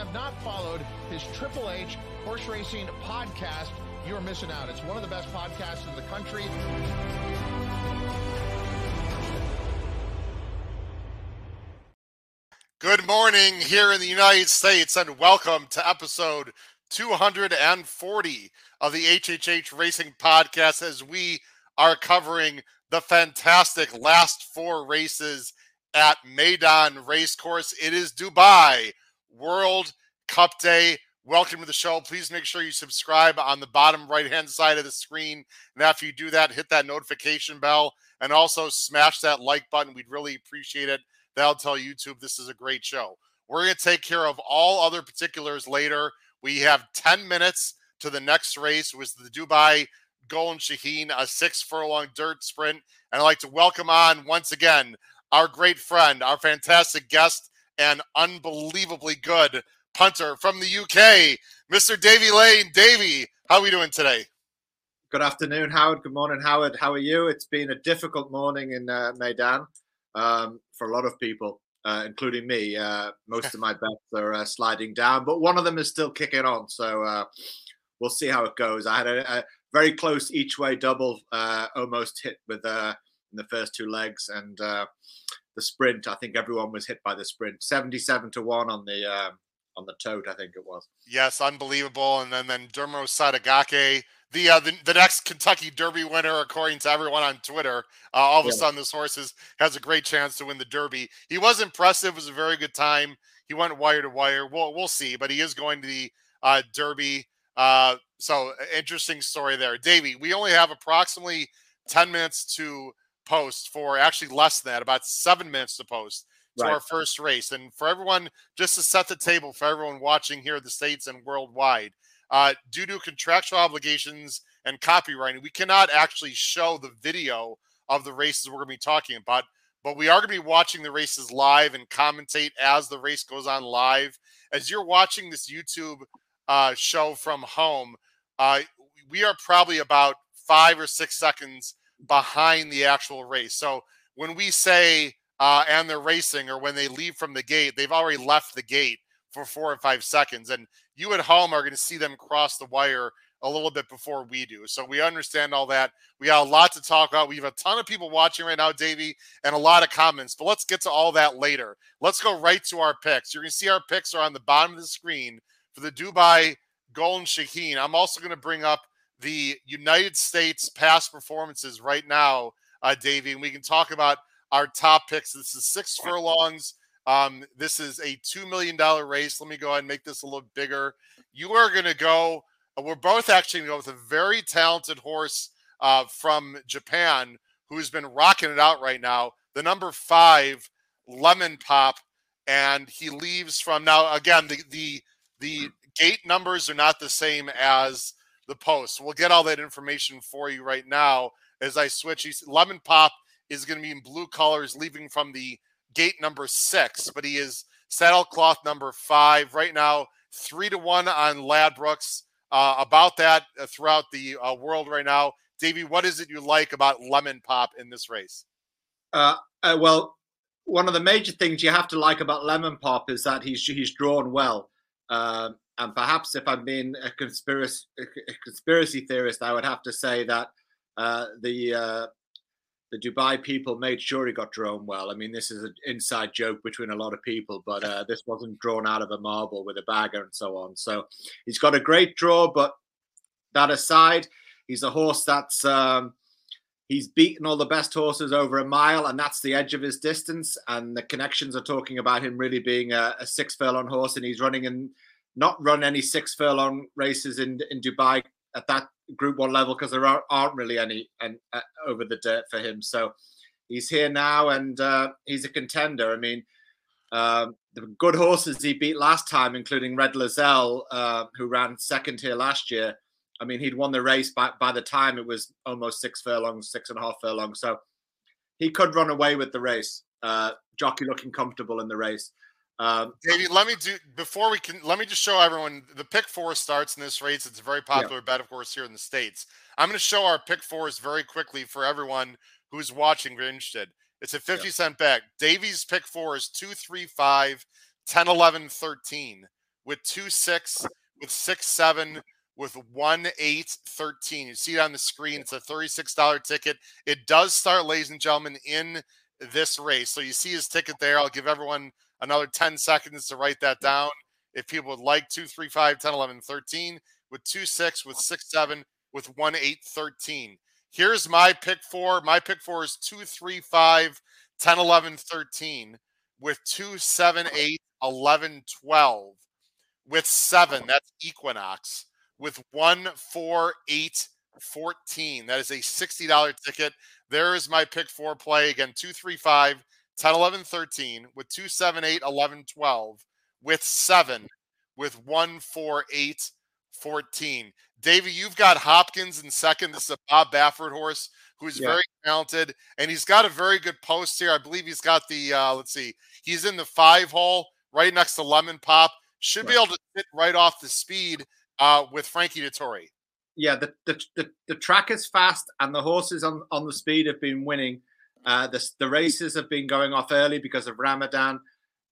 Have not followed his Triple H horse racing podcast, you're missing out. It's one of the best podcasts in the country. Good morning here in the United States, and welcome to episode 240 of the HHH Racing Podcast as we are covering the fantastic last four races at Meydan Racecourse. It is Dubai World Cup Day. Welcome to the show. Please make sure you subscribe on the bottom right hand side of the screen. And after you do that, hit that notification bell and also smash that like button. We'd really appreciate it. That'll tell YouTube this is a great show. We're going to take care of all other particulars later. We have 10 minutes to the next race, was the Dubai Golden Shaheen, a six furlong dirt sprint. And I'd like to welcome on once again our great friend, our fantastic guest, and unbelievably good punter from the UK, Mr. Davy Lane. Davy, how are we doing today? Good afternoon, Howard. Good morning, Howard. How are you? It's been a difficult morning in uh, Meydan um, for a lot of people, uh, including me. Uh, most of my bets are uh, sliding down, but one of them is still kicking on. So uh, we'll see how it goes. I had a, a very close each way double, uh, almost hit with uh, in the first two legs, and the sprint. I think everyone was hit by the sprint. Seventy-seven to one on the um, on the tote. I think it was. Yes, unbelievable. And then then Derma Sotogake, the, uh, the the next Kentucky Derby winner, according to everyone on Twitter. Uh, all of yeah. a sudden, this horse is, has a great chance to win the Derby. He was impressive. It was a very good time. He went wire to wire. We'll we'll see, but he is going to the uh, Derby. Uh, so interesting story there, Davey. We only have approximately ten minutes to post for actually less than that, about seven minutes to post to right. our first race. And for everyone, just to set the table for everyone watching here in the States and worldwide, uh, due to contractual obligations and copywriting, we cannot actually show the video of the races we're going to be talking about. But we are going to be watching the races live and commentate as the race goes on live. As you're watching this YouTube uh, show from home, uh, we are probably about five or six seconds behind the actual race. So when we say uh, and they're racing or when they leave from the gate, they've already left the gate for four or five seconds. And you at home are going to see them cross the wire a little bit before we do. So we understand all that. We got a lot to talk about. We have a ton of people watching right now, Davey, and a lot of comments. But let's get to all that later. Let's go right to our picks. You're going to see our picks are on the bottom of the screen for the Dubai Golden Shaheen. I'm also going to bring up the United States past performances right now, uh, Davey, and we can talk about our top picks. This is six furlongs. Um, this is a $2 million race. Let me go ahead and make this a little bigger. You are going to go, uh, we're both actually going to go with a very talented horse uh, from Japan who's been rocking it out right now. The number five, Lemon Pop. And he leaves from now, again, the, the, the gate numbers are not the same as the post. We'll get all that information for you right now as I switch. He's, Lemon Pop is going to be in blue colors, leaving from the gate number six, but he is saddle cloth number five right now. Three to one on Ladbrokes. Uh, about that uh, throughout the uh, world right now, Davey, what is it you like about Lemon Pop in this race? Uh, uh, well, one of the major things you have to like about Lemon Pop is that he's he's drawn well. Uh, and perhaps if I'm being a conspiracy a conspiracy theorist, I would have to say that uh, the uh, the Dubai people made sure he got drawn well. I mean, this is an inside joke between a lot of people, but uh, this wasn't drawn out of a marble with a bagger and so on. So he's got a great draw, but that aside, he's a horse that's um, he's beaten all the best horses over a mile, and that's the edge of his distance. And the connections are talking about him really being a, a six furlong horse, and he's running in not run any six furlong races in in Dubai at that Group One level because there aren't, aren't really any and uh, over the dirt for him. So he's here now, and uh, he's a contender. I mean, um, the good horses he beat last time, including Red Le Zele, uh, who ran second here last year. I mean, he'd won the race by by the time it was almost six furlongs, six and a half furlongs. So he could run away with the race. Uh, jockey looking comfortable in the race. Um, Davey, let me do before we can. Let me just show everyone the pick four starts in this race. It's a very popular yeah. bet, of course, here in the states. I'm going to show our pick fours very quickly for everyone who's watching or interested. It's a 50 yeah. cent bet. Davies pick four is two, three, five, 10, 11, 13, with 2, 6, with 6, 7, with 1, 8, 13. You see it on the screen. It's a $36 ticket. It does start, ladies and gentlemen, in this race. So you see his ticket there. I'll give everyone another 10 seconds to write that down. If people would like 2, 3, 5, 10, 11, 13, with 2, 6, with 6, 7, with 1, 8, 13. Here's my pick four. My pick four is 2, 3, 5, 10, 11, 13, with 2, 7, 8, 11, 12, with 7. That's Equinox. With 1, 4, 8, 14. That is a $60 ticket. There is my pick four play. Again, 2, 3, 5, 10, 11, 13, with 2, 7, 8, 11, 12, with 7, with 1, 4, 8, 14. Davey, you've got Hopkins in second. This is a Bob Baffert horse who's yeah. very talented, and he's got a very good post here. I believe he's got the uh, let's see, he's in the five hole right next to Lemon Pop. Should right. be able to sit right off the speed uh, with Frankie Dettori. Yeah, the, the, the the track is fast, and the horses on on the speed have been winning. Uh, the the races have been going off early because of Ramadan,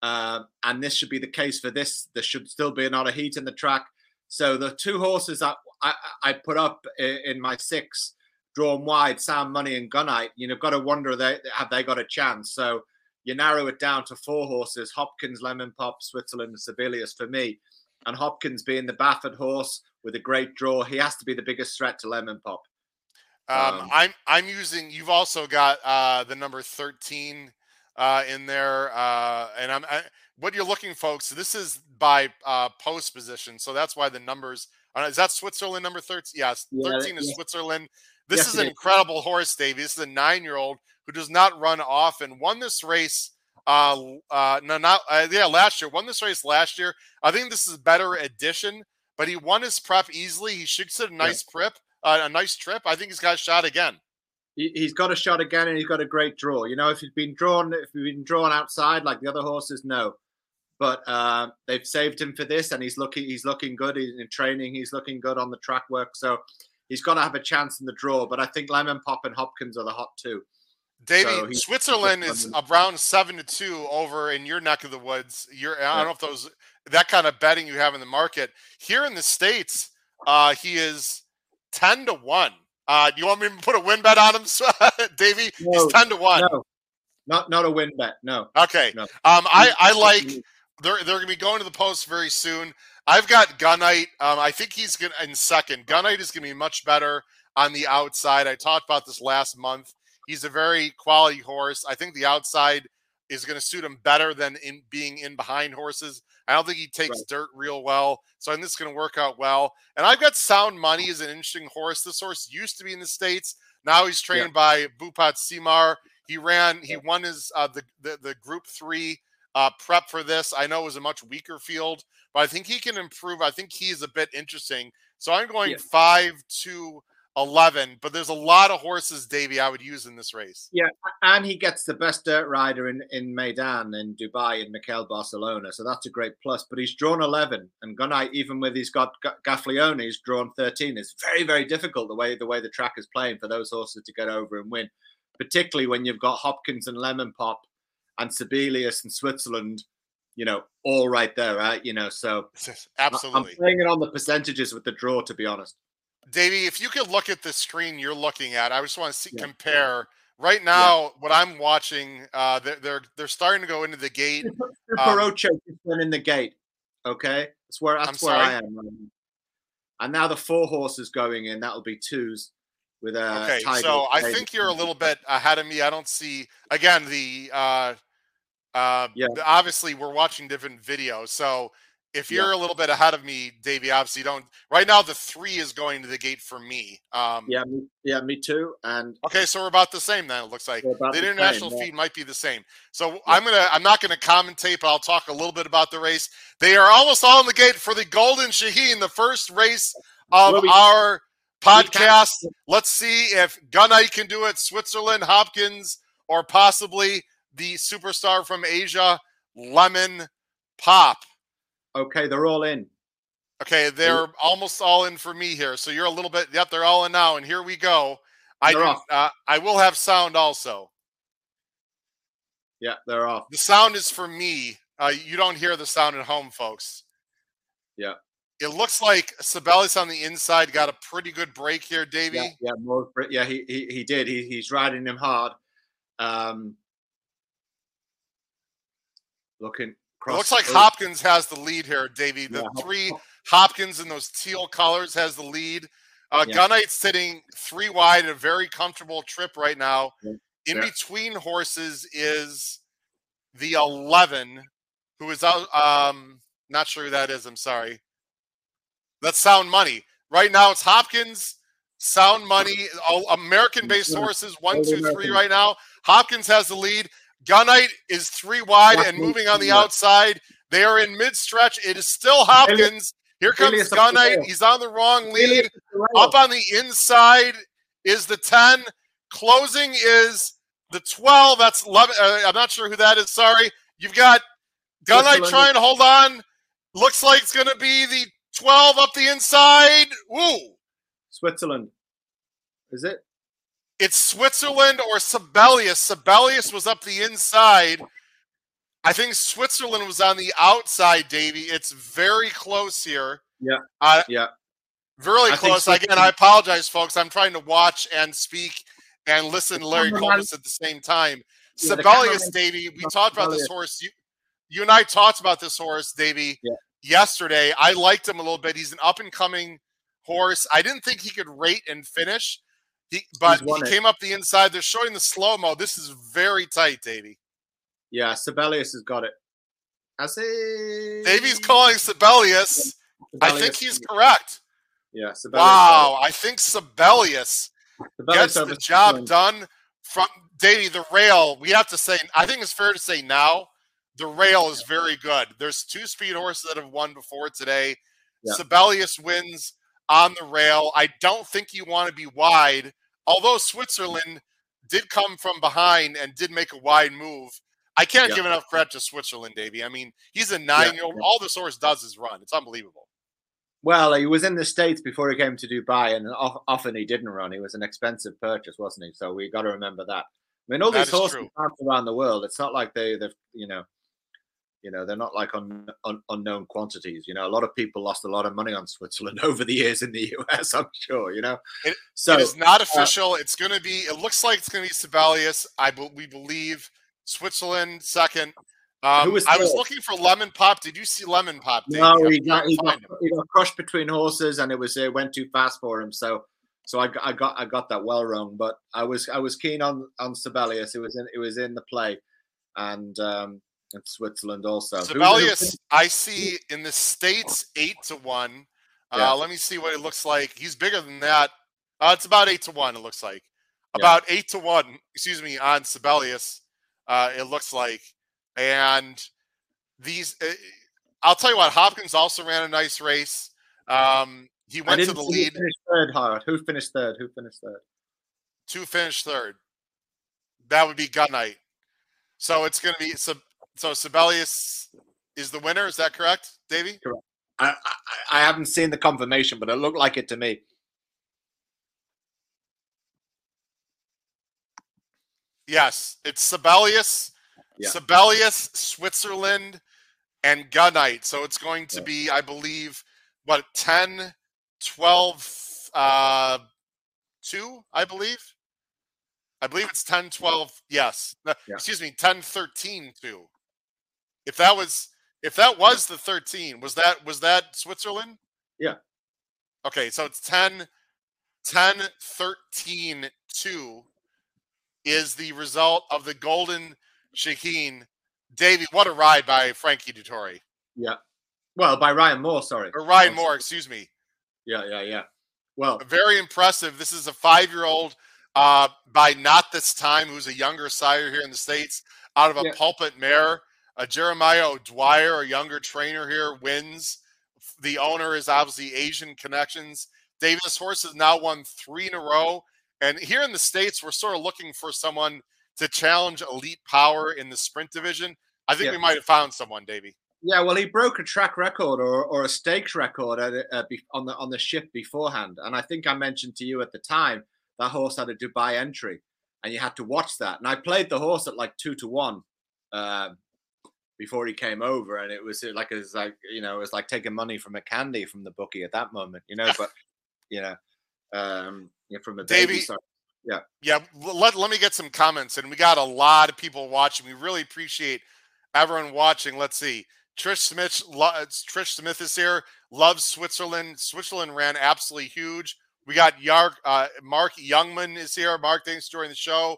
uh, and this should be the case for this. There should still be another heat in the track. So the two horses that I, I put up in my six drawn wide, Sound Money and Gunite, you know, got to wonder they have they got a chance. So you narrow it down to four horses: Hopkins, Lemon Pop, Switzerland, and Sibelius for me. And Hopkins being the Baffert horse with a great draw, he has to be the biggest threat to Lemon Pop. Um, um, I'm I'm using. You've also got uh, the number thirteen uh, in there, uh, and I'm I, what you're looking, folks. This is by uh, post position, so that's why the numbers. Uh, is that Switzerland number thirteen? Yes, yeah, thirteen yeah. is Switzerland. This yes, is an incredible horse, Davey. This is a nine-year-old who does not run often. Won this race. Uh, uh, no, not uh, yeah, last year. Won this race last year. I think this is a better addition, but he won his prep easily. He should get a nice yeah. prep, uh, a nice trip. I think he's got a shot again. He, he's got a shot again, and he's got a great draw. You know, if he'd been drawn, if he'd been drawn outside like the other horses, no but uh, they've saved him for this, and he's looking he's looking good he's in training. He's looking good on the track work, so he's going to have a chance in the draw. But I think Lemon Pop and Hopkins are the hot two. Davey, so Switzerland is around seven to two over in your neck of the woods. You're I don't know if those that kind of betting you have in the market here in the states. Uh, he is ten to one. Uh, do you want me to put a win bet on him, Davey? No, He's ten to one. No, not not a win bet. No. Okay. No. Um, I I like they're they're going to be going to the post very soon. I've got Gunite. Um, I think he's going to in second. Gunite is going to be much better on the outside. I talked about this last month. He's a very quality horse. I think the outside is going to suit him better than in being in behind horses. I don't think he takes right. dirt real well, so I think this is going to work out well. And I've got Sound Money as an interesting horse. This horse used to be in the states. Now he's trained yeah. by Bhupat Seemar. He ran. He won his uh, the, the the Group Three uh, prep for this. I know it was a much weaker field, but I think he can improve. I think he is a bit interesting. So I'm going yeah. five to 11, but there's a lot of horses, Davey, I would use in this race. Yeah, and he gets the best dirt rider in, in Meydan in Dubai in Mickael Barzalona. So that's a great plus. But he's drawn 11, and Gunite, even with he's got Gaffalione, he's drawn 13. It's very, very difficult the way the way the track is playing for those horses to get over and win, particularly when you've got Hopkins and Lemon Pop and Sibelius and Switzerland, you know, all right there, right? You know, so absolutely. I'm playing it on the percentages with the draw, to be honest. Davey, if you could look at the screen you're looking at, I just want to see yeah. compare. Right now, yeah. what I'm watching, uh, they're, they're they're starting to go into the gate. Perocho um, just went in the gate. Okay, that's where that's I'm where sorry? I am. And now the four horses going in. That'll be twos with a. Okay, so I think you're a little bit ahead of me. I don't see again the uh, uh, yeah. Obviously, we're watching different videos. So if you're a little bit ahead of me, Davey, obviously don't. Right now, the three is going to the gate for me. Um, yeah, me, yeah, me too. And okay, so we're about the same then. It looks like the international same, feed yeah. might be the same. So yeah. I'm gonna, I'm not gonna commentate, but I'll talk a little bit about the race. They are almost all in the gate for the Golden Shaheen, the first race of well, we, our podcast. Let's see if Gunite can do it, Switzerland, Hopkins, or possibly the superstar from Asia, Lemon Pop. Okay, they're all in. Okay, they're almost all in for me here. So you're a little bit. Yep, they're all in now, and here we go. I do, uh, I will have sound also. Yeah, they're off. The sound is for me. Uh, you don't hear the sound at home, folks. Yeah. It looks like Sibelius on the inside got a pretty good break here, Davey. Yeah, yeah, more, yeah he, he he did. He, he's riding him hard. Um, looking. It looks like Hopkins has the lead here, Davey. The Yeah. three Hopkins in those teal colors has the lead. Uh, Yeah. Gunite sitting three wide, a very comfortable trip right now. In Yeah. between horses is the 11, who is out. Um, not sure who that is. I'm sorry. That's Sound Money. Right now, it's Hopkins, Sound Money, American-based Yeah. horses. One, All two, three. American. Right now, Hopkins has the lead. Gunite is three wide and moving on the outside. They are in mid-stretch. It is still Hopkins. Here comes Gunite. He's on the wrong lead. Up on the inside is the 10. Closing is the 12. That's 11. Uh, I'm not sure who that is. Sorry. You've got Gunite trying to hold on. Looks like it's going to be the 12 up the inside. Woo. Switzerland. Is it? It's Switzerland or Sibelius. Sibelius was up the inside. I think Switzerland was on the outside, Davey. It's very close here. Yeah. Uh, Yeah. Really I close. Again, I apologize, folks. I'm trying to watch and speak and listen to Larry cameraman- at the same time. Yeah, Sibelius, Davey, we talked about this horse. You, you and I talked about this horse, Davey, Yeah. yesterday. I liked him a little bit. He's an up and coming horse. I didn't think he could rate and finish, he, but he it. came up the inside. They're showing the slow mo. This is very tight, Davey. Yeah, Sibelius has got it. I see. Davey's calling Sibelius. I think he's correct. Yeah, Sibelius. Wow. I think Sibelius Sibelius gets the job done from Davey. The rail, we have to say, I think it's fair to say now the rail is very good. There's two speed horses that have won before today. Yeah. Sibelius wins on the rail. I don't think you want to be wide, although Switzerland did come from behind and did make a wide move. I can't Yeah. give enough credit to Switzerland, Davey. I mean, he's a nine year old. All this horse does is run. It's unbelievable. Well, he was in the States before he came to Dubai, and often he didn't run. He was an expensive purchase, wasn't he? So we got to remember that. I mean, all That these horses true. around the world. It's not like they, they've, you know, you know, they're not like un, un, unknown quantities. You know, a lot of people lost a lot of money on Switzerland over the years in the US. I'm sure. You know, It- so it is not official. it's going to be. It looks like it's going to be Sibelius. I we believe Switzerland second. Um, Who was I was looking for Lemon Pop. Did you see Lemon Pop? Davey? no, he got, he got, he got crushed between horses, and it was it went too fast for him. So. So I, got- I got I got that well wrong, but I was I was keen on on Sibelius. It was in it was in the play, and um, and Switzerland also. Sibelius, I see in the states eight to one. Uh, Yeah. Let me see what it looks like. He's bigger than that. Uh, it's about eight to one. It looks like Yeah. about eight to one. Excuse me on Sibelius. Uh, it looks like, and these. Uh, I'll tell you what. Hopkins also ran a nice race. Um, he went to the see who lead. finished third, Howard. Who finished third? Who finished third? Two finished third. That would be Gunite. So it's going to be so. So Sibelius is the winner. Is that correct, Davey? I, I I haven't seen the confirmation, but it looked like it to me. Yes, it's Sibelius, Yeah. Sibelius, Switzerland, and Gunite. So it's going to be, I believe, what 10, 12, uh, 2, I believe. I believe it's 10, 12. Yes. No, Yeah. Excuse me, 10, 13, 2. If that was if that was the 13, was that was that Switzerland? Yeah. Okay, so it's 10, 10, 13, 2 is the result of the Golden Shaheen. Davey, what a ride by Frankie Dettori. Yeah. Well, by Ryan Moore, sorry. Or Ryan Moore, excuse me. Yeah, yeah, yeah. Well, Very impressive. This is a five year old uh, by Not This Time, who's a younger sire here in the States, out of a Yeah. pulpit mare. Uh, Jeremiah O'Dwyer, a younger trainer here, wins. The owner is obviously Asian Connections. Davis Horse has now won three in a row. And here in the States, we're sort of looking for someone to challenge elite power in the sprint division. I think Yeah. we might have found someone, Davey. yeah. Well, he broke a track record or, or a stakes record at, uh, be- on the on the ship beforehand, and I think I mentioned to you at the time that horse had a Dubai entry, and you had to watch that. And I played the horse at like two to one, um, before he came over, and it was like it was like you know it was like taking money from a candy from the bookie at that moment, you know. But you know, um, yeah, from a Davey, baby, yeah, yeah. Let let me get some comments, and we got a lot of people watching. We really appreciate everyone watching. Let's see. Trish Smith, Trish Smith is here. Loves Switzerland. Switzerland ran absolutely huge. We got Yark, uh, Mark Youngman is here. Mark, thanks for joining the show.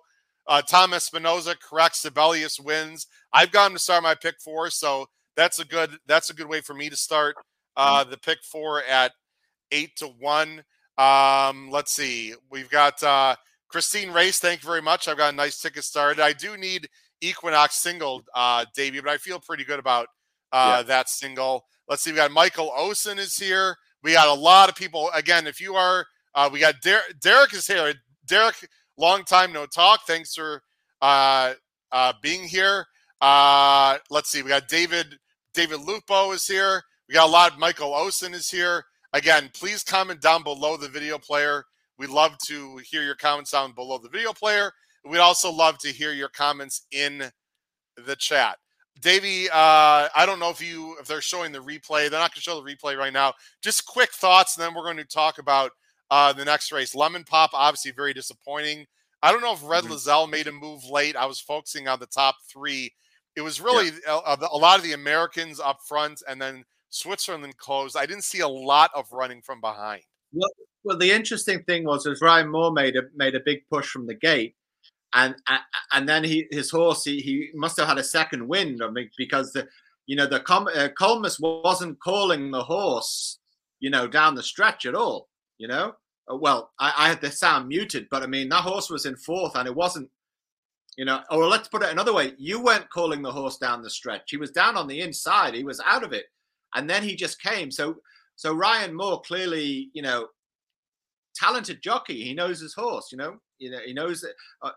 Uh, Tom Espinoza correct. Sibelius wins. I've gone to start my pick four, so that's a good that's a good way for me to start uh, mm-hmm. the pick four at eight to one. Um, let's see. We've got uh, Christine Race. Thank you very much. I've got a nice ticket started. I do need Equinox single uh, debut, but I feel pretty good about uh, yeah. that single. Let's see. We got Michael Osen is here. We got a lot of people. Again, if you are, uh, we got Der- Derek is here. Derek, long time no talk. Thanks for uh, uh, being here. Uh, let's see. We got David. David Lupo is here. We got a lot. Michael Osen is here. Again, please comment down below the video player. We'd love to hear your comments down below the video player. We'd also love to hear your comments in the chat. Davey, uh, I don't know if you if they're showing the replay. They're not going to show the replay right now. Just quick thoughts, and then we're going to talk about uh, the next race. Lemon Pop, obviously very disappointing. I don't know if Red mm-hmm. Lizelle made a move late. I was focusing on the top three. It was really yeah. a, a, lot of the Americans up front, and then Switzerland closed. I didn't see a lot of running from behind. Well, well, the interesting thing was, is Ryan Moore made a made a big push from the gate, and and then he his horse he, he must have had a second wind I mean, because the you know the uh, Colmus wasn't calling the horse you know down the stretch at all you know uh, well I, I had the sound muted but I mean that horse was in fourth and it wasn't you know or let's put it another way. You weren't calling the horse down the stretch. He was down on the inside. He was out of it. And then he just came. So so Ryan Moore clearly you know talented jockey. He knows his horse you know? You know he knows that uh,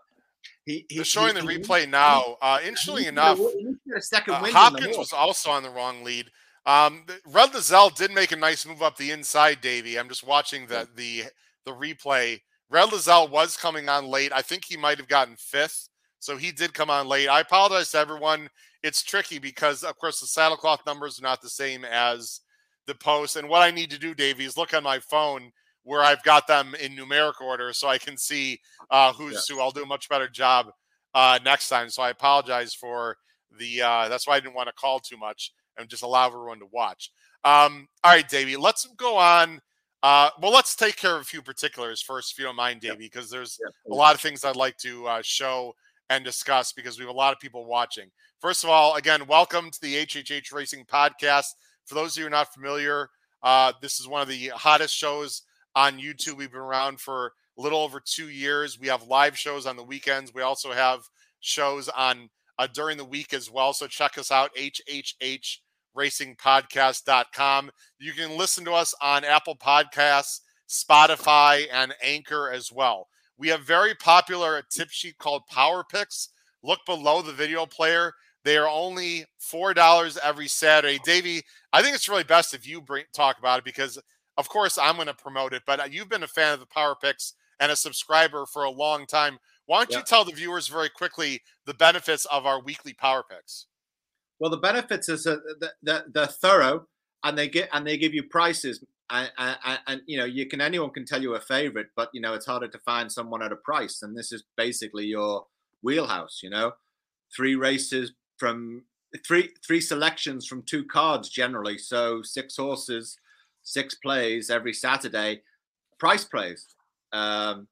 he, he, They're showing he, the replay now. Uh, interestingly enough, uh, Hopkins was also on the wrong lead. Um, Red Le Zele did make a nice move up the inside, Davy. I'm just watching the the the replay. Red Le Zele was coming on late. I think he might have gotten fifth, so he did come on late. I apologize to everyone. It's tricky because, of course, the saddlecloth numbers are not the same as the post. And what I need to do, Davy, is look on my phone where I've got them in numeric order so I can see uh, who's yeah. who. I'll do a much better job uh, next time. So I apologize for the. Uh, that's why I didn't want to call too much and just allow everyone to watch. Um, all right, Davey, let's go on. Uh, well, let's take care of a few particulars first, if you don't mind, Davey, because there's a lot of things I'd like to uh, show and discuss because we have a lot of people watching. First of all, again, welcome to the HHH Racing Podcast. For those of you who are not familiar, uh, this is one of the hottest shows on YouTube. We've been around for a little over two years. We have live shows on the weekends. We also have shows on uh, during the week as well. So check us out, hhhracingpodcast.com. You can listen to us on Apple Podcasts, Spotify, and Anchor as well. We have very popular tip sheet called Power Picks. Look below the video player. They are only four dollars every Saturday. Davey, I think it's really best if you bring talk about it because of course, I'm going to promote it, but you've been a fan of the Power Picks and a subscriber for a long time. Why don't yeah. you tell the viewers very quickly the benefits of our weekly Power Picks? Well, the benefits is that they're, they're thorough and they get and they give you prices. And, and, and, you know you can anyone can tell you a favorite, but you know it's harder to find someone at a price. And this is basically your wheelhouse. You know, three races from three three selections from two cards generally. So six horses six plays every Saturday, price plays. Um,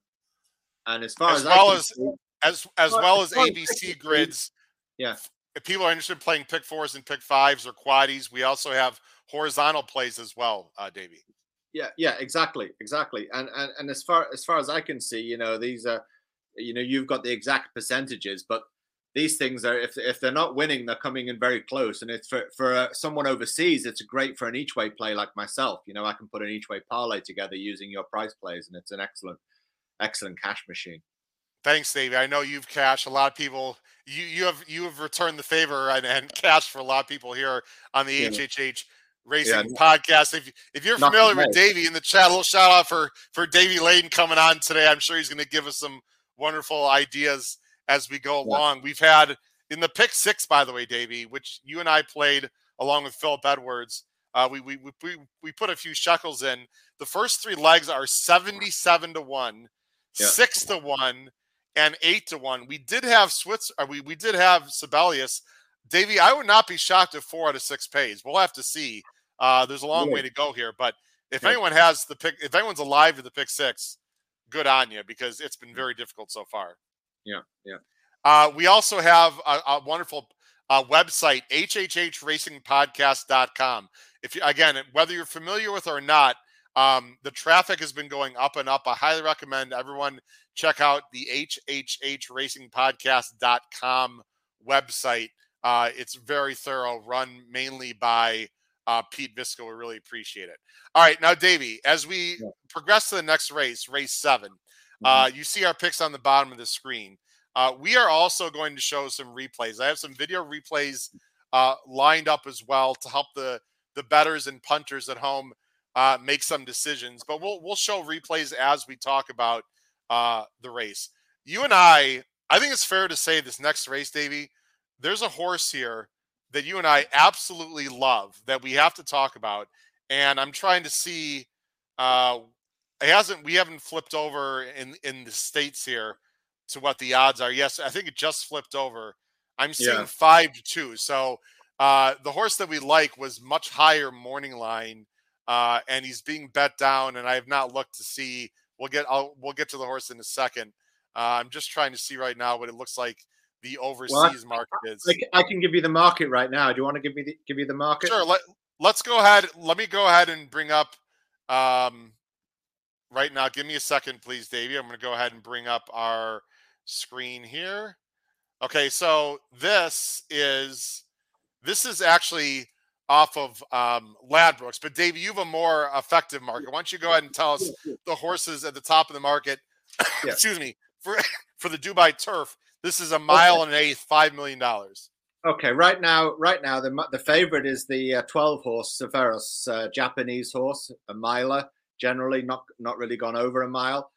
and as far as, as well as see, as as well as ABC grids, yeah. If people are interested in playing pick fours and pick fives or quaddies, we also have horizontal plays as well, uh, Davey. Yeah, yeah, exactly, exactly. And, and and as far as far as I can see, you know, these are, you know, you've got the exact percentages, but these things are if if they're not winning, they're coming in very close. And it's for for uh, someone overseas, it's great for an each way play like myself. You know, I can put an each way parlay together using your price plays, and it's an excellent excellent cash machine. Thanks, Davey. I know you've cashed a lot of people. You you have you have returned the favor and, and cashed for a lot of people here on the yeah. HHH Racing yeah. podcast. If if you're familiar with Davey in the chat, a little shout out for for Davey Layton coming on today. I'm sure he's going to give us some wonderful ideas as we go along. We've had in the pick six, by the way, Davey, which you and I played along with Philip Edwards. Uh, we, we we we put a few shekels in. The first three legs are seventy-seven to one, yeah. six to one, and eight to one. We did have Switz. Uh, we we did have Sibelius. Davey, I would not be shocked if four out of six pays. We'll have to see. Uh, there's a long yeah. way to go here, but if yeah. anyone has the pick, if anyone's alive to the pick six, good on you because it's been very difficult so far. Yeah, yeah. Uh, we also have a, a wonderful uh, website, hhhracingpodcast.com. If you, again, whether you're familiar with or not, um, the traffic has been going up and up. I highly recommend everyone check out the hhhracingpodcast.com website. Uh, it's very thorough, run mainly by uh, Pete Visco. We really appreciate it. All right, now, Davey, as we yeah. progress to the next race, race 7 mm-hmm. uh, you see our picks on the bottom of the screen. Uh, we are also going to show some replays. I have some video replays uh, lined up as well to help the the betters and punters at home uh, make some decisions. But we'll we'll show replays as we talk about uh, the race. You and I, I think it's fair to say this next race, Davey, there's a horse here that you and I absolutely love that we have to talk about, and I'm trying to see. Uh, it hasn't we haven't flipped over in in the states here to what the odds are. Yes, I think it just flipped over. I'm seeing yeah. five to two. So uh, the horse that we like was much higher morning line, uh, and he's being bet down. And I have not looked to see. We'll get. I'll, we'll get to the horse in a second. Uh, I'm just trying to see right now what it looks like the overseas well, market is. I can give you the market right now. Do you want to give me the, give you the market? Sure. Let, let's go ahead. Let me go ahead and bring up um, right now. Give me a second, please, Davey. I'm going to go ahead and bring up our screen here. Okay, so this is this is actually off of um, Ladbrokes, but Dave, you have a more effective market. Why don't you go ahead and tell us the horses at the top of the market? Yeah. excuse me for for the Dubai Turf. This is a mile okay. and an eighth, five million dollars. Okay, right now, right now, the the favorite is the uh, twelve horse Serifos, uh, Japanese horse, a miler. Generally, not not really gone over a mile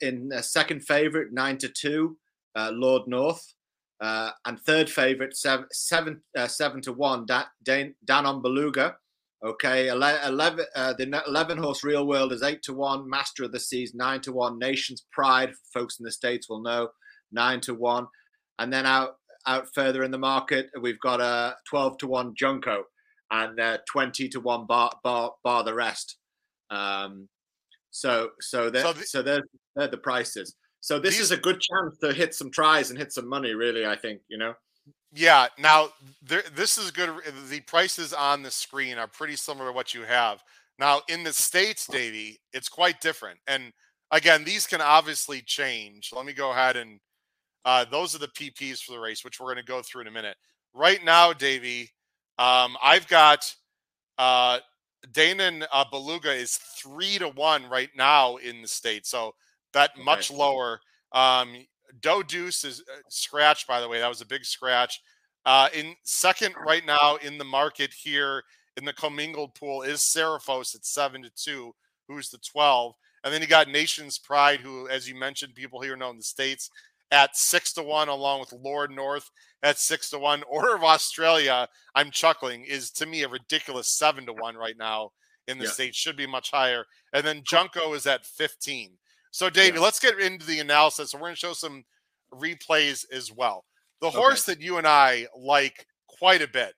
in uh, second favorite, nine to two, uh, Lord North. Uh, and third favorite, seven, seven, uh, seven to one, Dan, Dan, Danon Beluga. Okay, 11, uh, the 11 horse real world is eight to one, master of the seas, nine to one, nation's pride, folks in the States will know, nine to one. And then out, out further in the market, we've got a 12 to one Junko and uh, 20 to one bar, bar, bar the rest. Um, so so that so, the, so they're, they're the prices. So this these, is a good chance to hit some tries and hit some money. Really, I think you know. Yeah. Now there, this is good. The prices on the screen are pretty similar to what you have now in the states, Davey. It's quite different. And again, these can obviously change. Let me go ahead and uh, those are the PPs for the race, which we're going to go through in a minute. Right now, Davey, um, I've got uh, Danon uh, Beluga is three to one right now in the state, so bet okay. much lower. Um, Do Deuce is uh, scratch, by the way. That was a big scratch. Uh, in second right now in the market here in the commingled pool is Serifos at seven to two, who's the twelve, and then you got Nation's Pride, who, as you mentioned, people here know in the states at six to one, along with Lord North at six to one. Order of Australia, I'm chuckling, is to me a ridiculous seven to one right now in the yeah. States. Should be much higher. And then Junko is at 15. So, Davey, yeah. let's get into the analysis. we're going to show some replays as well. The okay. horse that you and I like quite a bit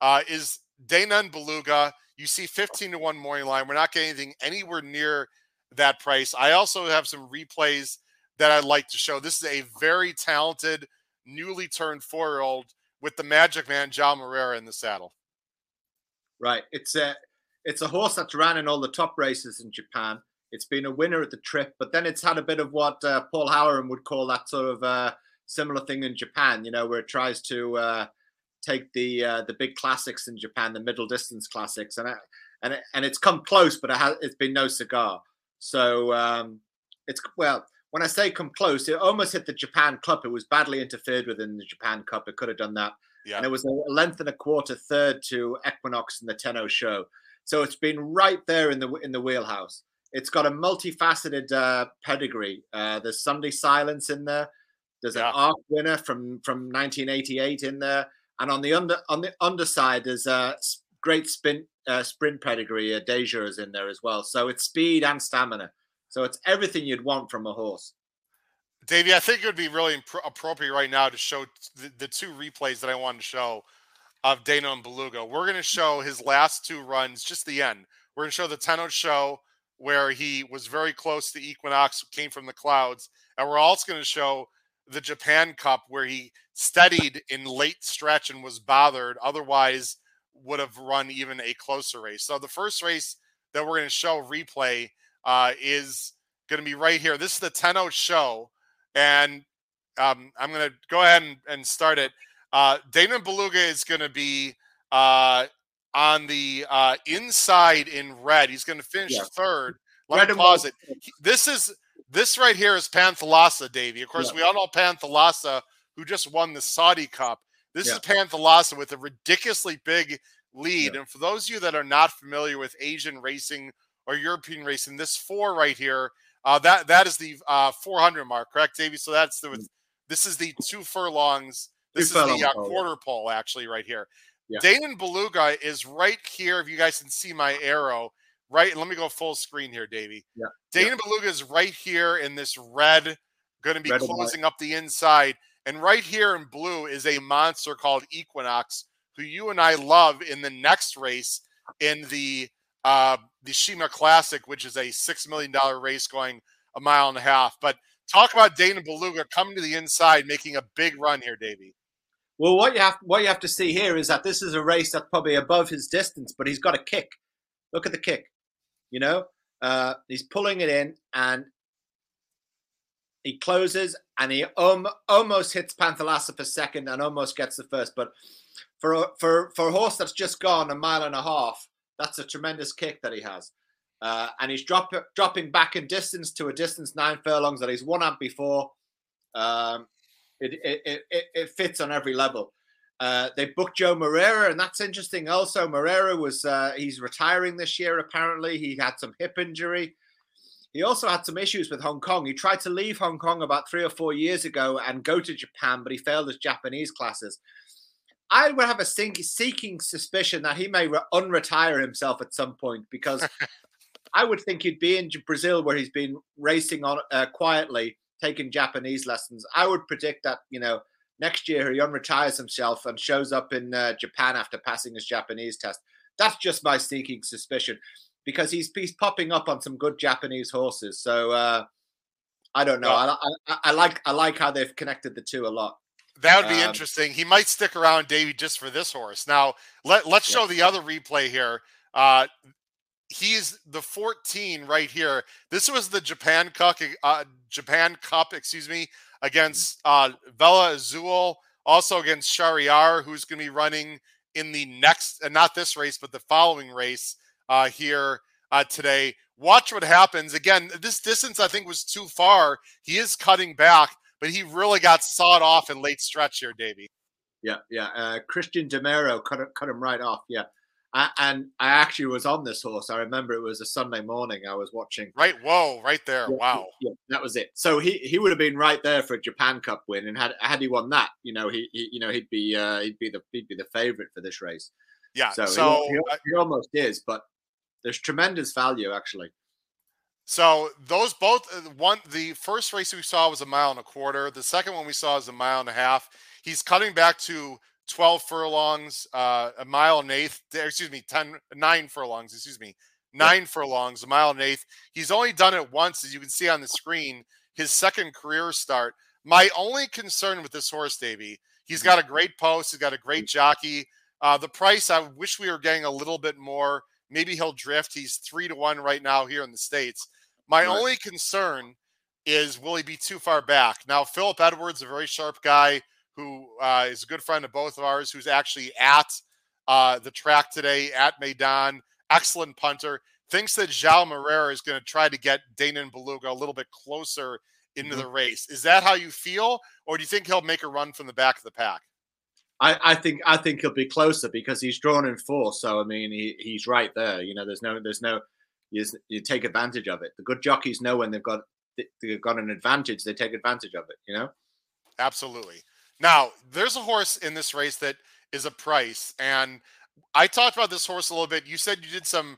uh, is Danon Beluga. You see 15 to 1 morning line. We're not getting anything anywhere near that price. I also have some replays that I'd like to show. This is a very talented, newly turned four year old with the Magic Man, João Moreira, in the saddle. Right. It's a it's a horse that's ran in all the top races in Japan. It's been a winner at the trip, but then it's had a bit of what uh, Paul Halloran would call that sort of uh, similar thing in Japan. You know, where it tries to uh, take the uh, the big classics in Japan, the middle distance classics, and and and it's come close, but it has, it's been no cigar. So um, it's well, when I say come close, it almost hit the Japan Cup. It was badly interfered with in the Japan Cup. It could have done that. Yeah. And it was a length and a quarter third to Equinox in the Tenno Sho. So it's been right there in the in the wheelhouse. It's got a multifaceted uh, pedigree. Uh, there's Sunday Silence in there. There's Yeah. an arc winner from from 1988 in there, and on the under on the underside there's a great sprint uh, sprint pedigree. Uh, Deja is in there as well, so it's speed and stamina. So it's everything you'd want from a horse. Davey, I think it would be really impro- appropriate right now to show the, the two replays that I wanted to show of Danon Beluga. We're going to show his last two runs, just the end. We're going to show the Tenno Sho where he was very close to Equinox, came from the clouds, and we're also going to show the Japan Cup where he steadied in late stretch and was bothered. Otherwise, would have run even a closer race. So the first race that we're going to show replay uh, is going to be right here. This is the Tenno Sho and um, I'm going to go ahead and, and start it. Uh, Danon Beluga is going to be uh, on the uh, inside in red. He's going to finish Yeah. third. Let Red me pause it. He- This is this right here is Panthalassa, Davey. Of course, Yeah. we all know Panthalassa, who just won the Saudi Cup. This Yeah. is Panthalassa with a ridiculously big lead. And for those of you that are not familiar with Asian racing or European racing, this four right here uh, that that is the uh, 400 mark, correct, Davey? So that's the this is the two furlongs. This Two is the uh, quarter pole, actually, right here. Yeah. Danon Beluga is right here. If you guys can see my arrow, right. Let me go full screen here, Davey. Yeah. Danon Beluga is right here in this red, going to be Red closing up the inside, and right here in blue is a monster called Equinox, who you and I love in the next race in the uh, the Sheema Classic, which is a six million dollar race going a mile and a half. But talk about Danon Beluga coming to the inside, making a big run here, Davey. Well, what you have what you have to see here is that this is a race that's probably above his distance, but he's got a kick. Look at the kick. You know, uh, he's pulling it in and he closes and he um, almost hits Panthalassa for second and almost gets the first. But for a, for for a horse that's just gone a mile and a half, that's a tremendous kick that he has. Uh, and he's drop, dropping back in distance to a distance nine furlongs that he's won at before. Um, it, it, it, it, it fits on every level. Uh, they booked Joe Moreira, and that's interesting. Also, Moreira was uh, he's retiring this year. Apparently, he had some hip injury. He also had some issues with Hong Kong. He tried to leave Hong Kong about three or four years ago and go to Japan, but he failed his Japanese classes. I would have a seeking suspicion that he may re- unretire himself at some point because I would think he'd be in Brazil where he's been racing on uh, quietly, taking Japanese lessons. I would predict that you know next year he unretires himself and shows up in uh, Japan after passing his Japanese test. That's just my sneaking suspicion because he's he's popping up on some good Japanese horses. So uh, I don't know. Well- I, I, I like I like how they've connected the two a lot. That would be Um, interesting. He might stick around, Davey, just for this horse. Now, let let's Yeah. show the other replay here. Uh, he's the 14 right here. This was the Japan Cup, uh, Japan Cup, excuse me, against uh, Vela Azul, also against Shahryar, who's going to be running in the next, uh, not this race, but the following race uh, here uh, today. Watch what happens. Again, this distance I think was too far. He is cutting back, but he really got sawed off in late stretch here, Davey. Yeah, yeah. Uh, Cristian Demuro cut cut him right off. Yeah, I, and I actually was on this horse. I remember it was a Sunday morning. I was watching. Right, whoa, right there. Yeah, Wow. Yeah, that was it. So he, he would have been right there for a Japan Cup win, and had had he won that, you know, he, he you know he'd be uh, he'd be the he'd be the favorite for this race. Yeah. So, So, he, he, he almost is, but there's tremendous value actually. so those both uh, one the first race we saw was a mile and a quarter. The second one we saw is a mile and a half. He's cutting back to 12 furlongs, uh, a mile and eighth, excuse me, 10, nine furlongs, excuse me, nine furlongs, a mile and eighth. He's only done it once, as you can see on the screen, his second career start. My only concern with this horse, Davey, he's got a great post, he's got a great jockey. Uh, the price, I wish we were getting a little bit more. Maybe he'll drift. He's three to one right now here in the States. My Right. only concern is will he be too far back? Now, Philip Edwards, a very sharp guy who uh, is a good friend of both of ours, who's actually at uh, the track today at Meydan, excellent punter, thinks that João Moreira is going to try to get Danon Beluga a little bit closer into Mhm. the race. Is that how you feel, or do you think he'll make a run from the back of the pack? I, I think I think he'll be closer because he's drawn in four. So I mean, he, he's right there. You know, there's no there's no you, you take advantage of it. The good jockeys know when they've got they've got an advantage, they take advantage of it. You know. Absolutely. Now, there's a horse in this race that is a price, and I talked about this horse a little bit. You said you did some,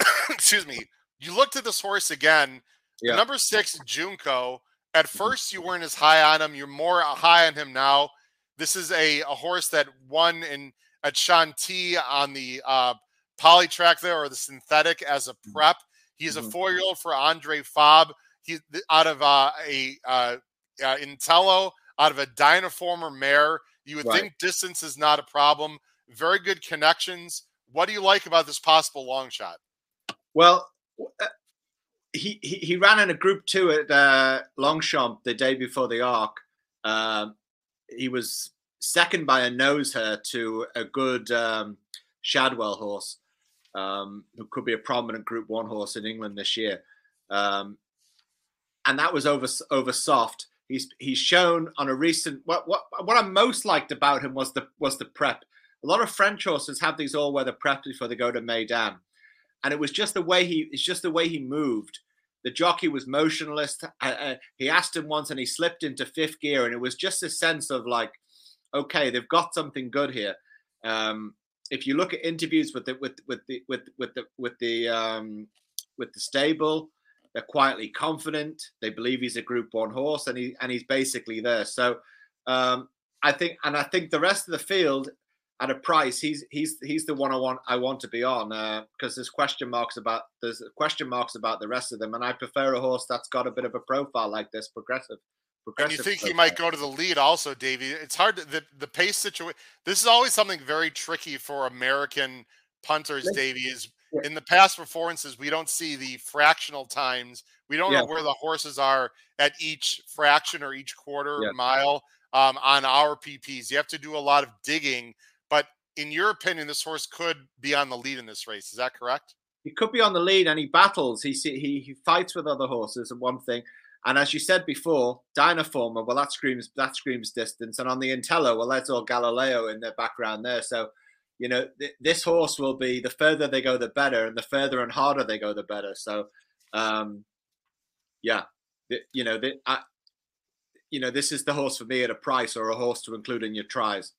excuse me, you looked at this horse again. Yeah. Number six, Junko. At mm-hmm. first, you weren't as high on him. You're more high on him now. This is a, a horse that won in at Chantilly on the uh, poly track there or the synthetic as a mm-hmm. prep. He's a mm-hmm. four year old for Andre Fabre. He's out of uh, a uh, uh, Intello, out of a Dynaformer mare. You would right. think distance is not a problem. Very good connections. What do you like about this possible long shot? Well, uh, he, he, he ran in a group two at uh, Longchamp the day before the Arc. Uh, he was second by a nose hair to a good um, Shadwell horse, um, who could be a prominent Group One horse in England this year. Um, and that was over over soft. He's he's shown on a recent what what what I most liked about him was the was the prep. A lot of French horses have these all weather preps before they go to Meydan, and it was just the way he it's just the way he moved. The jockey was motionless. Uh, uh, he asked him once, and he slipped into fifth gear, and it was just a sense of like, okay, they've got something good here. Um, if you look at interviews with the with with the with with the with the um, with the stable, they're quietly confident. They believe he's a Group One horse, and he and he's basically there. So um, I think, and I think the rest of the field at a price, he's he's he's the one I want I want to be on because uh, there's question marks about there's question marks about the rest of them, and I prefer a horse that's got a bit of a profile like this, progressive. And you think he might go to the lead also, Davey? It's hard to, the the pace situation. This is always something very tricky for American punters, Davey. Is in the past performances, we don't see the fractional times. We don't yeah. know where the horses are at each fraction or each quarter yeah. mile um, on our PPs. You have to do a lot of digging. But in your opinion, this horse could be on the lead in this race. Is that correct? He could be on the lead, and he battles. He he he fights with other horses, and one thing. And as you said before, Dynaformer, well, that screams that screams distance. And on the Intello, well, that's all Galileo in the background there. So you know, th- this horse will be the further they go, the better, and the further and harder they go, the better. So, um, yeah, th- you know, th- I, you know, this is the horse for me at a price or a horse to include in your tries.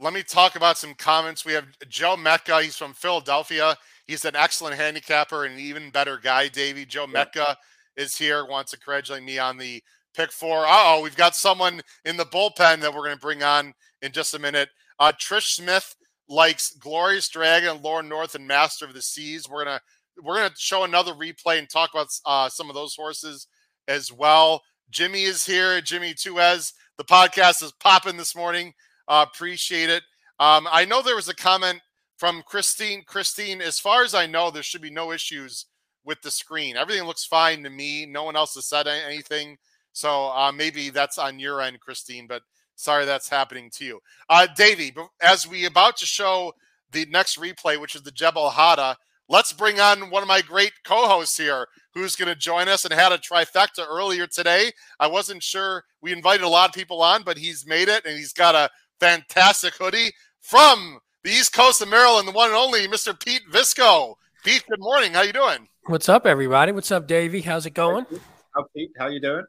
Let me talk about some comments. We have Joe Mecca. He's from Philadelphia. He's an excellent handicapper and an even better guy, Davey. Joe yeah. Metka is here, wants to congratulate me on the pick four. oh, we've got someone in the bullpen that we're going to bring on in just a minute. Uh, Trish Smith likes Glorious Dragon, Lord North, and Master of the Seas. We're gonna we're gonna show another replay and talk about uh, some of those horses as well. Jimmy is here. Jimmy Tuez. The podcast is popping this morning. Uh, appreciate it. Um, I know there was a comment from Christine. Christine, as far as I know, there should be no issues with the screen. Everything looks fine to me. No one else has said anything. So uh, maybe that's on your end, Christine. But Sorry that's happening to you. Uh, Davey, as we about to show the next replay, which is the Jebel Hatta, let's bring on one of my great co-hosts here who's going to join us and had a trifecta earlier today. I wasn't sure we invited a lot of people on, but he's made it and he's got a fantastic hoodie from the East Coast of Maryland, the one and only Mr. Pete Visco. Pete, good morning. How you doing? What's up, everybody? What's up, Davey? How's it going? How Pete? How you doing?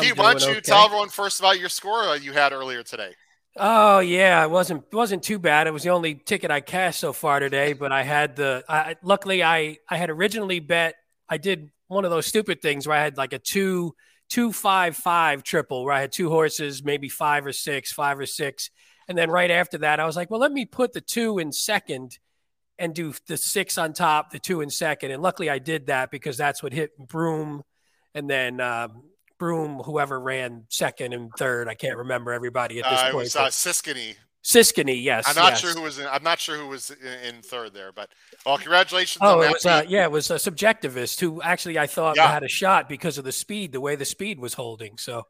Pete, why don't you okay. tell everyone first about your score you had earlier today? Oh yeah, it wasn't wasn't too bad. It was the only ticket I cashed so far today, but I had the. I, luckily, I I had originally bet. I did one of those stupid things where I had like a two two five five triple, where I had two horses, maybe five or six, five or six, and then right after that, I was like, well, let me put the two in second and do the six on top, the two in second, and luckily I did that because that's what hit Broome, and then um, Broome, whoever ran second and third. I can't remember everybody at this uh, point. It was uh, Siskany. Siskany, yes. I'm not yes. sure who was. In, I'm not sure who was in, in third there, but well, congratulations. Oh, it was. Uh, yeah, it was a subjectivist who actually I thought yeah. had a shot because of the speed, the way the speed was holding. So,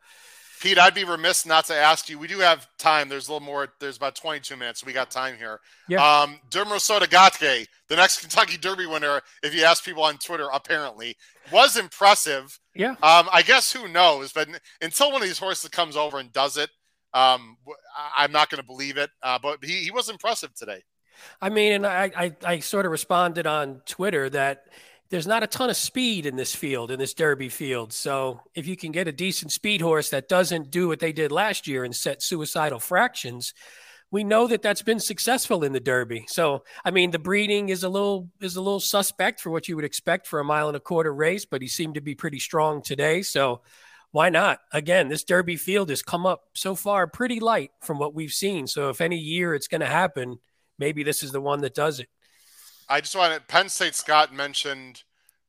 Pete, I'd be remiss not to ask you. We do have time. There's a little more. There's about 22 minutes. So we got time here. Yeah. Um, Derma Sotogake, the next Kentucky Derby winner, if you ask people on Twitter, apparently was impressive. Yeah. Um, I guess who knows? But until one of these horses comes over and does it, um, I'm not going to believe it. Uh, but he, he was impressive today. I mean, and I, I, I sort of responded on Twitter that there's not a ton of speed in this field, in this Derby field. So if you can get a decent speed horse that doesn't do what they did last year and set suicidal fractions, we know that that's been successful in the Derby. So I mean, the breeding is a little is a little suspect for what you would expect for a mile and a quarter race, but he seemed to be pretty strong today. So why not? Again, this Derby field has come up so far pretty light from what we've seen. So if any year it's going to happen, maybe this is the one that does it. I just wanted Penn State Scott mentioned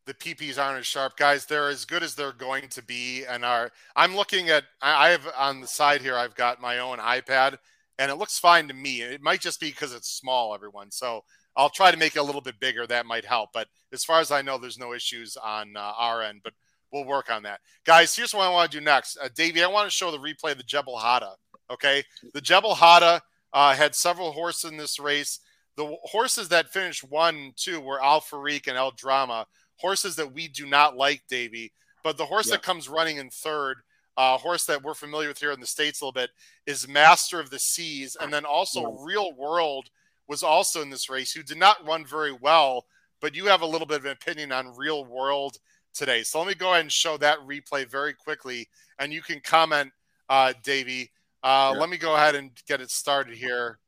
the PPs aren't as sharp, guys. They're as good as they're going to be, and are. I'm looking at. I have on the side here. I've got my own iPad, and it looks fine to me. It might just be because it's small, everyone. So I'll try to make it a little bit bigger. That might help. But as far as I know, there's no issues on uh, our end. But we'll work on that, guys. Here's what I want to do next, uh, Davey. I want to show the replay of the Jebel Hatta. Okay, the Jebel Hatta uh, had several horses in this race. The horses that finished one, two were Alfareeq and El Drama, horses that we do not like, Davey. But the horse yeah. that comes running in third, uh, horse that we're familiar with here in the States a little bit, is Master of the Seas. And then also yeah. Real World was also in this race, who did not run very well, but you have a little bit of an opinion on Real World today. So let me go ahead and show that replay very quickly, and you can comment, uh, Davey. Uh, yeah. Let me go ahead and get it started here.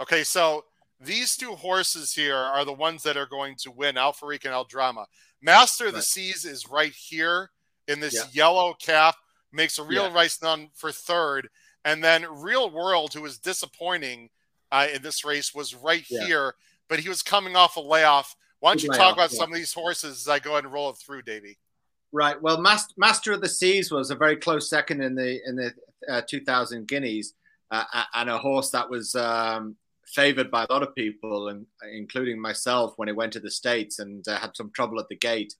Okay, so these two horses here are the ones that are going to win Alfareeq and El Drama. Master of right. the Seas is right here in this yeah. yellow cap, makes a real yeah. race none for third. And then Real World, who was disappointing uh, in this race, was right yeah. here, but he was coming off a layoff. Why don't you talk about some of these horses as I go ahead and roll it through, Davey? Right. Well, Master, Master of the Seas was a very close second in the in the uh, 2000 Guineas, uh, and a horse that was um, favored by a lot of people, and including myself, when it went to the states and uh, had some trouble at the gate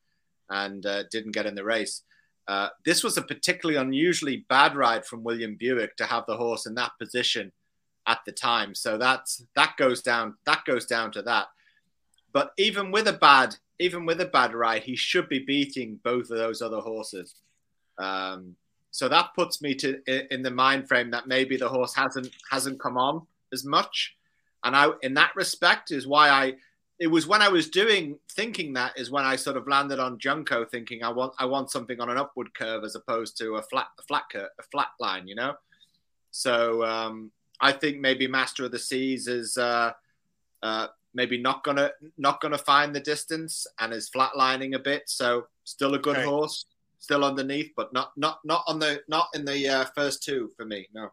and uh, didn't get in the race. Uh, this was a particularly unusually bad ride from William Buick to have the horse in that position at the time. So that's that goes down that goes down to that. But even with a bad even with a bad ride, he should be beating both of those other horses. Um, so that puts me to in the mind frame that maybe the horse hasn't hasn't come on as much and I in that respect is why I it was when I was doing thinking that is when I sort of landed on Junko thinking I want I want something on an upward curve as opposed to a flat a flat curve, a flat line, you know. So um, I think maybe Master of the Seas is uh, uh, maybe not gonna not gonna find the distance and is flatlining a bit. So still a good okay. horse, still underneath, but not not not on the not in the uh, first two for me. No.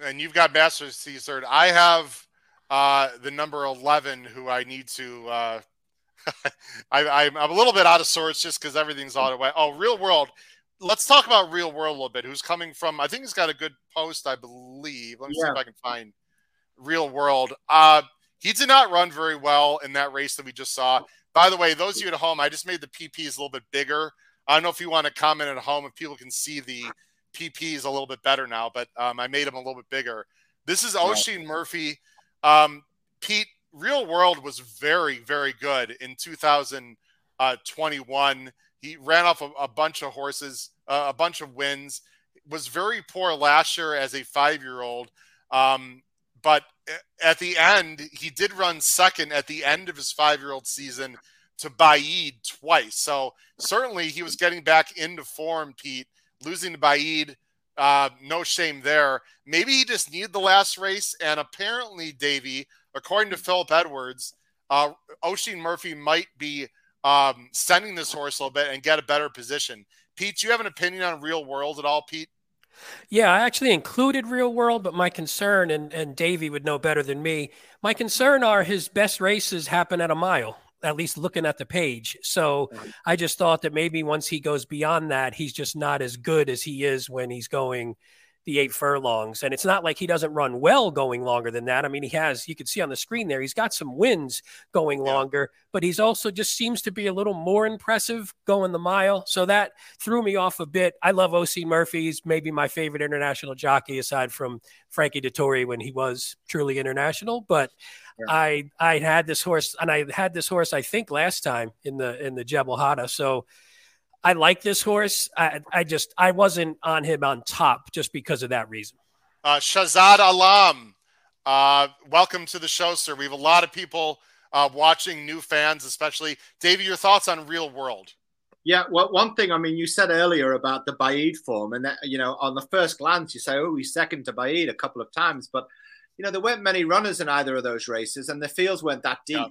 And you've got Master of the Seas third. I have uh, the number 11 who I need to. Uh, I, am a little bit out of sorts just because everything's out of way. Oh, Real World. Let's talk about Real World a little bit. Who's coming from? I think he's got a good post, I believe. Let me yeah. see if I can find Real World. Uh, he did not run very well in that race that we just saw. By the way, those of you at home, I just made the PPs a little bit bigger. I don't know if you want to comment at home if people can see the PPs a little bit better now, but um, I made them a little bit bigger. This is Oisin Murphy um, Pete, Real World was very, very good in 2021. He ran off a, a bunch of horses, uh, a bunch of wins. Was very poor last year as a five-year-old, um, but at the end, he did run second at the end of his five-year-old season to Baaeed twice. So certainly he was getting back into form. Pete losing to Baaeed uh, no shame there. Maybe he just needed the last race. And apparently, Davey, according to Philip Edwards, uh, Murphy might be um, sending this horse a little bit and get a better position. Pete, do you have an opinion on real world at all, Pete? Yeah, I actually included real world, but my concern, and, and Davey would know better than me, my concern are his best races happen at a mile at least looking at the page. So I just thought that maybe once he goes beyond that, he's just not as good as he is when he's going the eight furlongs. And it's not like he doesn't run well going longer than that. I mean, he has, you can see on the screen there, he's got some wins going yeah. longer, but he's also just seems to be a little more impressive going the mile. So that threw me off a bit. I love Oisin Murphy's maybe my favorite international jockey aside from Frankie Dettori when he was truly international. But yeah. I I had this horse and I had this horse I think last time in the in the Jebel Hatta. So I like this horse. I, I just I wasn't on him on top just because of that reason. Uh, Shahzad Alam, uh, welcome to the show, sir. We have a lot of people uh, watching new fans, especially. Davey, your thoughts on Real World? Yeah, well, one thing, I mean, you said earlier about the Baaeed form, and that, you know, on the first glance, you say, oh, he's second to Baaeed a couple of times, but you know, there weren't many runners in either of those races, and the fields weren't that deep. Yeah,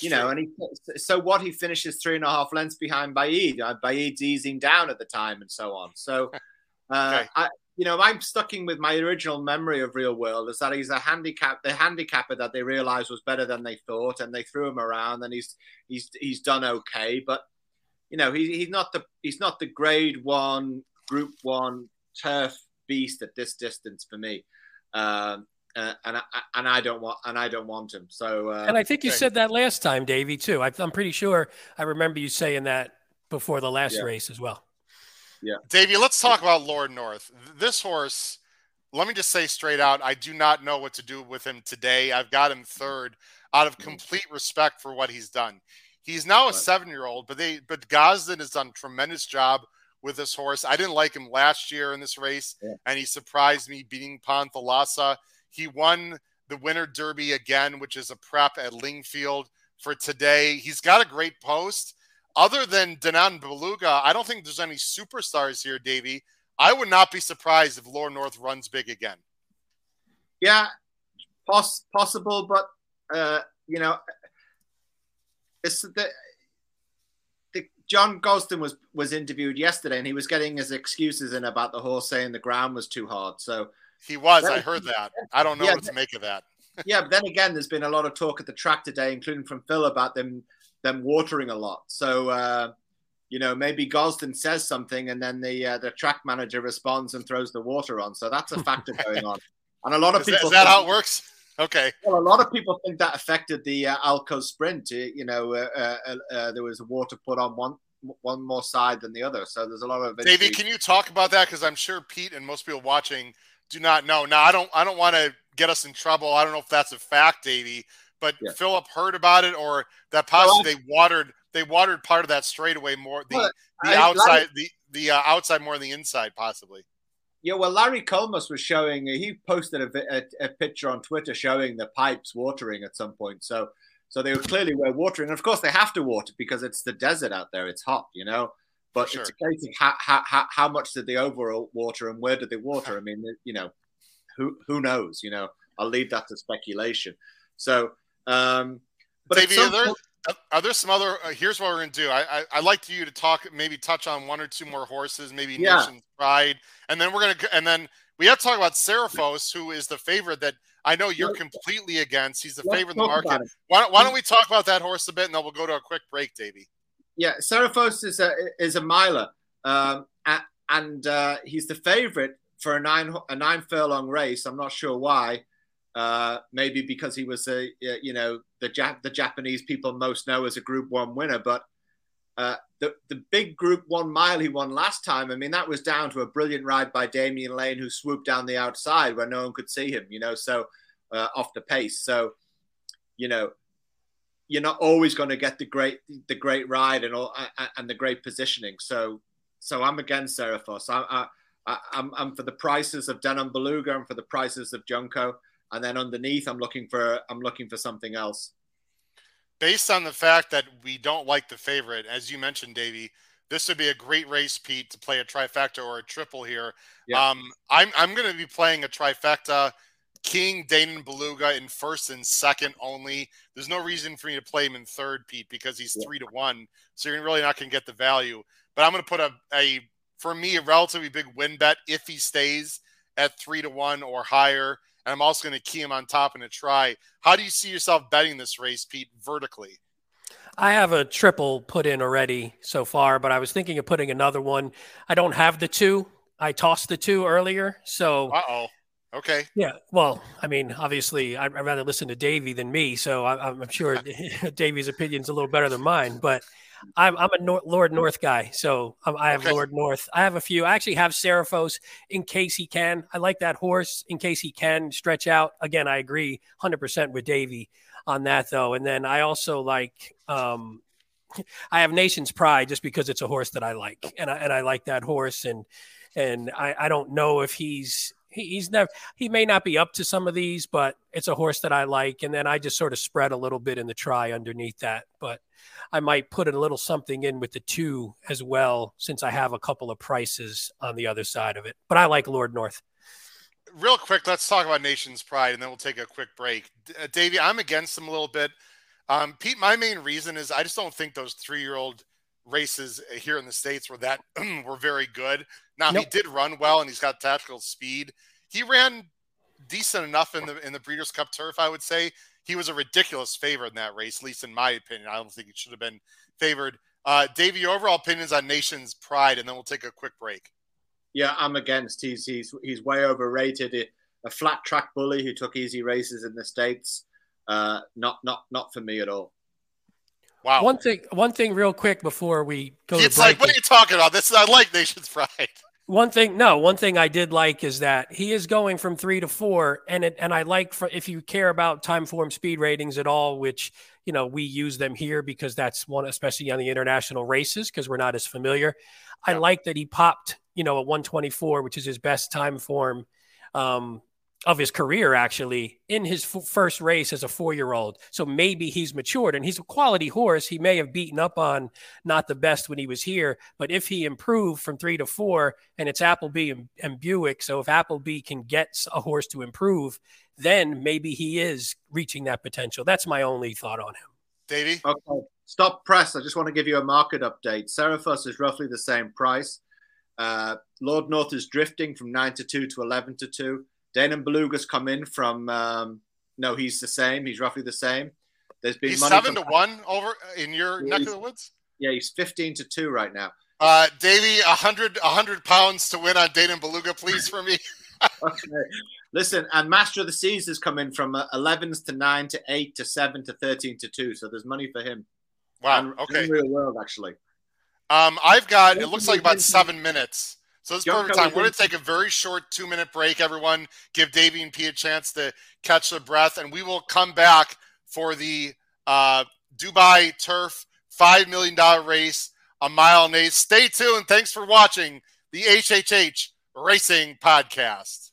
you know, and he so what he finishes three and a half lengths behind Baaeed. Uh, Baaeed's easing down at the time, and so on. So, uh, okay. I, you know, I'm stucking with my original memory of Real World is that he's a handicap, the handicapper that they realized was better than they thought, and they threw him around, and he's he's he's done okay, but you know, he, he's not the he's not the grade one, group one turf beast at this distance for me. Um, uh, and I, and I don't want and I don't want him. So uh, and I think you okay. said that last time, Davey, too. I, am pretty sure I remember you saying that before the last yeah. race as well. Yeah, Davey, let's talk about Lord North. This horse, let me just say straight out, I do not know what to do with him today. I've got him third out of mm. complete respect for what he's done. He's now a seven year old, but they but Gosden has done a tremendous job with this horse. I didn't like him last year in this race, yeah. and he surprised me beating Panthalassa. He won the Winter Derby again, which is a prep at Lingfield for today. He's got a great post. Other than Danon Beluga, I don't think there's any superstars here, Davey. I would not be surprised if Lord North runs big again. Yeah, poss- possible, but uh, you know, it's the, the John Gosden was was interviewed yesterday, and he was getting his excuses in about the horse saying the ground was too hard. So he was. I heard that. I don't know yeah, what to make of that. yeah, but then again, there's been a lot of talk at the track today, including from Phil, about them them watering a lot. So uh, you know, maybe Gosden says something, and then the uh, the track manager responds and throws the water on. So that's a factor going on. And a lot of is people. That, is that how it works? Okay. Well, a lot of people think that affected the uh, Al Quoz sprint. You know, uh, uh, uh, there was water put on one one more side than the other. So there's a lot of. Davey, can you talk about that? Because I'm sure Pete and most people watching do not know. Now, I don't. I don't want to get us in trouble. I don't know if that's a fact, Davey. But yeah. Philip heard about it, or that possibly well, they watered they watered part of that straightaway more the, well, the I, outside the the uh, outside more than the inside possibly. Yeah, well, Larry Collmus was showing. He posted a, a, a, picture on Twitter showing the pipes watering at some point. So, so they were clearly were watering, and of course they have to water because it's the desert out there. It's hot, you know. But sure. it's a case of how, how, how much did they over water and where did they water? I mean, you know, who who knows? You know, I'll leave that to speculation. So, um, but Davey, are there, are there some other? Uh, here's what we're gonna do. I, I would like you to talk, maybe touch on one or two more horses, maybe yeah. Nation's Pride, and then we're gonna and then we have to talk about Serifos, who is the favorite that I know you're completely against. He's the favorite in the market. Why, don't, why don't we talk about that horse a bit, and then we'll go to a quick break, Davey. Yeah, Serifos is a is a miler, um, and uh, he's the favourite for a nine a nine furlong race. I'm not sure why. Uh, maybe because he was a you know the Jap- the Japanese people most know as a Group One winner, but uh, the the big Group One mile he won last time. I mean that was down to a brilliant ride by Damian Lane, who swooped down the outside where no one could see him. You know, so uh, off the pace. So you know you're not always going to get the great the great ride and all and the great positioning. So so I'm against Serifos. I, I, I'm, I'm for the prices of Danon Beluga and for the prices of Junko, and then underneath I'm looking for I'm looking for something else. Based on the fact that we don't like the favorite, as you mentioned, Davey, this would be a great race, Pete, to play a trifecta or a triple here. Yeah. Um, I'm I'm going to be playing a trifecta King, Danon Beluga in first and second only. There's no reason for me to play him in third, Pete, because he's yeah. three to one. So you're really not going to get the value. But I'm going to put a, a, for me, a relatively big win bet if he stays at three to one or higher. And I'm also going to key him on top in a try. How do you see yourself betting this race, Pete, vertically? I have a triple put in already so far, but I was thinking of putting another one. I don't have the two. I tossed the two earlier. So uh oh. Okay. Yeah. Well, I mean, obviously, I'd, I'd rather listen to Davey than me, so I, am sure Davey's opinion's a little better than mine. But I'm, I'm a Nor- Lord North guy, so I'm, i have okay. Lord North. I have a few. I actually have Serifos in case he can. I like that horse in case he can stretch out. Again, I agree 100% with Davey on that, though. And then I also like. Um, I have Nation's Pride just because it's a horse that I like, and I, and I like that horse, and and I, I don't know if he's he, he's never he may not be up to some of these, but it's a horse that I like. And then I just sort of spread a little bit in the try underneath that. But I might put a little something in with the two as well, since I have a couple of prices on the other side of it. But I like Lord North. Real quick, let's talk about Nation's Pride, and then we'll take a quick break. Uh, Davey, I'm against him a little bit. Um, Pete, my main reason is I just don't think those three-year-old races here in the states were that were very good. Now nope. he did run well, and he's got tactical speed. He ran decent enough in the in the Breeders' Cup Turf, I would say. He was a ridiculous favorite in that race, at least in my opinion. I don't think he should have been favored. Uh, Davey, your overall opinions on Nation's Pride, and then we'll take a quick break. Yeah, I'm against. He's he's he's way overrated. A flat track bully who took easy races in the states. Uh, not not not for me at all. Wow. One thing, one thing, real quick before we go. It's like, what are you talking about? This is I like Nation's Pride. One thing, no, one thing I did like is that he is going from three to four, and it, and I like for if you care about time form speed ratings at all, which you know we use them here because that's one, especially on the international races because we're not as familiar. Yeah. I like that he popped, you know, a 124, which is his best time form um, of his career actually in his f- first race as a four-year-old. So maybe he's matured and he's a quality horse. He may have beaten up on not the best when he was here but if he improved from three to four and it's appleby and, and buick so if appleby can get a horse to improve then maybe he is reaching that potential. That's my only thought on him. Davey? Okay stop press. I just want to give you a market update. Serifos is roughly the same price. Uh, lord north is drifting from 9 to 2 to 11 to 2 Danon Beluga's come in from. Um, no, he's the same. He's roughly the same. There's been he's seven to one over in your yeah, neck of the woods. Yeah, he's fifteen to two right now. Uh, Davey, a hundred, a hundred pounds to win on Danon Beluga, please for me. okay. Listen, and Master of the Seas has come in from 11s uh, to 9 to 8 to 7 to 13 to 2. So there's money for him. Wow. And, okay. real world, actually. Um, I've got, it looks like about seven minutes. So it's perfect time. We're going to take a very short two minute break, everyone. Give Davey and P a chance to catch their breath, and we will come back for the uh, Dubai Turf $5 million race, a mile and eight. Stay tuned. Thanks for watching the HHH Racing Podcast.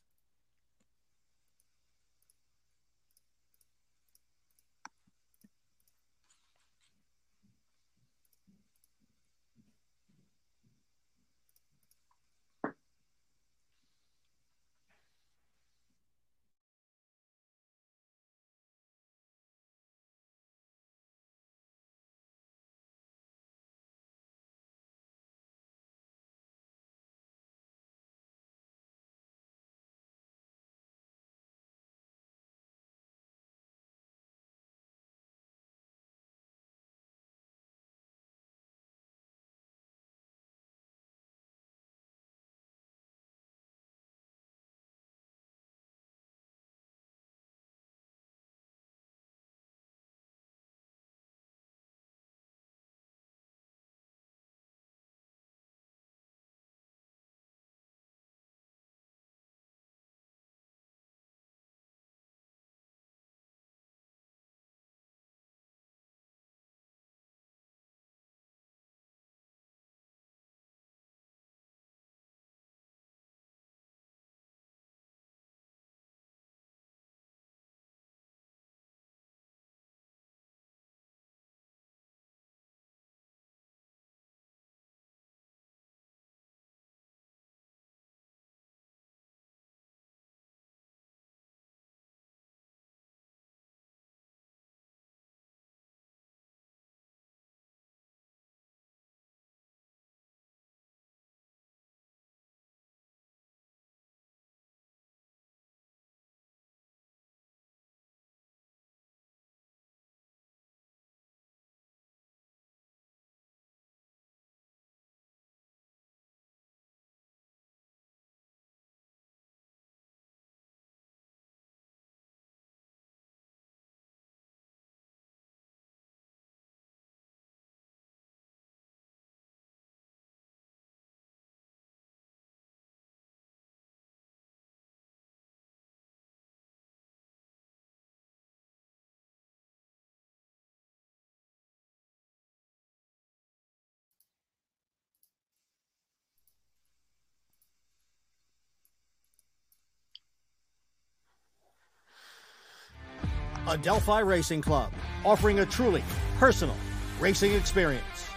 Adelphi Racing Club, offering a truly personal racing experience.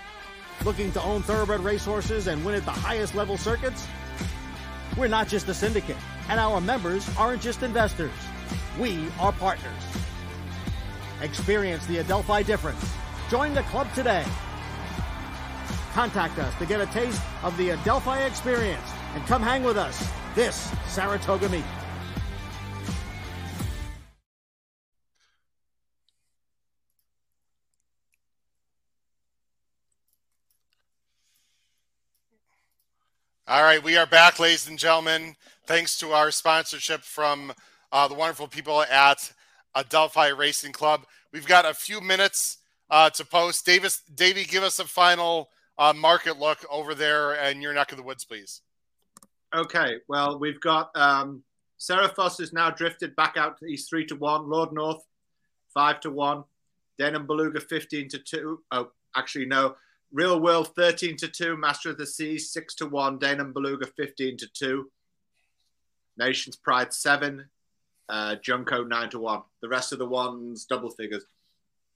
Looking to own thoroughbred racehorses and win at the highest level circuits? We're not just a syndicate, and our members aren't just investors. We are partners. Experience the Adelphi difference. Join the club today. Contact us to get a taste of the Adelphi experience and come hang with us this Saratoga meet. All right, we are back, ladies and gentlemen. Thanks to our sponsorship from uh, the wonderful people at Adelphi Racing Club. We've got a few minutes uh, to post. Davis, Davey, give us a final uh, market look over there and your neck of the woods, please. Okay, well, we've got um, Serifos is now drifted back out. To he's three to one. Lord North, five to one. Danon Beluga, 15 to two. Oh, actually, no. Real World 13 to 2, Master of the Seas 6 to 1, Danon Beluga 15 to 2, Nations Pride 7, uh, Junko 9 to 1. The rest of the ones double figures.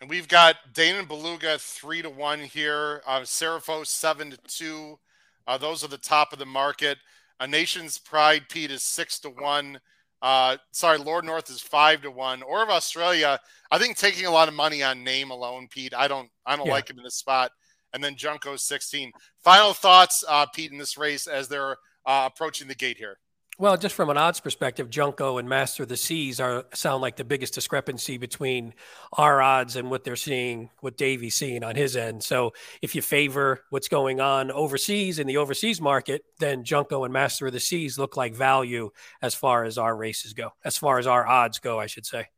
And we've got Danon Beluga 3 to 1 here, uh, Serifos 7 to 2. Uh, those are the top of the market. A Nation's Pride Pete is 6 to 1. Uh, sorry, Lord North is five to one. Order of Australia, I think taking a lot of money on name alone, Pete. I don't, I don't yeah. like him in this spot and then Junko 16. Final thoughts, uh, Pete, in this race as they're uh, approaching the gate here. Well, just from an odds perspective, Junko and Master of the Seas are sound like the biggest discrepancy between our odds and what they're seeing, what Davey's seeing on his end. So, if you favor what's going on overseas in the overseas market, then Junko and Master of the Seas look like value as far as our races go, as far as our odds go, I should say.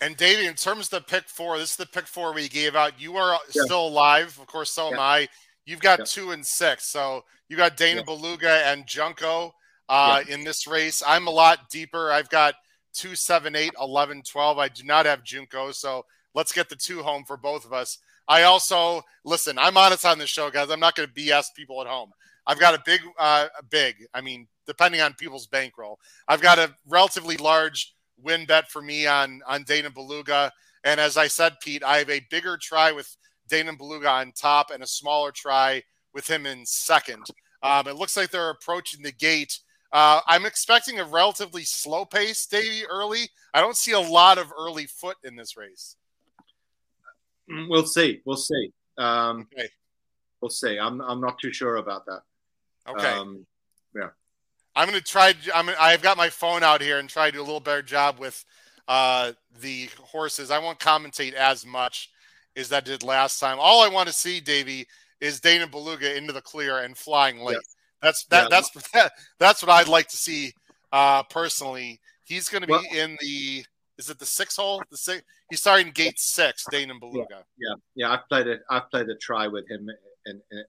And Davey, in terms of the pick four, this is the pick four we gave out. You are yeah. still alive, of course. So yeah. am I. You've got yeah. two and six, so you got Danon Beluga and Junko uh, in this race. I'm a lot deeper. I've got two, seven, eight, 11, 12. I do not have Junko, so let's get the two home for both of us. I also listen. I'm honest on this show, guys. I'm not going to BS people at home. I've got a big, uh, big. I mean, depending on people's bankroll, I've got a relatively large win bet for me on on Danon Beluga. And as I said, Pete, I have a bigger try with Danon Beluga on top and a smaller try with him in second. Um, it looks like they're approaching the gate. Uh, I'm expecting a relatively slow pace, Davey, early. I don't see a lot of early foot in this race. Mm, we'll see. We'll see. Um, okay. We'll see. I'm I'm not too sure about that. Okay. Um, yeah. I'm going to try. I'm. I've got my phone out here and try to do a little better job with uh, the horses. I won't commentate as much as that did last time. All I want to see, Davey, is Danon Beluga into the clear and flying late. Yes. That's that. Yeah. That's that, that's what I'd like to see uh, personally. He's going to be well, in the. Is it the six hole? The six. He's starting gate six. Danon Beluga. Yeah, yeah, yeah. I've played it. I've played a try with him in, in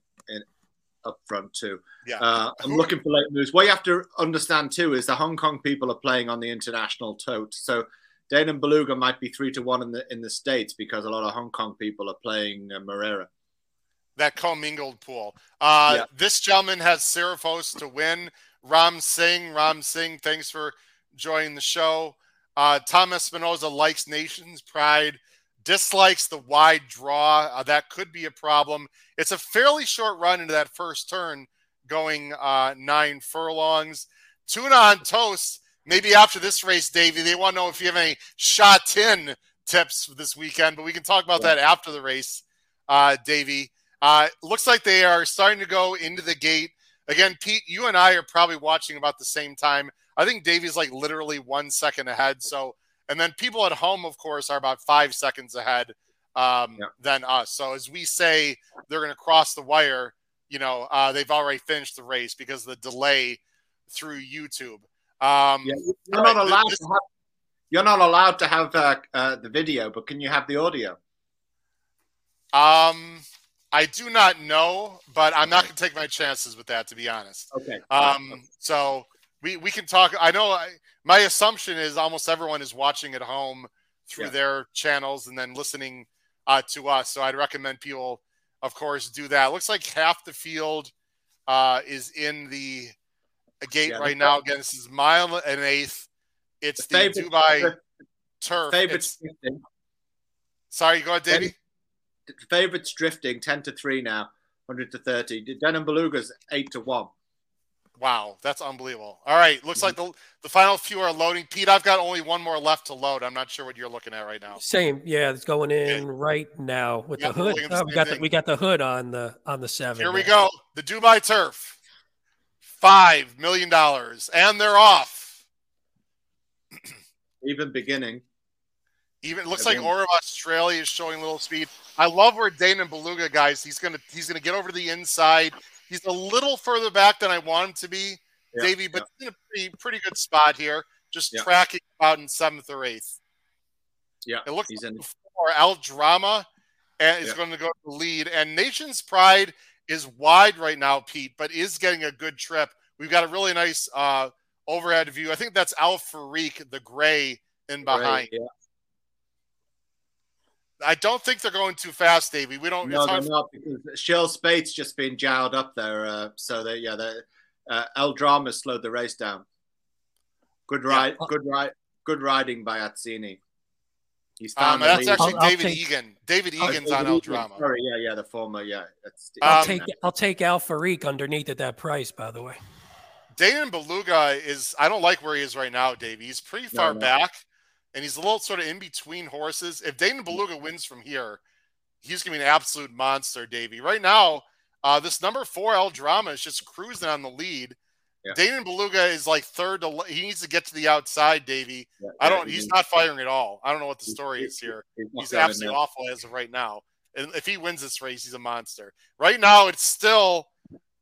up front too. Yeah. Uh, I'm looking for late moves. What you have to understand too is the Hong Kong people are playing on the international tote. So Danon Beluga might be three to one in the in the states because a lot of Hong Kong people are playing uh, Moreira. That commingled pool. Uh, yeah. This gentleman has Serifos to win. Ram Singh, Ram Singh, thanks for joining the show. Uh, Tom Espinoza likes Nations Pride dislikes the wide draw. Uh, that could be a problem. It's a fairly short run into that first turn, going uh, nine furlongs. Tuna on toast. Maybe after this race, Davey, they want to know if you have any Sha Tin tips this weekend, but we can talk about yeah. that after the race, uh, Davey. Uh, looks like they are starting to go into the gate. Again, Pete, you and I are probably watching about the same time. I think Davey's like literally one second ahead. So and then people at home, of course, are about five seconds ahead um, yeah. than us. So as we say, they're going to cross the wire. You know, uh, they've already finished the race because the delay through YouTube. Um, yeah, you're not allowed this, to have. You're not allowed to have uh, uh, the video, but can you have the audio? Um, I do not know, but I'm not going to take my chances with that, to be honest. Okay. Um, so we we can talk. I know I, my assumption is almost everyone is watching at home through yeah. their channels and then listening uh, to us. So I'd recommend people, of course, do that. It looks like half the field uh, is in the gate yeah, right now. Again, this is mile and eighth. It's the, the Dubai turf. Favorite, Sorry, go ahead, Davey. Favorites drifting ten to three now, hundred to thirty. Danon Beluga's eight to one. Wow, that's unbelievable. All right, looks like mm-hmm. the the final few are loading. Pete, I've got only one more left to load. I'm not sure what you're looking at right now. Same, yeah, it's going in right now with Yeah, the hood. we're looking at the Oh, we same got the we got the hood on the on the seven. Here we there. go. The Dubai Turf, five million dollars, and they're off. Even beginning. Even it looks Yeah, like then- Order of Australia is showing a little speed. I love where Danon Beluga, guys. He's gonna he's gonna get over to the inside. He's a little further back than I want him to be, Yeah, Davey, but he's in a pretty pretty good spot here. Just Yeah. tracking about in seventh or eighth. Yeah, It looks he's like in. before El Drama is Yeah. going to go to the lead. And Nation's Pride is wide right now, Pete, but is getting a good trip. We've got a really nice uh, overhead view. I think that's Alfareeq, the gray in behind. Yeah. I don't think they're going too fast, Davey. We don't. No, it's they're not because Shirl's Speight's just been jowled up there. Uh, so that yeah, the uh, El Drama slowed the race down. Good ride, good ride, good riding by Atzeni. He's Um, that's lead. actually I'll- I'll David take- Egan. David Oh, Egan's David on El Egan. Drama. Sorry, yeah, yeah, the former, yeah. That's I'll Um, take I'll take Alfareeq underneath at that price. By the way, Danon Beluga is I don't like where he is right now, Davey. He's pretty No, far no. back and he's a little sort of in between horses. If Danon Beluga wins from here, he's gonna be an absolute monster, Davey. Right now, uh, this number four El Drama is just cruising on the lead. Yeah. Danon Beluga is like third to he needs to get to the outside, Davey. Yeah, I don't he's not firing at all. I don't know what the story is here. He's, He's absolutely awful as of right now. And if he wins this race, he's a monster. Right now, it's still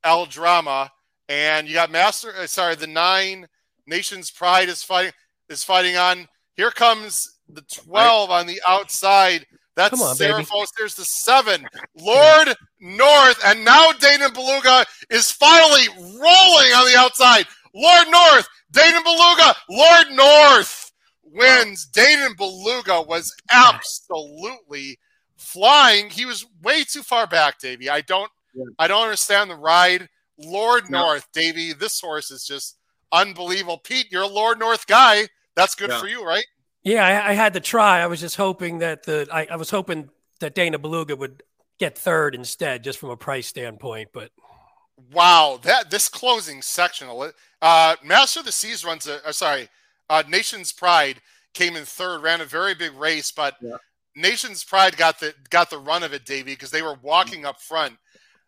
El Drama, and you got Master. uh, Sorry, the nine Nations Pride is fighting is fighting on. Here comes the twelve on the outside. That's on. Serifos. There's the seven, Lord North, and now Danon Beluga is finally rolling on the outside. Lord North, Danon Beluga, Lord North wins. Danon Beluga was absolutely flying. He was way too far back, Davey. I don't Yeah. I don't understand the ride. Lord No. North, Davey, this horse is just unbelievable. Pete, you're a Lord North guy. That's good Yeah. for you, right? yeah, I, I had to try. I was just hoping that the I, I was hoping that Danon Beluga would get third instead, just from a price standpoint. But Wow, that this closing sectional. Uh, Master of the Seas runs a. Uh, sorry, uh, Nation's Pride came in third, ran a very big race, but Yeah. Nation's Pride got the got the run of it, Davey, because they were walking up front.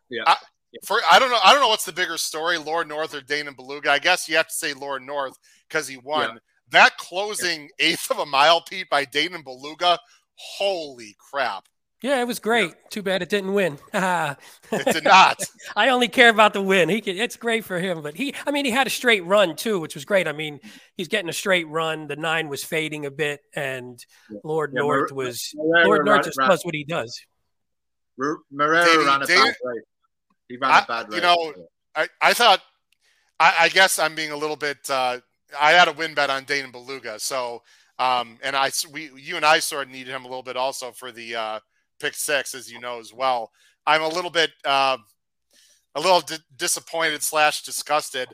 Yeah. I, for I don't know. I don't know what's the bigger story, Lord North or Danon Beluga. I guess you have to say Lord North because he won. That closing eighth of a mile, Pete, by Danon Beluga. Holy crap! yeah, it was great. Too bad it didn't win. It did not. I only care about the win. He can, it's great for him, but he, I mean, he had a straight run too, which was great. I mean, he's getting a straight run. The nine was fading a bit, and Lord Yeah, North Mar- was Marrero Lord North ran- just ran- does what he does. Mar- Marrero Davey- ran a Davey- bad race. He ran I- a bad race. you know, I, I thought, I, I guess I'm being a little bit. Uh, I had a win bet on Danon Beluga, so um, and I we you and I sort of needed him a little bit also for the uh, pick six, as you know as well. I'm a little bit uh, a little di- disappointed slash disgusted.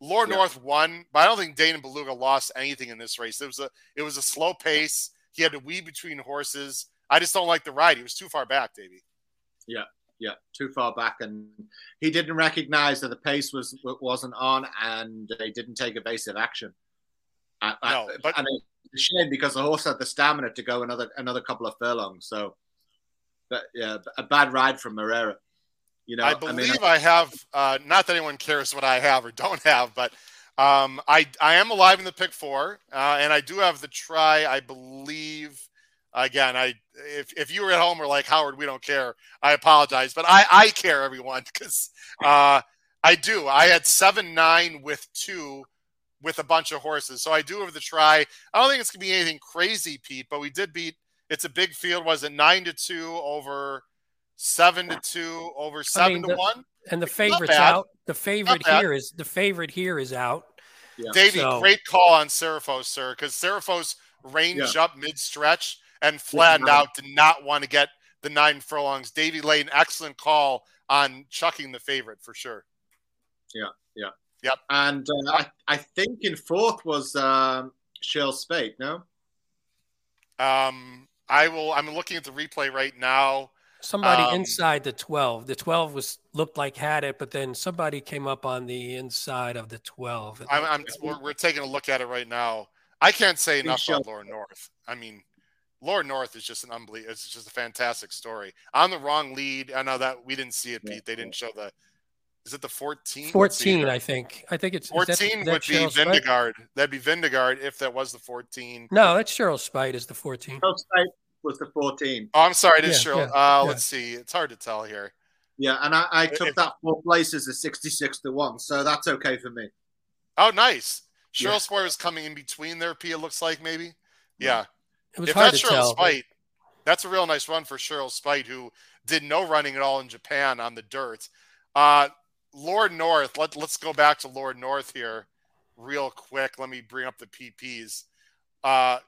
Lord Yeah. North won, but I don't think Danon Beluga lost anything in this race. It was a it was a slow pace. He had to weave between horses. I just don't like the ride. He was too far back, Davey. yeah, too far back, and he didn't recognize that the pace was wasn't on, and they didn't take evasive action. I- I- No, but- and it's a shame because the horse had the stamina to go another another couple of furlongs. So, but yeah, a bad ride from Moreira. You know, I mean, believe I, have. Uh, not that anyone cares what I have or don't have, but um, I I am alive in the pick four, uh, and I do have the try. I believe. Again, I if if you were at home or like Howard, we don't care. I apologize, but I I care everyone because uh, I do. I had seven nine with two with a bunch of horses, so I do have the try. I don't think it's gonna be anything crazy, Pete, but we did beat. It's a big field. Was it nine to two over? Seven to two over seven mean, to the- one. And the It's favorite's out. The favorite here is the favorite here is out. Yeah. Davey, So- great call on Serifos, sir, because Serifos ranged up mid stretch and flattened Yeah. out, did not want to get the nine furlongs. Davey laid an excellent call on chucking the favorite for sure. Yeah, yeah. Yep. And uh, I, I think in fourth was um, Shirl's Speight. No, Um, I will. I'm looking at the replay right now. Somebody Um, inside the 12. The 12 was looked like had it, but then somebody came up on the inside of the 12. I'm, I'm we're, we're taking a look at it right now. I can't say enough about Lord North. I mean, Lord North is just an unbelievable. It's just a fantastic story. On the wrong lead. I know that we didn't see it, Pete. They didn't show the. Is it the 14? 14, I think. I think it's is that- 14 that would be Shirl's Speight? That'd be Vin de Garde if that was the 14. No, that's Shirl's Speight is the 14. Shirl's Speight was the 14. Oh, I'm sorry. It is Yeah, Cheryl. yeah, uh, yeah. Let's see. It's hard to tell here. Yeah, and I, I If- took that four places as 66 to 1, so that's okay for me. Oh, nice. Cheryl Yeah. Spite was coming in between there, P. It looks like maybe. Yeah. It was if hard that's to Cheryl tell. Spite, that's a real nice run for Shirl's Speight, who did no running at all in Japan on the dirt. Uh, Lord North, let, let's go back to Lord North here real quick. Let me bring up the PPs. Uh,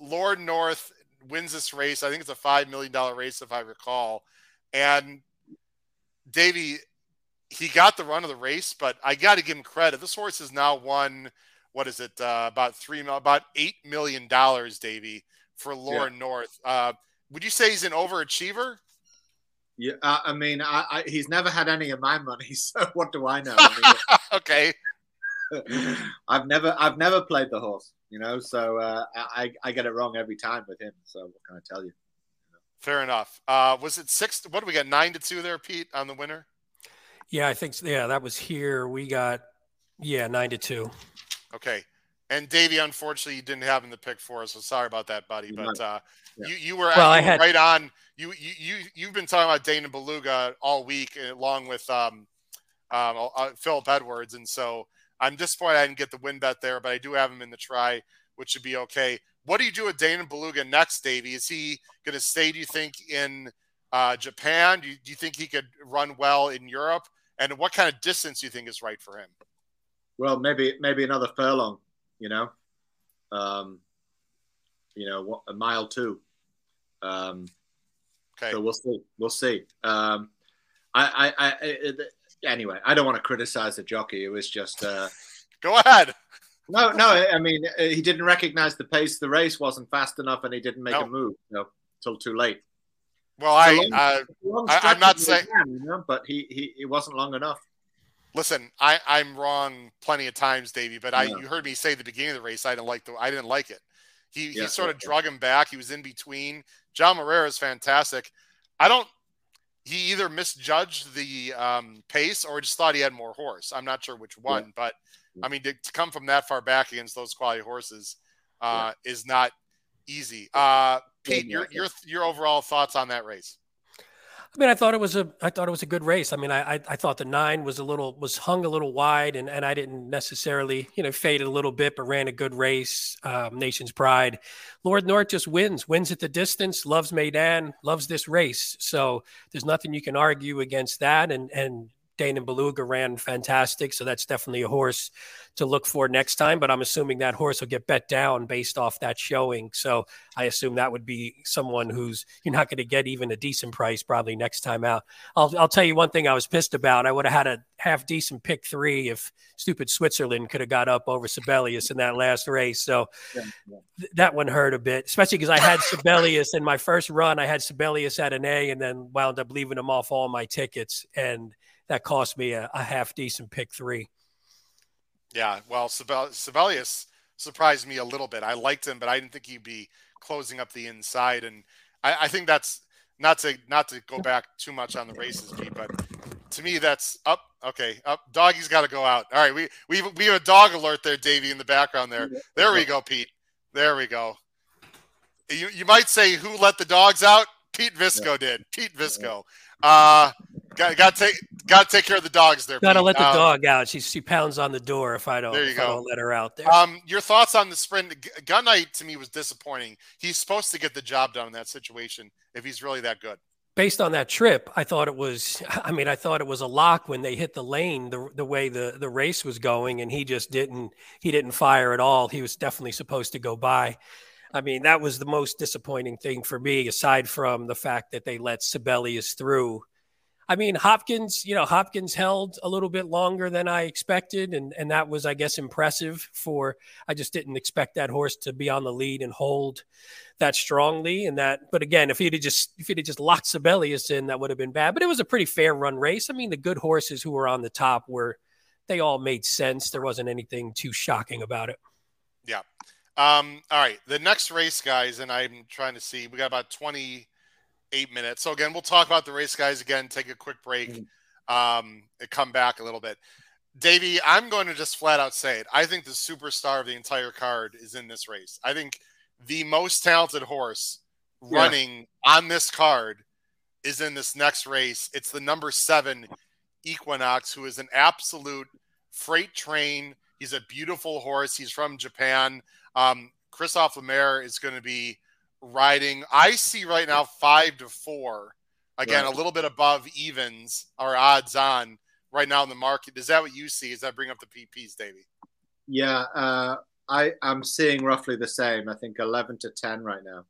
Lord North wins this race. I think it's a $5 million race, if I recall. And Davey, he got the run of the race, but I got to give him credit. This horse has now won, what is it, uh, about three, about $8 million, Davey, for Lord North. Uh, would you say he's an overachiever? Yeah, uh, I mean, I, I, he's never had any of my money, so what do I know? I okay. I've never, I've never played the horse, you know, so uh, I, I get it wrong every time with him. So what can I tell you? Fair enough. Uh, was it six? What do we got? Nine to two there, Pete, on the winner. Yeah, I think so. yeah, that was here. We got yeah, 9 to 2. Okay. And Davey, unfortunately, you didn't have him to pick for us, so sorry about that, buddy. But uh, Yeah. you you were, Well, you I were had- right on. You you you you've been talking about Danon Beluga all week, uh, along with um, um, uh, Philip Edwards, and so I'm disappointed I didn't get the win bet there, but I do have him in the try, which should be okay. What do you do with Danon Beluga next, Davey? Is he going to stay? Do you think in uh, Japan? Do you, do you think he could run well in Europe? And what kind of distance do you think is right for him? Well, maybe, maybe another furlong, you know, um, you know, a mile two. Um, Okay. So we'll see. We'll see. Um, I, I, I, it, anyway, I don't want to criticize the jockey. It was just, uh, Go ahead. no, no. I mean, uh, he didn't recognize the pace. The race wasn't fast enough, and he didn't make No. a move. You know, till too late. Well, I long- uh, I- I'm not saying- you know, but he, he, it wasn't long enough. Listen. I I'm wrong plenty of times, Davey. But I Yeah. you heard me say the beginning of the race I didn't like the I didn't like it. He Yeah, he sort of yeah. drug him back. He was in between. João Moreira is fantastic. I don't. He either misjudged the um, pace or just thought he had more horse. I'm not sure which one, but I mean to, to come from that far back against those quality horses uh, is not easy. Uh, Pete, your your your overall thoughts on that race? I mean, I thought it was a, I thought it was a good race. I mean, I, I, I thought the nine was a little, was hung a little wide, and, and I didn't necessarily, you know, faded a little bit, but ran a good race. Um, Nation's Pride, Lord North just wins, wins at the distance, loves Meydan, loves this race. So there's nothing you can argue against that. And and Danon Beluga ran fantastic, so that's definitely a horse to look for next time. But I'm assuming that horse will get bet down based off that showing. So I assume that would be someone who's you're not going to get even a decent price probably next time out. I'll I'll tell you one thing I was pissed about. I would have had a half decent pick three if stupid Switzerland could have got up over Sibelius in that last race. So Yeah, yeah. th- that one hurt a bit, especially because I had Sibelius in my first run. I had Sibelius at an A and then wound up leaving him off all my tickets. And that cost me a, a half decent pick three. Yeah, well, Sibel- Sibelius surprised me a little bit. I liked him, but I didn't think he'd be closing up the inside, and I, I think that's not to not to go back too much on the races, Pete, but to me that's up. Okay, up. Doggy's got to go out. All right, we we we have a dog alert there, Davey, in the background there. There we go, Pete. There we go. You you might say who let the dogs out? Pete Visco did. Pete Visco. Uh, got got to take got to take care of the dogs there. Got to let the Um, dog out. She she pounds on the door if I don't, There you I go. don't let her out there. Um, your thoughts on the sprint? G- Gunite to me was disappointing. He's supposed to get the job done in that situation if he's really that good. based on that trip, I thought it was. I mean, I thought it was a lock when they hit the lane, the the way the the race was going, and he just didn't. He didn't fire at all. He was definitely supposed to go by. I mean, that was the most disappointing thing for me, aside from the fact that they let Sibelius through. I mean, Hopkins, you know, Hopkins held a little bit longer than I expected. And, and that was, I guess, impressive for, I just didn't expect that horse to be on the lead and hold that strongly. And that, but again, if he'd have just, if he'd have just locked Sibelius in, that would have been bad. But it was a pretty fair run race. I mean, the good horses who were on the top were, they all made sense. There wasn't anything too shocking about it. Yeah. Um, all right. The next race, guys, and I'm trying to see, we got about 20, eight minutes. So again, we'll talk about the race guys again, take a quick break, mm-hmm. um, and come back a little bit. Davey, I'm going to just flat out say it. I think the superstar of the entire card is in this race. I think the most talented horse running yeah. on this card is in this next race. It's the number seven Equinox, who is an absolute freight train. He's a beautiful horse. He's from Japan. Um, Christophe Lemaire is going to be riding. I see right now five to four. Again, right. a little bit above evens or odds on right now in the market. Is that what you see? Does that bring up the PPs, Davey? Yeah, uh, I I'm seeing roughly the same. I think eleven to ten right now.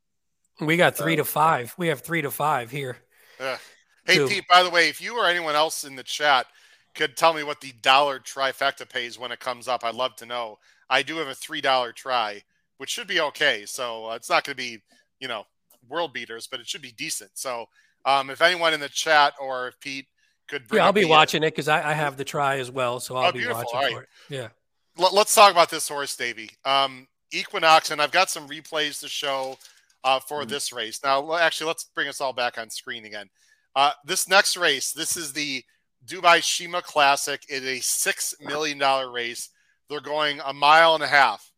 We got three to five. We have three to five here. Uh, hey, Two. Pete. By the way, if you or anyone else in the chat could tell me what the dollar trifecta pays when it comes up, I'd love to know. I do have a three dollar try, which should be okay. So uh, it's not going to be you know, world beaters, but it should be decent. So um, if anyone in the chat or if Pete could, yeah, I'll be watching it because I, I, have the try as well, so I'll oh, be watching right. for it. Yeah. Let, us talk about this horse, Davey. Um, Equinox, and I've got some replays to show uh, for mm-hmm. this race. Now, actually, let's bring us all back on screen again. Uh, this next race, this is the Dubai Sheema Classic. It is a six million dollar race. They're going a mile and a half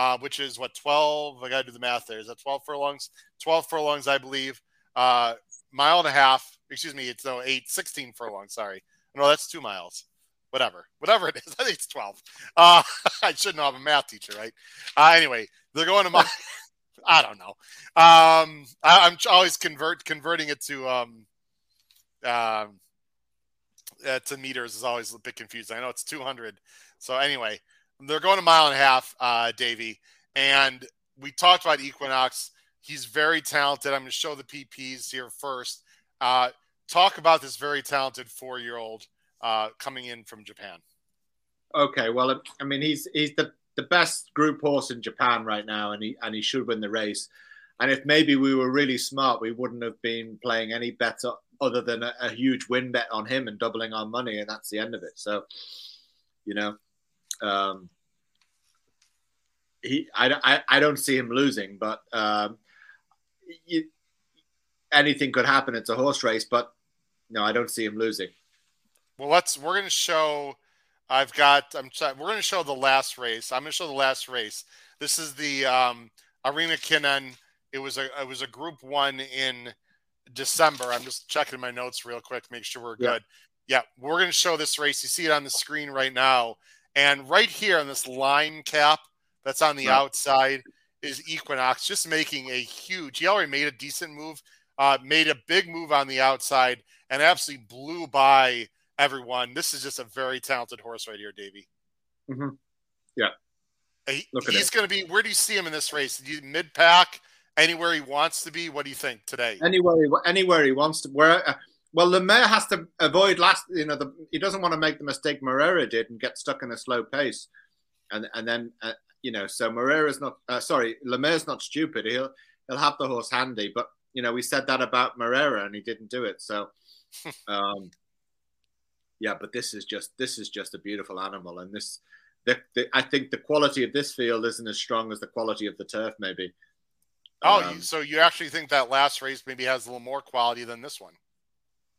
uh, which is what 12. I got to do the math there. Is that 12 furlongs? 12 furlongs, I believe. Uh, mile and a half. Excuse me. It's no eight, 16 furlongs. Sorry. No, that's two miles. Whatever, whatever it is. I think it's 12. Uh, I should know I'm a math teacher, right? Uh, anyway, they're going to my. I don't know. Um, I, am always convert converting it to um, um, uh, to meters is always a bit confusing. I know it's 200. So anyway, they're going a mile and a half, uh, Davey. And we talked about Equinox. He's very talented. I'm going to show the PPs here first. Uh, talk about this very talented four year old uh, coming in from Japan. Okay, well, I mean, he's he's the, the best group horse in Japan right now, and he and he should win the race. And if maybe we were really smart, we wouldn't have been playing any better other than a, a huge win bet on him and doubling our money, and that's the end of it. So, you know, um, he, I, I, I don't see him losing, but um, you, anything could happen. It's a horse race, but no, I don't see him losing. Well, let's. We're going to show. I've got. I'm. We're going to show the last race. I'm going to show the last race. This is the um, Arima Kinen. It was a. It was a Group One in December. I'm just checking my notes real quick, make sure we're good. Yeah, yeah we're going to show this race. You see it on the screen right now. And right here on this line cap that's on the right. outside is Equinox, just making a huge. He already made a decent move, uh, made a big move on the outside, and absolutely blew by everyone. This is just a very talented horse right here, Davey. Mm-hmm. Yeah. He, he's going to be. Where do you see him in this race? Mid pack, anywhere he wants to be. What do you think today? Anywhere, he, anywhere he wants to. Where uh, well, Lemaire has to avoid last. You know, the, he doesn't want to make the mistake Moreira did and get stuck in a slow pace, and and then uh, you know, so Moreira's not. Uh, sorry, Lemaire's not stupid. He'll he'll have the horse handy, but you know, we said that about Moreira and he didn't do it. So, um, yeah, but this is just this is just a beautiful animal, and this. The, the, I think the quality of this field isn't as strong as the quality of the turf, maybe. Oh, um, so you actually think that last race maybe has a little more quality than this one?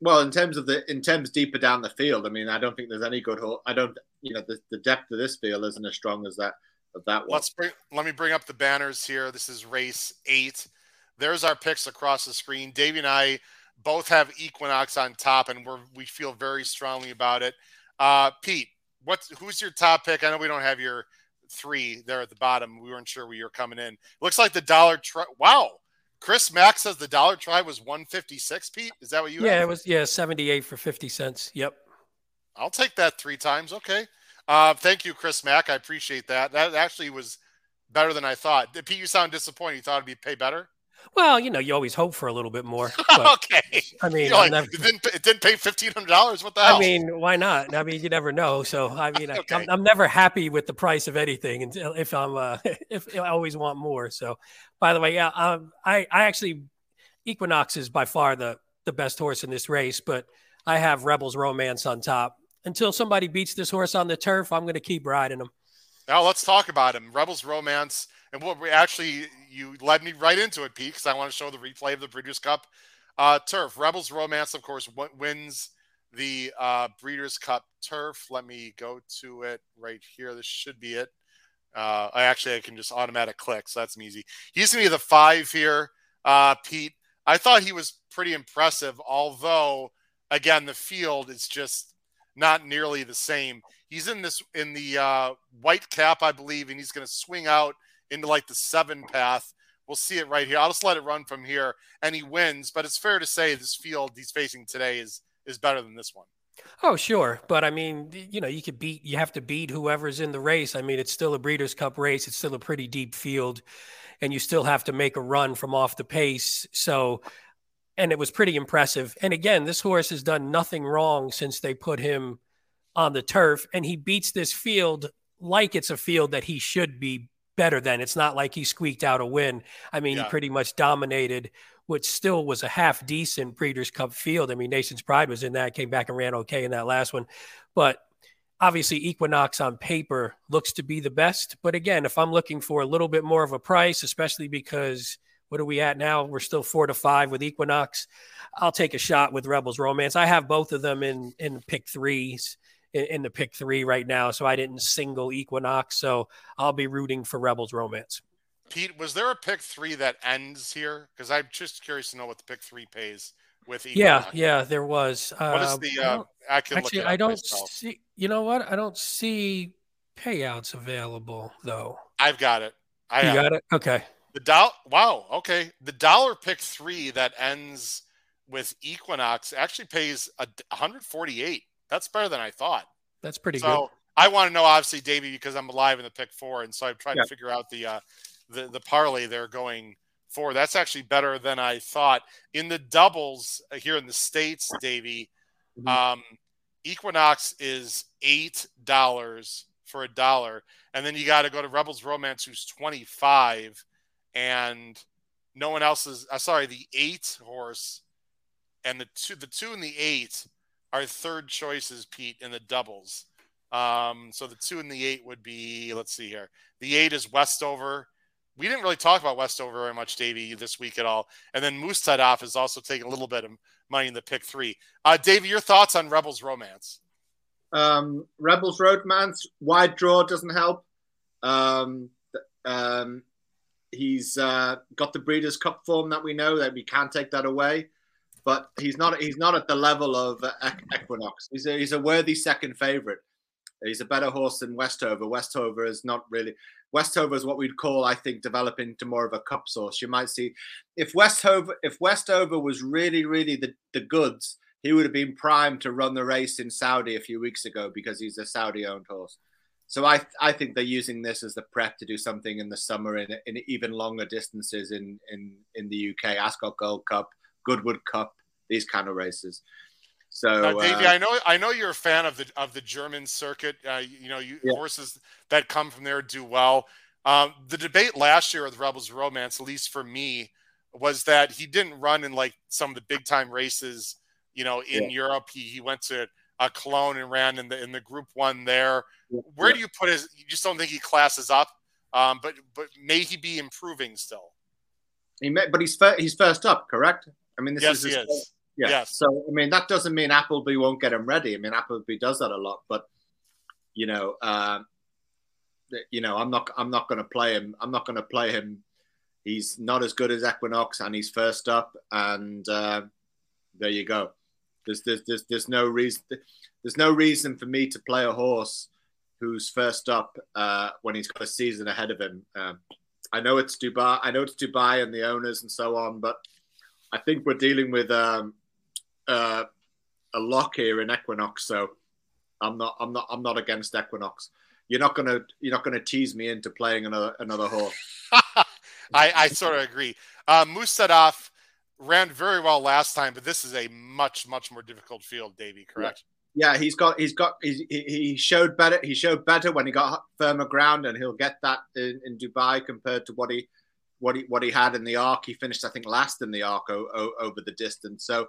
Well, in terms of the in terms deeper down the field, I mean, I don't think there's any good. I don't, you know, the, the depth of this field isn't as strong as that of that one. Let's bring. Let me bring up the banners here. This is race eight. There's our picks across the screen. Davey and I both have Equinox on top, and we're we feel very strongly about it. Uh, Pete, what's who's your top pick? I know we don't have your three there at the bottom. We weren't sure where you're coming in. Looks like the dollar. Tri- wow, Chris Mack says the dollar try was 156, Pete. Is that what you Yeah, have? it was yeah, 78 for 50 cents. Yep. I'll take that three times. Okay. Uh, thank you, Chris Mack. I appreciate that. That actually was better than I thought. Pete, you sound disappointed. You thought it'd be pay better? Well, you know, you always hope for a little bit more. okay. I mean, You know, like, never, it, didn't, it didn't pay fifteen hundred dollars. What the hell? I mean, why not? I mean, you never know. So, I mean, I, Okay. I'm, I'm never happy with the price of anything until if I'm uh, if I always want more. So, by the way, yeah, um, I I actually Equinox is by far the the best horse in this race, but I have Rebels Romance on top. Until somebody beats this horse on the turf, I'm going to keep riding him. Now let's talk about him. Rebels Romance, and what we actually you led me right into it, Pete, because I want to show the replay of the Breeders' Cup uh, turf. Rebels Romance, of course, w- wins the uh, Breeders' Cup turf. Let me go to it right here. This should be it. Uh, I actually I can just automatic click, so that's easy. He's gonna be the five here, uh, Pete. I thought he was pretty impressive, although again the field is just not nearly the same. He's in this in the uh, white cap, I believe, and he's to swing out into like the seven path. We'll see it right here. I'll just let it run from here, and he wins. But it's fair to say this field he's facing today is is better than this one. Oh, sure. But I mean, you know, you could beat, you have to beat whoever's in the race. I mean, it's still a Breeders' Cup race. It's still a pretty deep field, and you still have to make a run from off the pace. So, and it was pretty impressive. And again, this horse has done nothing wrong since they put him on the turf, and he beats this field like it's a field that he should be better than. It's not like he squeaked out a win. I mean, Yeah. he pretty much dominated which still was a half decent Breeders' Cup field. I mean, Nation's Pride was in that, came back and ran okay in that last one. But obviously, Equinox on paper looks to be the best. But again, if I'm looking for a little bit more of a price, especially because what are we at now? We're still four to five with Equinox. I'll take a shot with Rebels Romance. I have both of them in in pick threes in, in the pick three right now, so I didn't single Equinox. So I'll be rooting for Rebels Romance. Pete, was there a pick three that ends here? Because I'm just curious to know what the pick three pays with. Equinox. yeah, yeah, there was. Uh, What is the? I Uh, don't- I can Actually, I don't myself. see. You know what? I don't see payouts available though. I've got it. I You got it. Okay. The dollar. Wow. Okay. The dollar pick three that ends with Equinox actually pays a 148. That's better than I thought. That's pretty good. so I want to know, obviously, Davey, because I'm alive in the pick four, and so I'm trying Yeah. to figure out the uh, the the parlay they're going for. That's actually better than I thought. In the doubles uh, here in the states, Davey, Mhm. um, Equinox is eight dollars for a dollar, and then you got to go to Rebels Romance, who's twenty five, and no one else is. Uh, sorry, the eight horse and the two, the two and the eight are third choices, Pete, in the doubles. Um, so the two and the eight would be. Let's see here. The eight is Westover. We didn't really talk about Westover very much, Davey, this week at all. And then Mostahdaf is also taking a little bit of money in the pick three. Uh, Davey, your thoughts on Rebels Romance? Um, Rebels Romance wide draw doesn't help. Um, um, he's uh, got the Breeders' Cup form that we know that we can't take that away, but he's not he's not at the level of Equinox. He's a, he's a worthy second favorite. He's a better horse than Westover. Westover is not really. Westover is what we'd call, I think, developing to more of a cup source. You might see if Westover if Westover was really really the the goods he would have been primed to run the race in Saudi a few weeks ago because he's a Saudi owned horse. So I I think they're using this as the prep to do something in the summer in, in even longer distances in, in, in the UK, Ascot Gold Cup, Goodwood Cup, these kind of races. So Now, Davey, uh, I know I know you're a fan of the of the German circuit. Uh, you, know, you, Yeah. horses that come from there do well. Um, the debate last year with Rebels Romance, at least for me, was that he didn't run in like some of the big time races. You know, in Yeah. Europe, he, he went to uh, Cologne and ran in the in the Group One there. Where yeah. do you put his? You just don't think he classes up, um, but but may he be improving still? he may, but he's fir- he's first up, correct? I mean, this yes, is is. Yeah. Yes. So I mean, that doesn't mean Appleby won't get him ready. I mean, Appleby does that a lot, but you know, uh, you know, I'm not I'm not going to play him. I'm not going to play him. He's not as good as Equinox, and he's first up, and uh, there you go. There's, there's there's there's no reason there's no reason for me to play a horse who's first up uh, when he's got a season ahead of him. Um, I know it's Dubai. I know it's Dubai and the owners and so on, but I think we're dealing with um, uh, a lock here in Equinox. So I'm not. I'm not. I'm not against Equinox. You're not gonna. You're not gonna tease me into playing another another horse. I, I sort of agree. Uh, Mostahdaf ran very well last time, but this is a much much more difficult field, Davey. Correct? Yeah, he's got he's got he's, he showed better. He showed better when he got firmer ground, and he'll get that in, in Dubai compared to what he what he what he had in the arc. He finished, I think, last in the arc o, o, over the distance. So,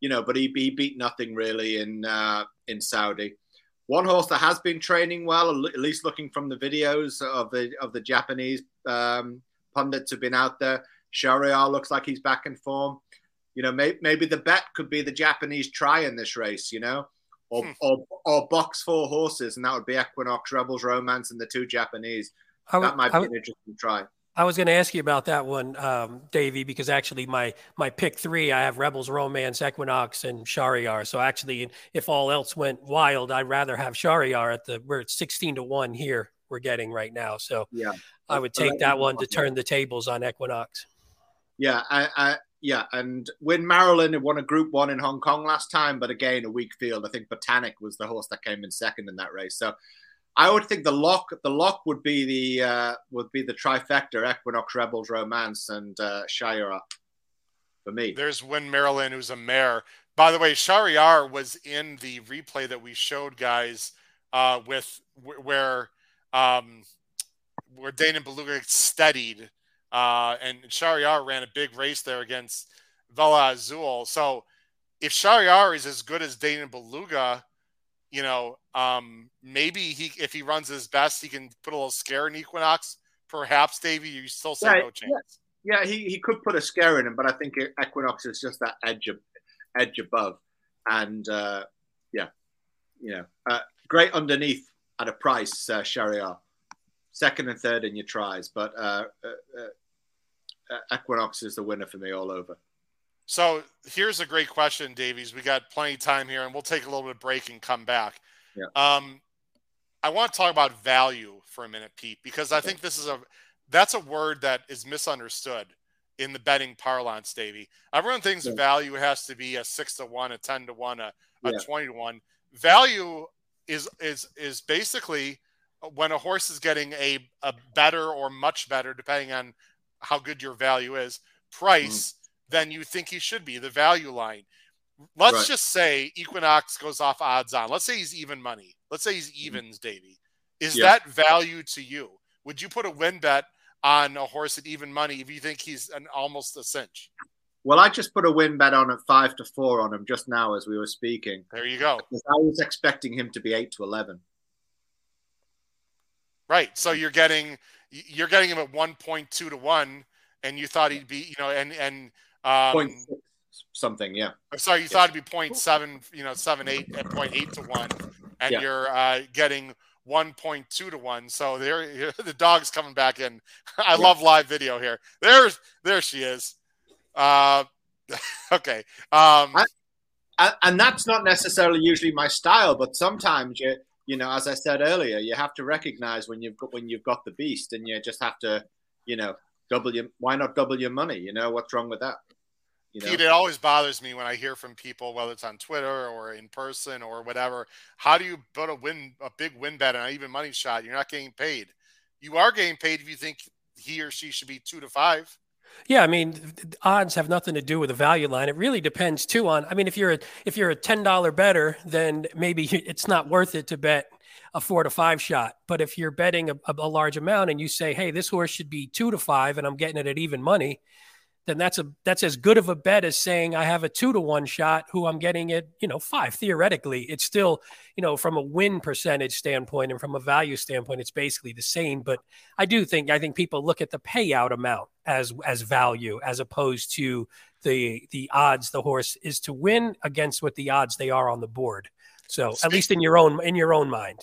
you know, but he, he beat nothing really in uh, in Saudi. One horse that has been training well, at least looking from the videos of the of the Japanese um, pundits who've been out there. Shahryar looks like he's back in form. You know, may, maybe the bet could be the Japanese try in this race. You know, or, hmm. or or box four horses, and that would be Equinox, Rebels, Romance, and the two Japanese. that might be an interesting try. I was going to ask you about that one, um, Davey, because actually my my pick three, I have Rebels, Romance, Equinox, and Shahryar. So actually, if all else went wild, I'd rather have Shahryar at the where it's sixteen to one here we're getting right now. So yeah, I would take that one to turn the tables on Equinox. Yeah, I, I yeah, and Win Marilyn won a Group One in Hong Kong last time, but again a weak field. I think Botanik was the horse that came in second in that race. So I would think the lock the lock would be the uh, would be the trifecta: Equinox, Rebels, Romance, and uh, Shahryar. For me, there's Win Marilyn, who's a mare. By the way, Shahryar was in the replay that we showed guys uh, with where um, where Danon Beluga steadied, uh, and Shahryar ran a big race there against Vela Azul. So if Shahryar is as good as Danon Beluga, you know, um, maybe he if he runs his best, he can put a little scare in Equinox. Perhaps, Davey, you still say yeah, no chance. Yeah, yeah, he, he could put a scare in him, but I think Equinox is just that edge of, edge above, and uh, yeah, you know, uh, great underneath at a price, uh, Shahryar. Second and third in your tries, but uh, uh, uh, Equinox is the winner for me all over. So here's a great question, Davies. We got plenty of time here, and we'll take a little bit of break and come back. Yeah. Um, I want to talk about value for a minute, Pete, because I think this is a that's a word that is misunderstood in the betting parlance, Davy. Everyone thinks yeah. value has to be a six to one, a ten to one, a, a yeah. twenty to one. Value is is is basically when a horse is getting a, a better or much better, depending on how good your value is, price. Than you think he should be, the value line. Let's right. just say Equinox goes off odds on. Let's say he's even money. Let's say he's mm-hmm. evens, Davy. Is yeah. that value to you? Would you put a win bet on a horse at even money if you think he's an almost a cinch? Well, I just put a win bet on at five to four on him just now as we were speaking. There you go. Because I was expecting him to be eight to eleven. Right. So you're getting you're getting him at one point two to one, and you thought he'd be, you know, and and um, point six something, yeah. I'm sorry, you yeah. thought it'd be point seven, you know, seven eight at point eight to one, and yeah. you're uh, getting one point two to one. So there, the dog's coming back in. I yeah. love live video here. There's, there she is. Uh, okay. Um, I, and that's not necessarily usually my style, but sometimes you, you know, as I said earlier, you have to recognize when you've got when you've got the beast, and you just have to, you know, double your why not double your money? You know what's wrong with that? You know? Pete, it always bothers me when I hear from people, whether it's on Twitter or in person or whatever. How do you put a win, a big win bet and an even money shot? You're not getting paid. You are getting paid if you think he or she should be two to five. Yeah, I mean, odds have nothing to do with the value line. It really depends too on. I mean, if you're a if you're a ten dollar better, then maybe it's not worth it to bet a four to five shot. But if you're betting a, a, large amount and you say, hey, this horse should be two to five and I'm getting it at even money, then that's a that's as good of a bet as saying I have a two to one shot who I'm getting it, you know, five. Theoretically, it's still, you know, from a win percentage standpoint and from a value standpoint, it's basically the same. But I do think I think people look at the payout amount as as value as opposed to the the odds the horse is to win against what the odds they are on the board. So at least in your own in your own mind.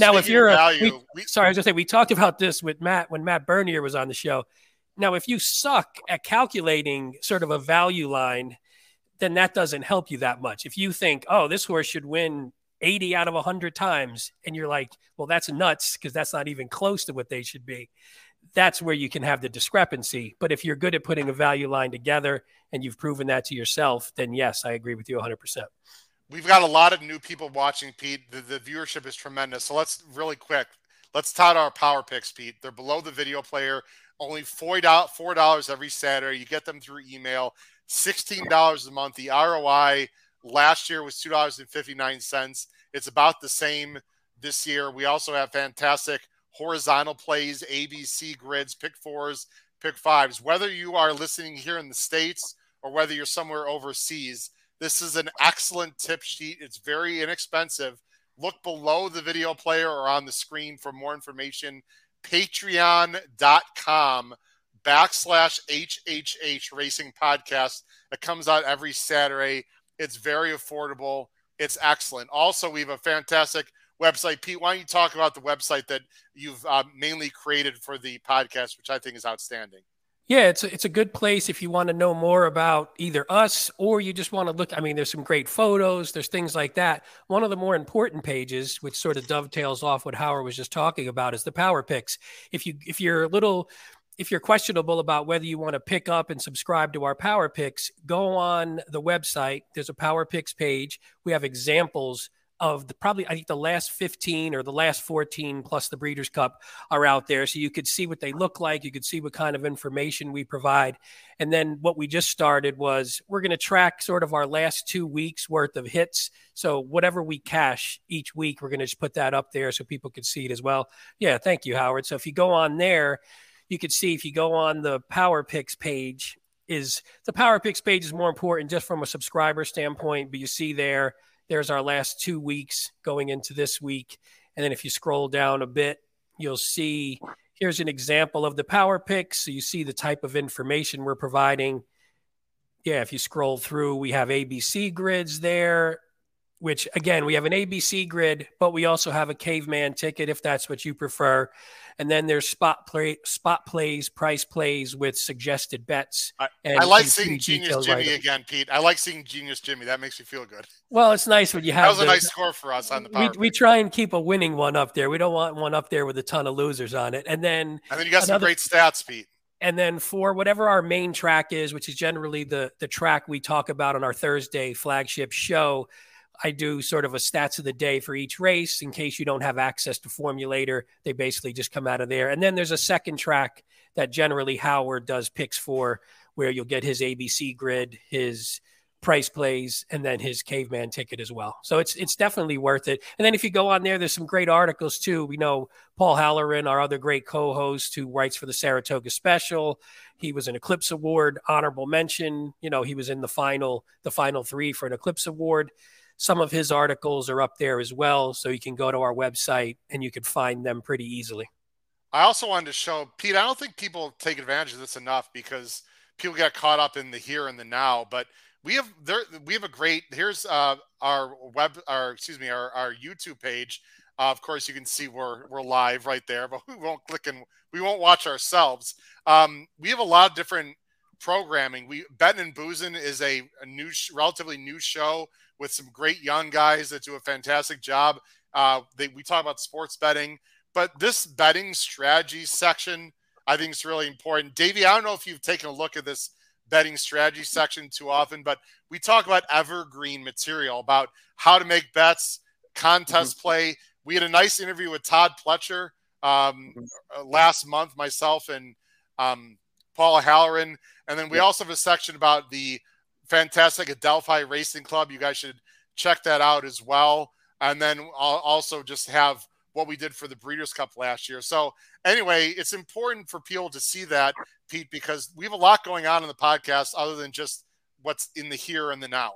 Now, if you're a, we, we, sorry, I was gonna say we talked about this with Matt when Matt Bernier was on the show. Now, if you suck at calculating sort of a value line, then that doesn't help you that much. If you think, oh, this horse should win 80 out of 100 times, and you're like, well, that's nuts because that's not even close to what they should be. That's where you can have the discrepancy. But if you're good at putting a value line together and you've proven that to yourself, then yes, I agree with you 100%. We've got a lot of new people watching, Pete. The, the viewership is tremendous. So let's really quick. let's tout our power picks, Pete. They're below the video player. Only four dollars every Saturday. You get them through email. Sixteen dollars a month. The ROI last year was two dollars and fifty nine cents. It's about the same this year. We also have fantastic horizontal plays, ABC grids, pick fours, pick fives. Whether you are listening here in the states or whether you're somewhere overseas, this is an excellent tip sheet. It's very inexpensive. Look below the video player or on the screen for more information patreon.com backslash HHH Racing Podcast. It comes out every Saturday. It's very affordable. It's excellent. Also, we have a fantastic website. Pete, why don't you talk about the website that you've uh, mainly created for the podcast, which I think is outstanding? Yeah, it's a, it's a good place if you want to know more about either us or you just want to look. I mean, there's some great photos, there's things like that. One of the more important pages, which sort of dovetails off what Howard was just talking about, is the power picks. If you if you're a little if you're questionable about whether you want to pick up and subscribe to our power picks, go on the website. There's a power picks page. We have examples of the probably I think the last 15 or the last 14 plus the Breeders' Cup are out there, so you could see what they look like. You could see what kind of information we provide, and then what we just started was we're going to track sort of our last two weeks worth of hits. So whatever we cash each week, we're going to just put that up there so people can see it as well. Yeah, thank you, Howard. So if you go on there, you could see if you go on the Power Picks page. Is the Power Picks page is more important just from a subscriber standpoint, but you see there there's our last two weeks going into this week. And then if you scroll down a bit, you'll see here's an example of the power picks. So you see the type of information we're providing. Yeah, if you scroll through, we have ABC grids there which again, we have an ABC grid, but we also have a caveman ticket if that's what you prefer. And then there's spot play, spot plays, price plays with suggested bets. I, I like seeing Genius Jimmy again, Pete. I like seeing Genius Jimmy. That makes me feel good. Well, it's nice when you have. That was the, a nice score for us on the power. We, we, try and keep a winning one up there. We don't want one up there with a ton of losers on it. And then and then you got another, some great stats, Pete. And then for whatever our main track is, which is generally the the track we talk about on our Thursday flagship show I do sort of a stats of the day for each race in case you don't have access to Formulator. They basically just come out of there. And then there's a second track that generally Howard does picks for, where you'll get his ABC grid, his price plays, and then his caveman ticket as well. So it's it's definitely worth it. And then if you go on there, there's some great articles too. We know Paul Halloran, our other great co-host, who writes for the Saratoga Special. He was an Eclipse Award honorable mention. You know, he was in the final the final three for an Eclipse Award. Some of his articles are up there as well. So you can go to our website and you can find them pretty easily. I also wanted to show Pete, I don't think people take advantage of this enough because people get caught up in the here and the now, but we have there we have a great here's uh, our web our excuse me our, our youtube page uh, of course you can see we're we're live right there but we won't click and we won't watch ourselves um, we have a lot of different programming we betting and boozing is a, a new relatively new show with some great young guys that do a fantastic job. Uh, they, we talk about sports betting, but this betting strategy section, I think is really important. Davey, I don't know if you've taken a look at this betting strategy section too often, but we talk about evergreen material about how to make bets, contest mm-hmm. play. We had a nice interview with Todd Pletcher um, mm-hmm. last month, myself and um, Paul Halloran. And then we yeah. also have a section about the fantastic Adelphi Racing Club. You guys should check that out as well. And then I'll also just have what we did for the Breeders' Cup last year. So anyway, it's important for people to see that, Pete, because we have a lot going on in the podcast other than just what's in the here and the now.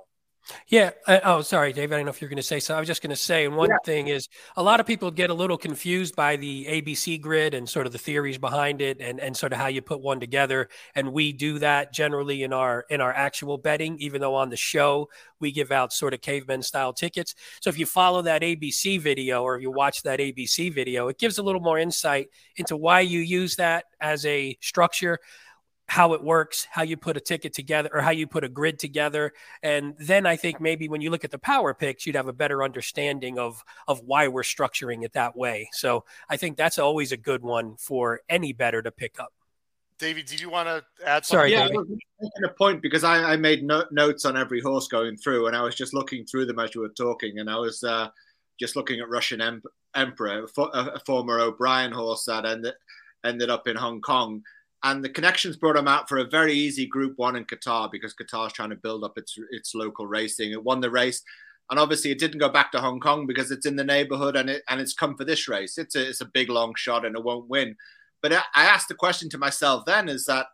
Yeah. Uh, oh, sorry, Dave. I don't know if you're going to say so. I was just going to say, and one yeah. thing is, a lot of people get a little confused by the ABC grid and sort of the theories behind it, and and sort of how you put one together. And we do that generally in our in our actual betting, even though on the show we give out sort of caveman style tickets. So if you follow that ABC video or if you watch that ABC video, it gives a little more insight into why you use that as a structure how it works, how you put a ticket together or how you put a grid together. And then I think maybe when you look at the power picks, you'd have a better understanding of of why we're structuring it that way. So I think that's always a good one for any better to pick up. David, did you want to add something? Sorry, yeah, David. I was making a point because I, I made no, notes on every horse going through, and I was just looking through them as you were talking, and I was uh, just looking at Russian em- Emperor, a, former O'Brien horse that ended ended up in Hong Kong. And the connections brought him out for a very easy Group One in Qatar because Qatar is trying to build up its its local racing. It won the race, and obviously it didn't go back to Hong Kong because it's in the neighborhood and it and it's come for this race. It's a it's a big long shot and it won't win. But I, asked the question to myself then: is that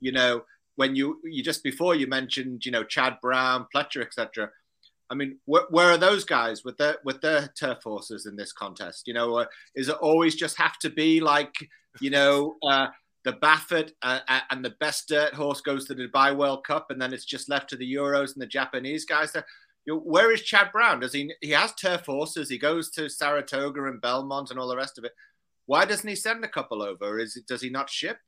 you know when you you just before you mentioned you know Chad Brown, Pletcher, etc. I mean, wh- where are those guys with their with their turf horses in this contest? You know, uh, is it always just have to be like you know uh, the Baffert uh, uh, and the best dirt horse goes to the Dubai World Cup, and then it's just left to the Euros and the Japanese guys there? You know, where is Chad Brown? Does he he has turf horses? He goes to Saratoga and Belmont and all the rest of it. Why doesn't he send a couple over? Is it does he not ship?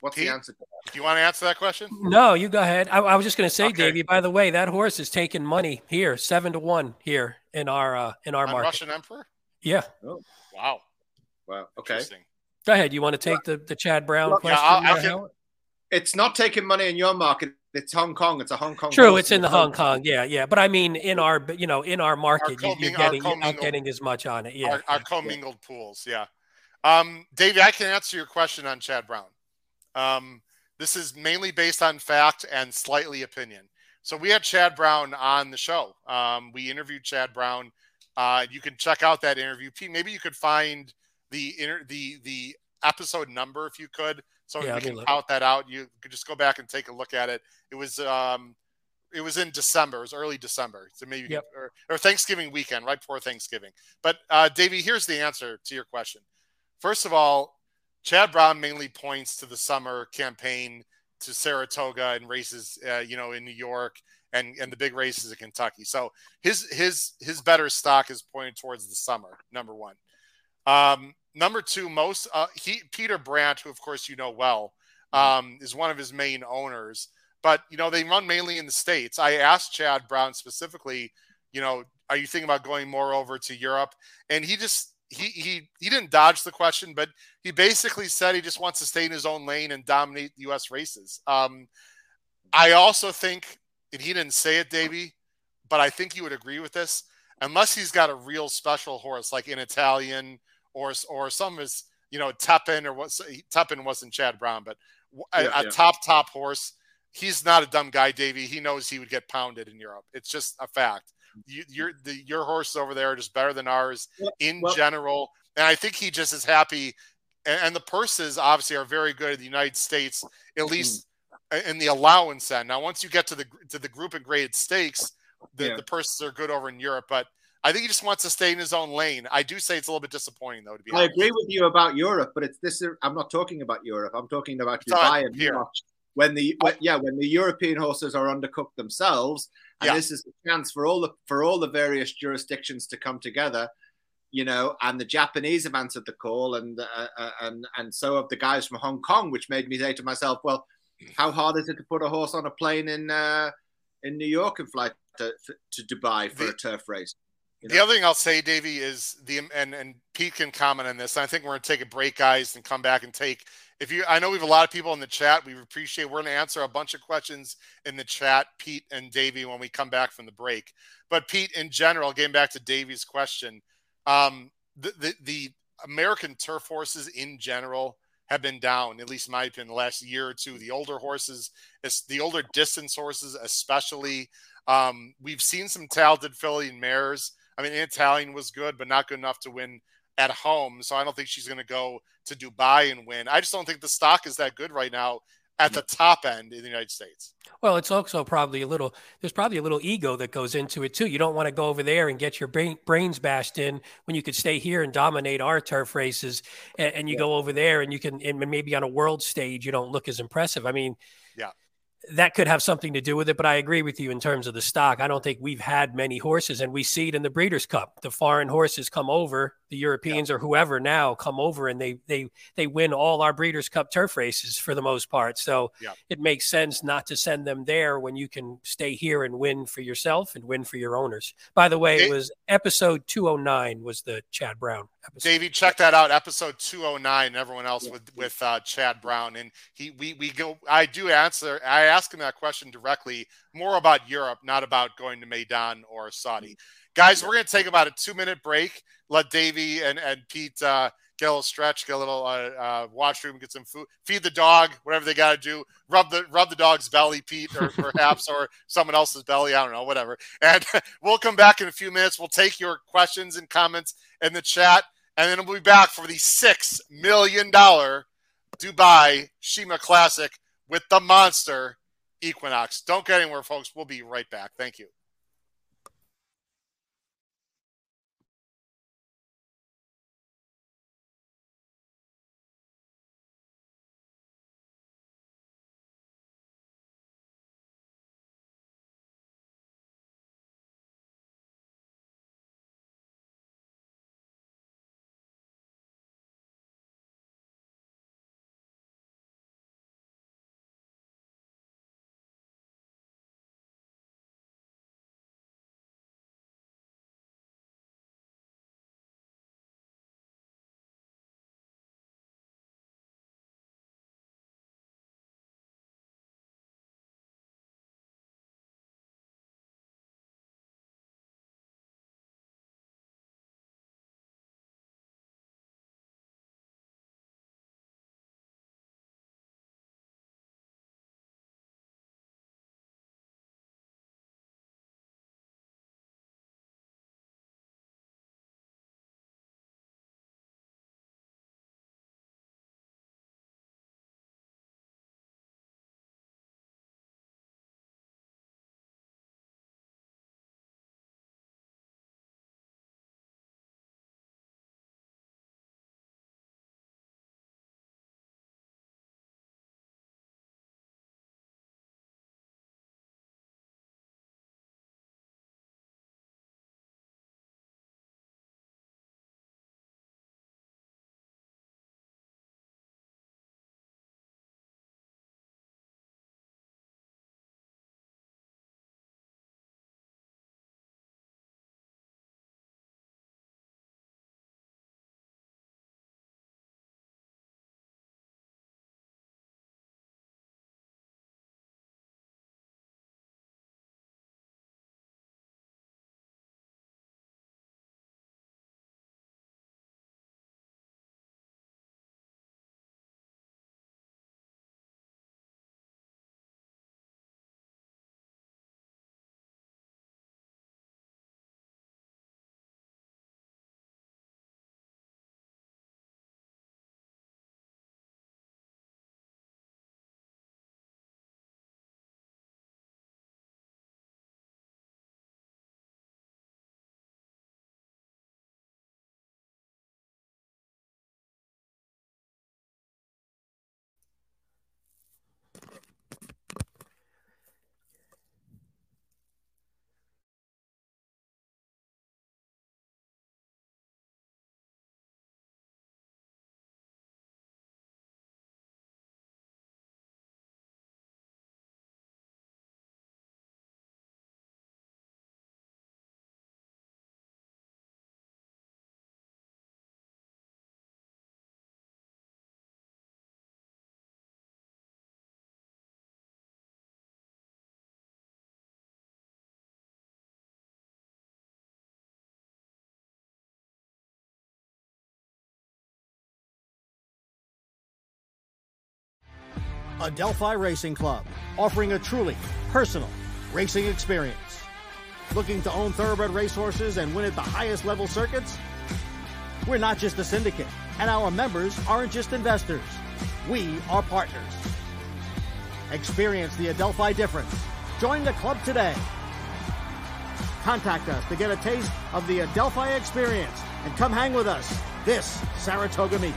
What's Pete, the answer to that? Do you want to answer that question? No, you go ahead. I, I was just going to say, okay. Davey. By the way, that horse is taking money here, seven to one here in our uh, in our On market. Russian Emperor. Yeah. Oh. Wow. Wow. Okay. Go ahead. You want to take the the Chad Brown well, question? Yeah, I, I it's not taking money in your market. It's Hong Kong. It's a Hong Kong. True, it's in the Hong Kong. Yeah, yeah. But I mean, in our you know in our market, our you're getting you're not getting as much on it. Yeah, our, our commingled yeah. pools. Yeah. Um, Davey, I can answer your question on Chad Brown. Um, this is mainly based on fact and slightly opinion. So we had Chad Brown on the show. Um, we interviewed Chad Brown. Uh, you can check out that interview. Pete, maybe you could find the inter- the the episode number if you could, so yeah, we can count that out. You could just go back and take a look at it. It was um, it was in December, it was early December, so maybe yep. or, or, Thanksgiving weekend, right before Thanksgiving. But uh, Davey, here's the answer to your question. First of all, Chad Brown mainly points to the summer campaign to Saratoga and races, uh, you know, in New York and and the big races in Kentucky. So his his his better stock is pointed towards the summer. Number one. Um, number two, most uh, he Peter Brant, who of course you know well, um, is one of his main owners. But you know they run mainly in the states. I asked Chad Brown specifically, you know, are you thinking about going more over to Europe? And he just he he he didn't dodge the question, but he basically said he just wants to stay in his own lane and dominate U.S. races. Um, I also think, and he didn't say it, Davey, but I think you would agree with this. Unless he's got a real special horse like an Italian or or some of his, you know, Tepin or what Tepin wasn't Chad Brown, but a, yeah, yeah. a top top horse. He's not a dumb guy, Davey. He knows he would get pounded in Europe. It's just a fact you, your the, your horses over there are just better than ours in well, general. And I think he just is happy. And, and, the purses obviously are very good in the United States, at mm-hmm. least in the allowance end. Now, once you get to the to the group and graded stakes, the, yeah. the purses are good over in Europe. But I think he just wants to stay in his own lane. I do say it's a little bit disappointing, though. To be I honest. agree with you about Europe, but it's this. I'm not talking about Europe. I'm talking about Dubai and here. When the when, yeah, when the European horses are undercooked themselves, and yeah. this is a chance for all the for all the various jurisdictions to come together you know and the japanese have answered the call and uh, uh, and and so have the guys from hong kong which made me say to myself well how hard is it to put a horse on a plane in uh, in new york and fly to, to dubai for the, a turf race you know? The other thing I'll say, Davey, is the and and Pete can comment on this. I think we're going to take a break, guys, and come back and take if you i know we have a lot of people in the chat we appreciate we're going to answer a bunch of questions in the chat pete and davey when we come back from the break but pete in general getting back to davey's question um, the, the, the american turf horses in general have been down at least in my opinion the last year or two the older horses the older distance horses especially um, we've seen some talented filly and mares i mean italian was good but not good enough to win at home. So I don't think she's going to go to Dubai and win. I just don't think the stock is that good right now at the top end in the United States. Well, it's also probably a little, there's probably a little ego that goes into it too. You don't want to go over there and get your brain, brains bashed in when you could stay here and dominate our turf races. And, and you yeah. go over there and you can, and maybe on a world stage, you don't look as impressive. I mean, yeah that could have something to do with it. But I agree with you in terms of the stock. I don't think we've had many horses, and we see it in the Breeders' Cup. The foreign horses come over, the Europeans yeah. or whoever now come over, and they they they win all our Breeders' Cup turf races for the most part. So yeah. it makes sense not to send them there when you can stay here and win for yourself and win for your owners. By the way, it was episode 209 was the Chad Brown episode. Davey, check that out, episode 209. Everyone else yeah. with with uh, Chad Brown, and he we we go. I do answer. I ask him that question directly, more about Europe, not about going to Meydan or Saudi. Guys, we're going to take about a two minute break. Let Davey and, and Pete uh, get a little stretch, get a little uh, uh, washroom, get some food, feed the dog, whatever they got to do. Rub the rub the dog's belly, Pete, or perhaps, or someone else's belly. I don't know, whatever. And we'll come back in a few minutes. We'll take your questions and comments in the chat, and then we'll be back for the six million dollar Dubai Sheema Classic with the monster Equinox. Don't get anywhere, folks. We'll be right back. Thank you. Adelphi Racing Club, offering a truly personal racing experience. Looking to own thoroughbred racehorses and win at the highest level circuits? We're not just a syndicate, and our members aren't just investors. We are partners. Experience the Adelphi difference. Join the club today. Contact us to get a taste of the Adelphi experience and come hang with us this Saratoga meet.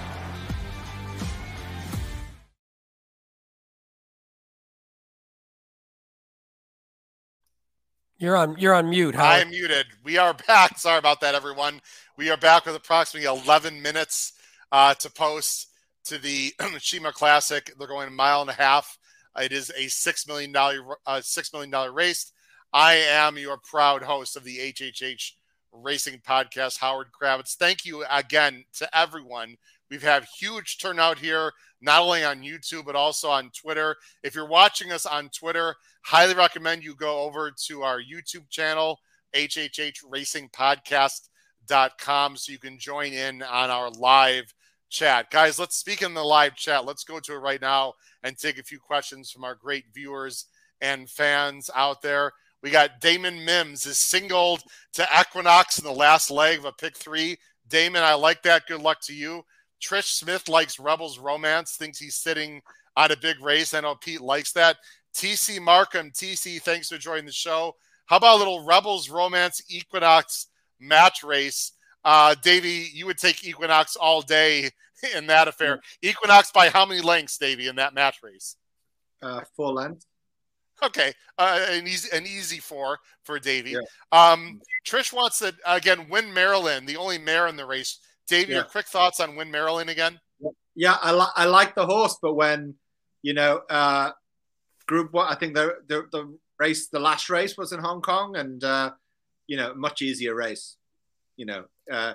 You're on. You're on mute. I am muted. We are back. Sorry about that, everyone. We are back with approximately 11 minutes uh, to post to the Sheema Classic. They're going a mile and a half. It is a six million dollar uh, six million dollar race. I am your proud host of the HHH Racing Podcast, Howard Kravets. Thank you again to everyone. We've had huge turnout here, not only on YouTube but also on Twitter. If you're watching us on Twitter, highly recommend you go over to our YouTube channel, hhhracingpodcast.com so you can join in on our live chat. Guys, let's speak in the live chat. Let's go to it right now and take a few questions from our great viewers and fans out there. We got Damon Mims is singled to Equinox in the last leg of a pick three. Damon, I like that. Good luck to you. Trish Smith likes Rebels Romance, thinks he's sitting on a big race. I know Pete likes that. TC Markham, TC, thanks for joining the show. How about a little Rebels Romance Equinox match race? Uh, Davey, you would take Equinox all day in that affair. Equinox by how many lengths, Davey, in that match race? Uh, four lengths. Okay, uh, an easy an easy four for Davey. Yeah. Um, Trish wants to again win Marilyn, the only mare in the race. Davey, yeah. your quick thoughts on win Marilyn again? Yeah, I, li- I like the horse, but when you know uh, Group One, I think the, the the race, the last race was in Hong Kong, and uh, you know, much easier race. You know, uh,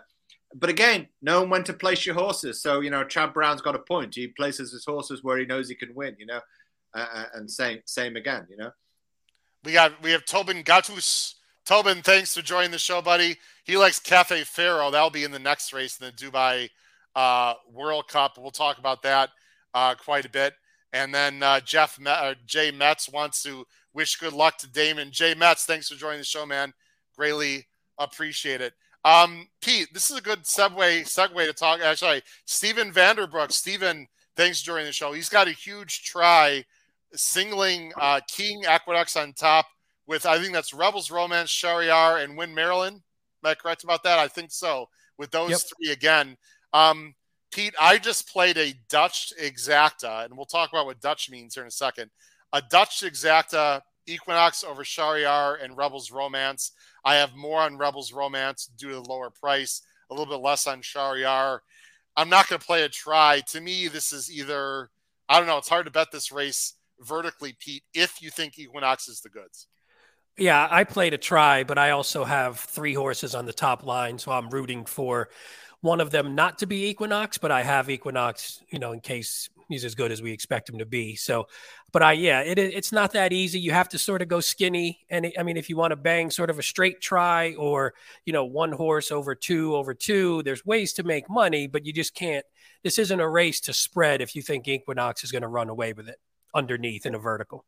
but again, knowing when to place your horses. So you know, Chad Brown's got a point. He places his horses where he knows he can win. You know, uh, uh, and same same again. You know, we got we have Tobin Gatus. Tobin, thanks for joining the show, buddy. He likes Cafe Pharoah. That'll be in the next race in the Dubai uh, World Cup. We'll talk about that uh, quite a bit. And then uh, Jeff uh, Jay Metz wants to wish good luck to Damon. Jay Metz, thanks for joining the show, man. Greatly appreciate it. Um, Pete, this is a good segue segue to talk. Actually, Stephen Vanderbrook. Stephen, thanks for joining the show. He's got a huge try singling uh, King Aqueducts on top with I think that's Rebels Romance, Shahryar, and Win Marilyn. Am I correct about that? I think so. With those yep. three again. Um, Pete, I just played a Dutch exacta, and we'll talk about what Dutch means here in a second. A Dutch exacta Equinox over Shahryar and Rebels Romance. I have more on Rebels Romance due to the lower price, a little bit less on Shahryar. I'm not going to play a try. To me, this is either, I don't know, it's hard to bet this race vertically, Pete, if you think Equinox is the goods. Yeah, I played a try, but I also have three horses on the top line, so I'm rooting for one of them not to be Equinox, but I have Equinox, you know, in case he's as good as we expect him to be. So, but I, yeah, it, it's not that easy. You have to sort of go skinny. And it, I mean, if you want to bang sort of a straight try or, you know, one horse over two over two, there's ways to make money, but you just can't. This isn't a race to spread if you think Equinox is going to run away with it underneath in a vertical.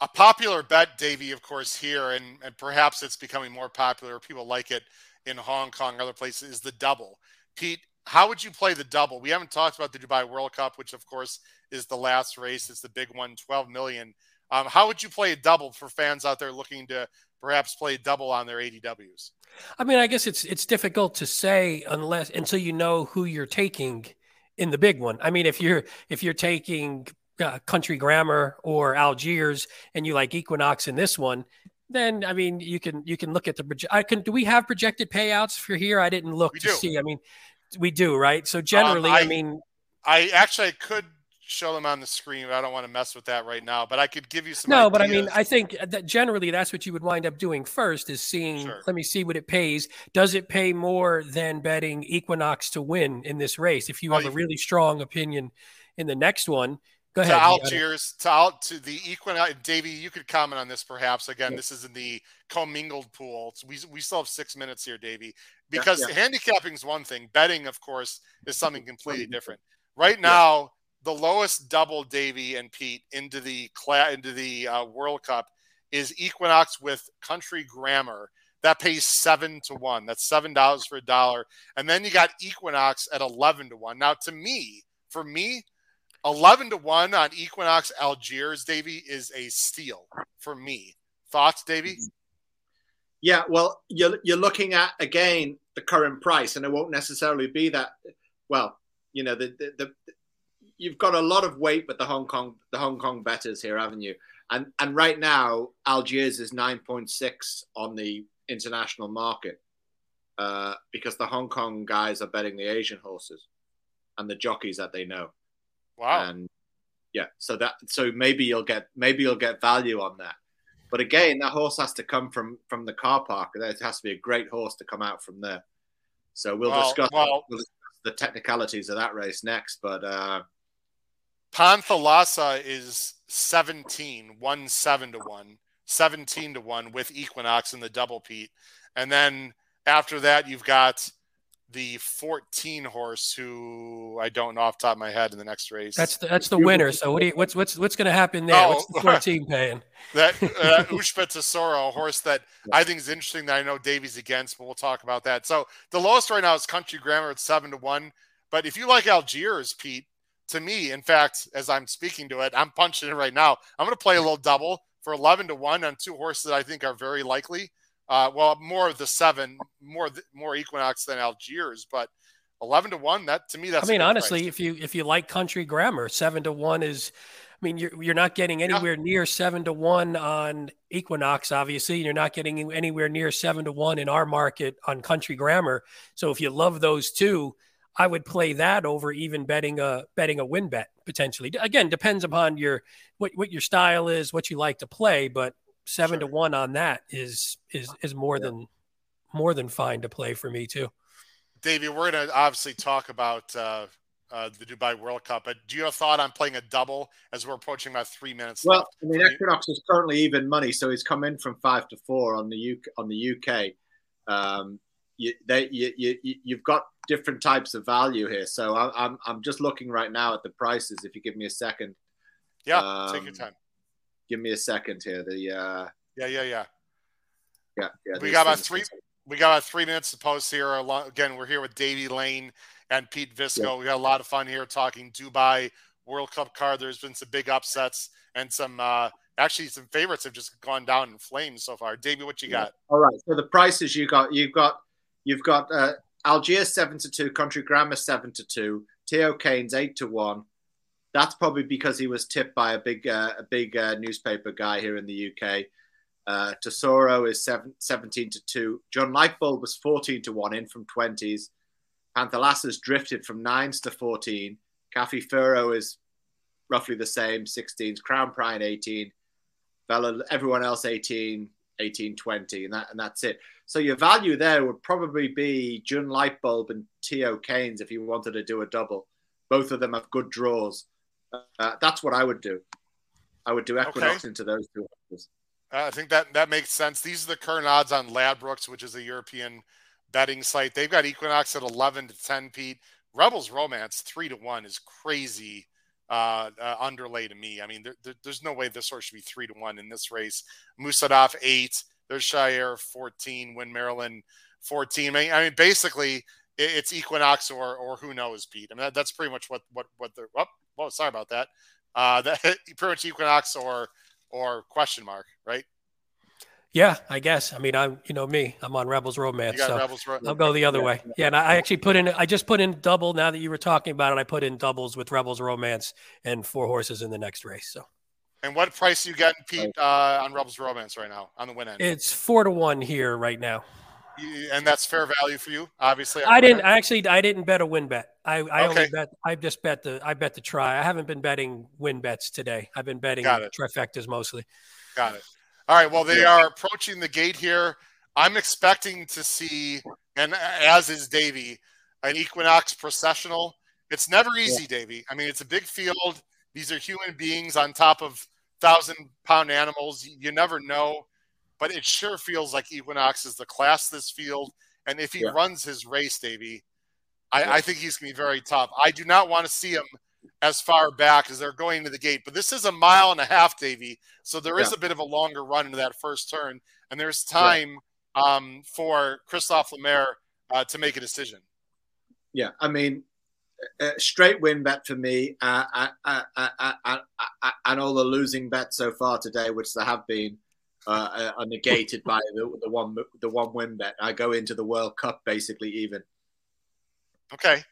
A popular bet, Davey, of course, here, and, and perhaps it's becoming more popular. People like it in Hong Kong, other places, is the double. Pete, how would you play the double? We haven't talked about the Dubai World Cup, which of course is the last race. It's the big one, 12 million. Um, how would you play a double for fans out there looking to perhaps play double on their ADWs? I mean, I guess it's it's difficult to say unless until you know who you're taking in the big one. I mean, if you're if you're taking uh, Country Grammar or Algiers and you like Equinox in this one, then I mean you can you can look at the I can do we have projected payouts for here? I didn't look we to do. see. I mean, we do, right? So generally, um, I, I, mean, I actually could show them on the screen. But I don't want to mess with that right now, but I could give you some. No, ideas. but I mean, I think that generally that's what you would wind up doing first is seeing. Sure. Let me see what it pays. Does it pay more than betting Equinox to win in this race? If you have a really strong opinion in the next one, Go ahead. To Algiers, to out to the Equinox. Davey, you could comment on this perhaps. Again, this is in the commingled pool. So we, we still have six minutes here, Davey, because yeah, yeah. handicapping is one thing. Betting, of course, is something completely different. Right now, yeah. the lowest double, Davey and Pete, into the cla- into the uh, World Cup is Equinox with Country Grammar. That pays seven to one. That's seven dollars for a dollar. And then you got Equinox at eleven to one. Now, to me, for me, 11 to 1 on Equinox Algiers, Davey, is a steal for me. Thoughts, Davey? Yeah, well, you're, you're looking at, again, the current price, and it won't necessarily be that. Well, you know, the, the, the you've got a lot of weight with the Hong Kong the Hong Kong betters here, haven't you? And and right now, Algiers is 9.6 on the international market uh, because the Hong Kong guys are betting the Asian horses and the jockeys that they know. Wow. And yeah, so that so maybe you'll get maybe you'll get value on that. But again, that horse has to come from from the car park. It has to be a great horse to come out from there. So we'll, well, discuss, well, we'll discuss the technicalities of that race next. But uh, Panthalassa is 17, 1 7 to 1, 17 to 1 with Equinox in the double Pete. And then after that, you've got the 14 horse who I don't know off the top of my head in the next race. That's the, that's the winner. So what do you, what's what's what's going to happen there? Oh. What's the 14 paying? that uh, Ushba Tesoro, a horse that I think is interesting that I know Davies against, but we'll talk about that. So the lowest right now is Country Grammar at seven to one. But if you like Algiers, Pete, to me, in fact, as I'm speaking to it, I'm punching it right now. I'm going to play a little double for 11 to one on two horses that I think are very likely. Uh, well, more of the seven, more more Equinox than Algiers, but eleven to one. That to me, that's. I mean, honestly, price. if you if you like country grammar, seven to one is. I mean, you're you're not getting anywhere yeah. near seven to one on Equinox, obviously. You're not getting anywhere near seven to one in our market on country grammar. So if you love those two, I would play that over even betting a betting a win bet potentially. Again, depends upon your what what your style is, what you like to play, but seven sure. to one on that is is is more yeah. than more than fine to play for me too. Davey, we're going to obviously talk about uh, uh, the Dubai World Cup, but do you have a thought on playing a double as we're approaching about three minutes? Well, left? I mean, Equinox is currently even money, so he's come in from five to four on the UK. On the UK, um, you, they, you, you, you've got different types of value here. So I, I'm I'm just looking right now at the prices. If you give me a second. Yeah, um, take your time give me a second here. The uh, yeah, yeah, yeah, yeah. yeah we got about three. We got about three minutes to post here. Again, we're here with Davey Lane and Pete Visco. Yeah. We got a lot of fun here talking Dubai World Cup card. There's been some big upsets and some uh, actually some favorites have just gone down in flames so far. Davey, what you got? All right. So the prices you got, you've got, you've got uh, Algiers seven to two, Country Grammar seven to two, T O Keynes eight to one, that's probably because he was tipped by a big uh, a big uh, newspaper guy here in the UK. Uh, Tesoro is seven, 17 to 2. Jun Light Bolt was 14 to 1 in from 20s. Panthalassa's drifted from 9s to 14. Cafe Pharoah is roughly the same, 16s. Crown Pride 18. Bella, everyone else 18, 18, 20, and, that, and that's it. So your value there would probably be Jun Light Bolt and T O Keynes if you wanted to do a double. Both of them have good draws. Uh, that's what I would do. I would do Equinox okay. into those two. Uh, I think that that makes sense. These are the current odds on Ladbrokes, which is a European betting site. They've got Equinox at 11 to 10, Pete. Rebels Romance, 3 to 1 is crazy uh, uh, underlay to me. I mean, there, there, there's no way this horse should be 3 to 1 in this race. Mostahdaf, 8. There's Shire, 14. Win Marilyn, 14. I mean, I mean basically, it's Equinox or or who knows, Pete. I mean, that, that's pretty much what what what the. Oh, well, sorry about that. Uh, that pretty much Equinox or or question mark, right? Yeah, I guess. I mean, I'm you know me. I'm on Rebels Romance, so Rebels Ro- I'll go the other yeah. way. Yeah, and I actually put in. I just put in double. Now that you were talking about it, I put in doubles with Rebels Romance and four horses in the next race. So. And what price you getting, Pete, uh, on Rebels Romance right now on the win end? It's four to one here right now and that's fair value for you, obviously. I didn't I actually. I didn't bet a win bet. I, I okay. only bet. I just bet the. I bet the try. I haven't been betting win bets today. I've been betting trifectas mostly. Got it. All right. Well, they are approaching the gate here. I'm expecting to see, and as is Davy, an Equinox processional. It's never easy, yeah. Davy. I mean, it's a big field. These are human beings on top of thousand pound animals. You never know but it sure feels like Equinox is the class this field. And if he yeah. runs his race, Davey, I, yeah. I think he's going to be very tough. I do not want to see him as far back as they're going to the gate, but this is a mile and a half, Davey. So there is yeah. a bit of a longer run into that first turn, and there's time um, for Christophe Lemaire uh, to make a decision. Yeah, I mean, uh, straight win bet for me, uh, uh, uh, and all the losing bets so far today, which there have been uh, are negated by the, the one the one win bet. I go into the World Cup basically even. Okay.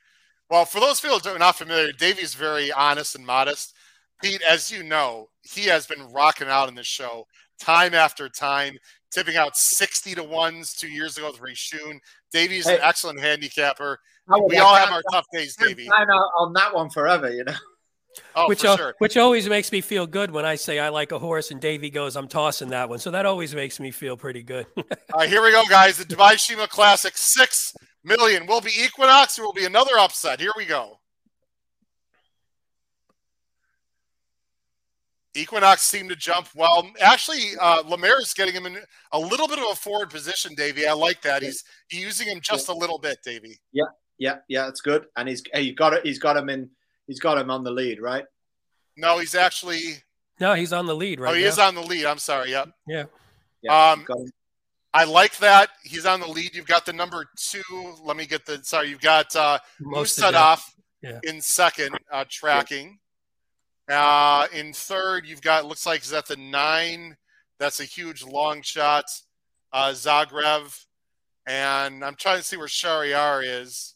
Well, for those people who are not familiar, Davey's very honest and modest. Pete, as you know, he has been rocking out in this show time after time, tipping out 60 to ones two years ago with Rishun. Davey's hey, an excellent handicapper. We all have our tough days, Davey. On that one forever, you know. Oh, which, sure. which always makes me feel good when I say I like a horse and Davey goes, I'm tossing that one. So that always makes me feel pretty good. All right, here we go, guys. The Dubai Sheema Classic, six million. Will be Equinox or will be another upset? Here we go. Equinox seemed to jump well. Actually, uh, Lemaire is getting him in a little bit of a forward position, Davey. I like that. He's, he's using him just a little bit, Davey. Yeah, yeah, yeah. That's good. And he's he got it. He's got him in. He's got him on the lead, right? No, he's actually. No, he's on the lead right Oh, he now. is on the lead. I'm sorry. Yep. yeah. Yeah, Um, he's got him. I like that. He's on the lead. You've got the number two. Let me get the. Sorry, you've got uh, Most of Mostahdaf Yeah. in second, uh, tracking. Uh, in third, you've got looks like is that the nine. That's a huge long shot. Uh, Zagreb, and I'm trying to see where Shahryar is.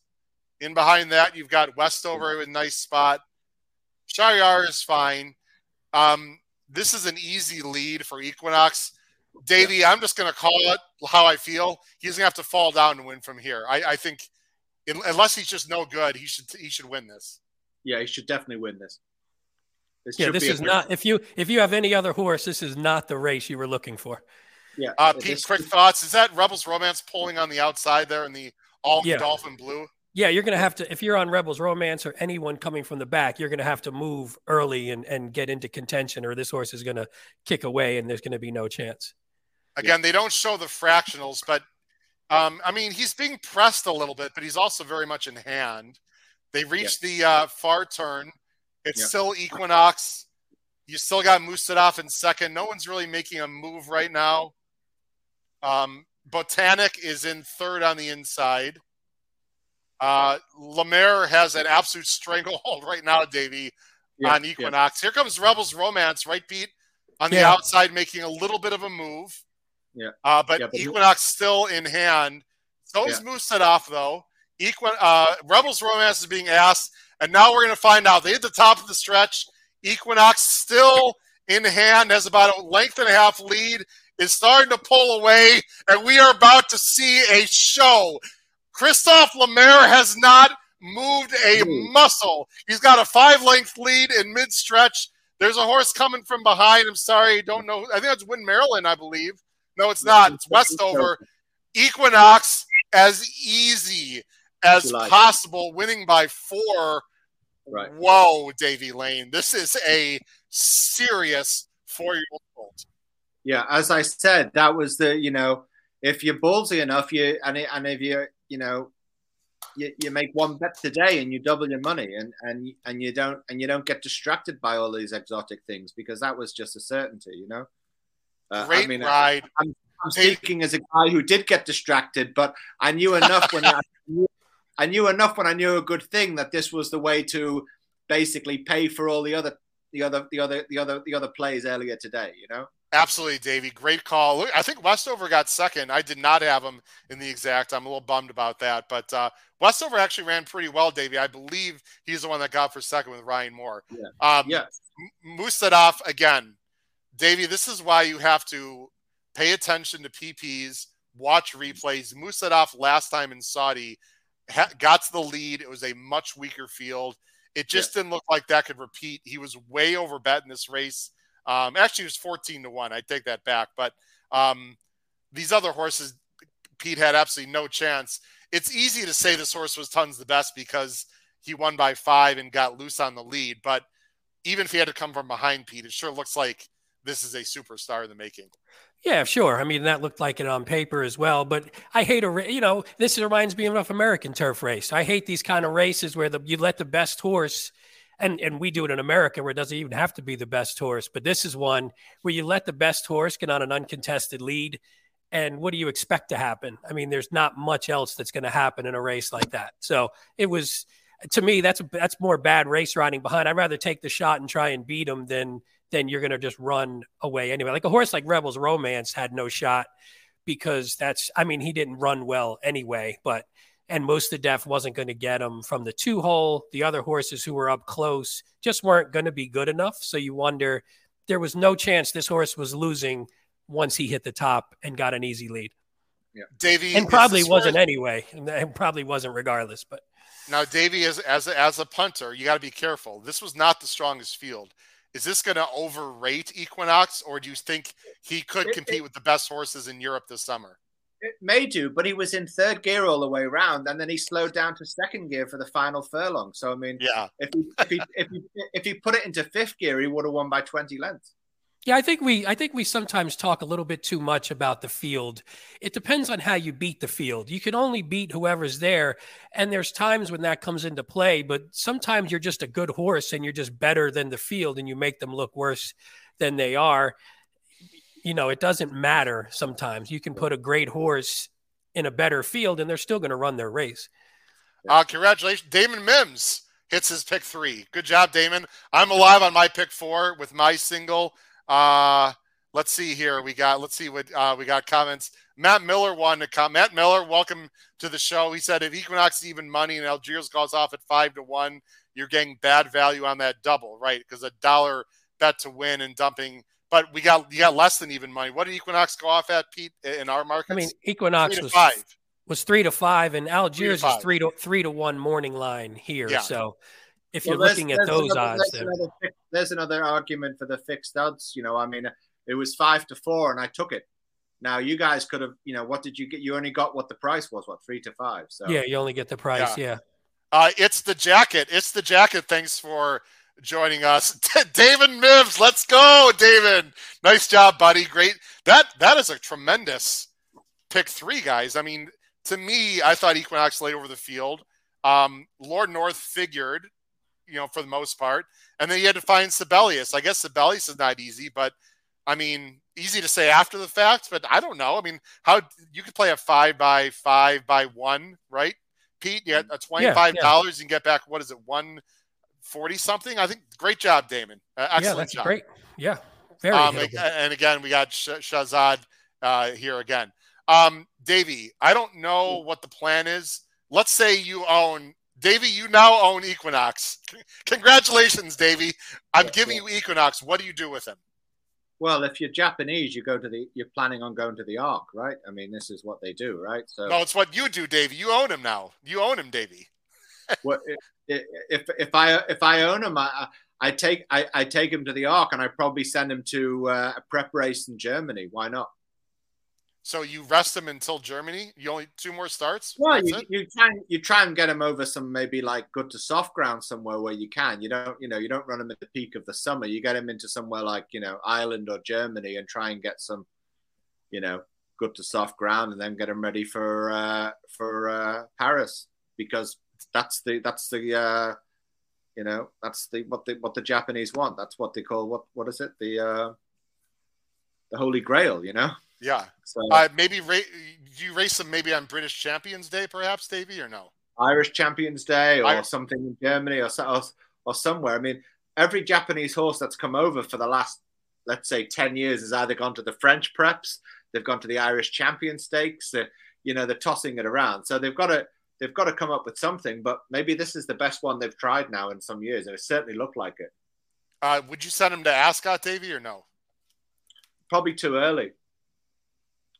In behind that, you've got Westover with a nice spot. Shahryar is fine. Um, this is an easy lead for Equinox. Davey, I'm just going to call it how I feel. He's going to have to fall down to win from here. I, I think, un- unless he's just no good, he should he should win this. Yeah, he should definitely win this. This Yeah, should this be a is not if you if you have any other horse, this is not the race you were looking for. Yeah, Uh, this- Pete, quick thoughts. Is that Rebels Romance pulling on the outside there in the all Yeah. Dolphin blue? Yeah, you're gonna have to if you're on Rebels Romance or anyone coming from the back, you're gonna have to move early and, and get into contention, or this horse is gonna kick away and there's gonna be no chance. Again, they don't show the fractionals, but um, I mean, he's being pressed a little bit, but he's also very much in hand. They reached the uh, far turn. It's Yeah. still Equinox. You still got Mostahdaf in second. No one's really making a move right now. Um, Botanik is in third on the inside. Uh, Lemaire has an absolute stranglehold right now, Davey, Yeah, on Equinox. Here comes Rebels Romance, right, Pete? On the Yeah. outside, making a little bit of a move. Yeah. Uh, but Yeah, but- Equinox still in hand. So is set off, though. Equin- uh, Rebels Romance is being asked, and now we're going to find out. They hit the top of the stretch. Equinox still in hand, has about a length and a half lead, is starting to pull away, and we are about to see a show. Christophe Lemaire has not moved a hmm. muscle. He's got a five length lead in mid stretch. There's a horse coming from behind. I'm sorry, I don't know. I think that's Win Marilyn, I believe. No, it's not. It's Westover. Equinox as easy as possible, winning by four. Right. Whoa, Davy Lane. This is a serious four year old. Yeah, as I said, that was the you know, if you're ballsy enough, you and it, and if you you know, you, you make one bet today and you double your money and and and you don't and you don't get distracted by all these exotic things because that was just a certainty, you know. Uh, Great I mean, ride. I'm speaking as a guy who did get distracted, but I knew enough when I, I knew enough when I knew a good thing that this was the way to basically pay for all the other the other the other the other the other plays earlier today, you know. Absolutely, Davey. Great call. Look, I think Westover got second. I did not have him in the exact. I'm a little bummed about that. But uh, Westover actually ran pretty well, Davey. I believe he's the one that got for second with Ryan Moore. Yeah. Um, Yeah. M- Mostahdaf, again, Davey, this is why you have to pay attention to PPs, watch replays. Mostahdaf last time in Saudi ha- got to the lead. It was a much weaker field. It just didn't look like that could repeat. He was way over bet in this race. Um, actually, it was 14 to 1. I take that back. But um, these other horses, Pete had absolutely no chance. It's easy to say this horse was tons the best because he won by five and got loose on the lead. But even if he had to come from behind Pete, it sure looks like this is a superstar in the making. Yeah, sure. I mean, that looked like it on paper as well. But I hate a, you know, this reminds me of an American turf race. I hate these kind of races where the you let the best horse, and and we do it in America where it doesn't even have to be the best horse. But this is one where you let the best horse get on an uncontested lead, and what do you expect to happen? I mean, there's not much else that's going to happen in a race like that. So it was, to me, that's that's more bad race riding behind. I'd rather take the shot and try and beat them than then you're going to just run away anyway. Like a horse like Rebels Romance had no shot because that's, I mean, he didn't run well anyway, but, and Mostahdaf wasn't going to get him from the two hole. The other horses who were up close just weren't going to be good enough. So you wonder, there was no chance this horse was losing once he hit the top and got an easy lead. Davey And probably wasn't horse- anyway. And probably wasn't regardless, but Now, Davy, as as a, as a punter, you got to be careful. This was not the strongest field. Is this going to overrate Equinox, or do you think he could compete with the best horses in Europe this summer? It may do, but he was in third gear all the way around, and then he slowed down to second gear for the final furlong. So I mean, yeah, if he if he if he, if he put it into fifth gear, he would have won by twenty lengths. Yeah, I think we I think we sometimes talk a little bit too much about the field. It depends on how you beat the field. You can only beat whoever's there, and there's times when that comes into play, but sometimes you're just a good horse and you're just better than the field and you make them look worse than they are. You know, it doesn't matter sometimes. You can put a great horse in a better field and they're still going to run their race. Uh, congratulations. Damon Mims hits his pick three. Good job, Damon. I'm alive on my pick four with my single. Uh, let's see here. We got let's see what uh, we got comments. Matt Miller wanted to come. Matt Miller, welcome to the show. He said if Equinox is even money and Algiers goes off at five to one, you're getting bad value on that double, right? Because a dollar bet to win and dumping. But we got you got less than even money. What did Equinox go off at, Pete, in our market? I mean, Equinox was five. Was three to five, and Algiers three is three to three to one morning line here. Yeah. So if you're well, looking at those another, odds, there's another, there's another argument for the fixed odds. You know, I mean, it was five to four, and I took it. Now you guys could have, you know, what did you get? You only got what the price was, what three to five. So yeah, you only get the price. Yeah. yeah. Uh, it's the jacket. It's the jacket. Thanks for joining us, David Mims. Let's go, David. Nice job, buddy. Great. That that is a tremendous pick three, guys. I mean, to me, I thought Equinox laid over the field. Um, Lord North figured you know, for the most part. And then you had to find Sibelius. I guess Sibelius is not easy, but I mean, easy to say after the fact, but I don't know. I mean, how you could play a five by five by one, right? Pete, you a twenty-five dollars, yeah, yeah. and get back what is it, one forty something? I think great job, Damon. Uh, excellent yeah, that's job. great. Yeah, very. Um, and again, we got Shazad uh, here again. Um, Davey, I don't know what the plan is. Let's say you own Davey, you now own Equinox. Congratulations, Davey. I'm yeah, giving yeah. you Equinox. What do you do with him? Well, if you're Japanese, you go to the. You're planning on going to the Arc, right? I mean, this is what they do, right? So no, it's what you do, Davey. You own him now. You own him, Davey. well, if, if I if I own him, I, I take I, I take him to the Arc, and I probably send him to uh, a prep race in Germany. Why not? So you rest him until Germany. You only two more starts. Well, you, you, try and you try and get him over some maybe like good to soft ground somewhere where you can. You don't you know you don't run him at the peak of the summer. You get him into somewhere like you know Ireland or Germany and try and get some you know good to soft ground and then get him ready for uh, for uh, Paris because that's the that's the uh, you know that's the what the what the Japanese want. That's what they call what what is it the uh, the Holy Grail. You know. Yeah. So uh, maybe ra- you race them maybe on British Champions Day, perhaps, Davey, or no? Irish Champions Day, or I... something in Germany, or, or or somewhere. I mean, every Japanese horse that's come over for the last, let's say, ten years has either gone to the French preps, they've gone to the Irish Champion Stakes. Uh, you know, they're tossing it around. So they've got to they've got to come up with something. But maybe this is the best one they've tried now in some years, it certainly looked like it. Uh, would you send him to Ascot, Davey, or no? Probably too early.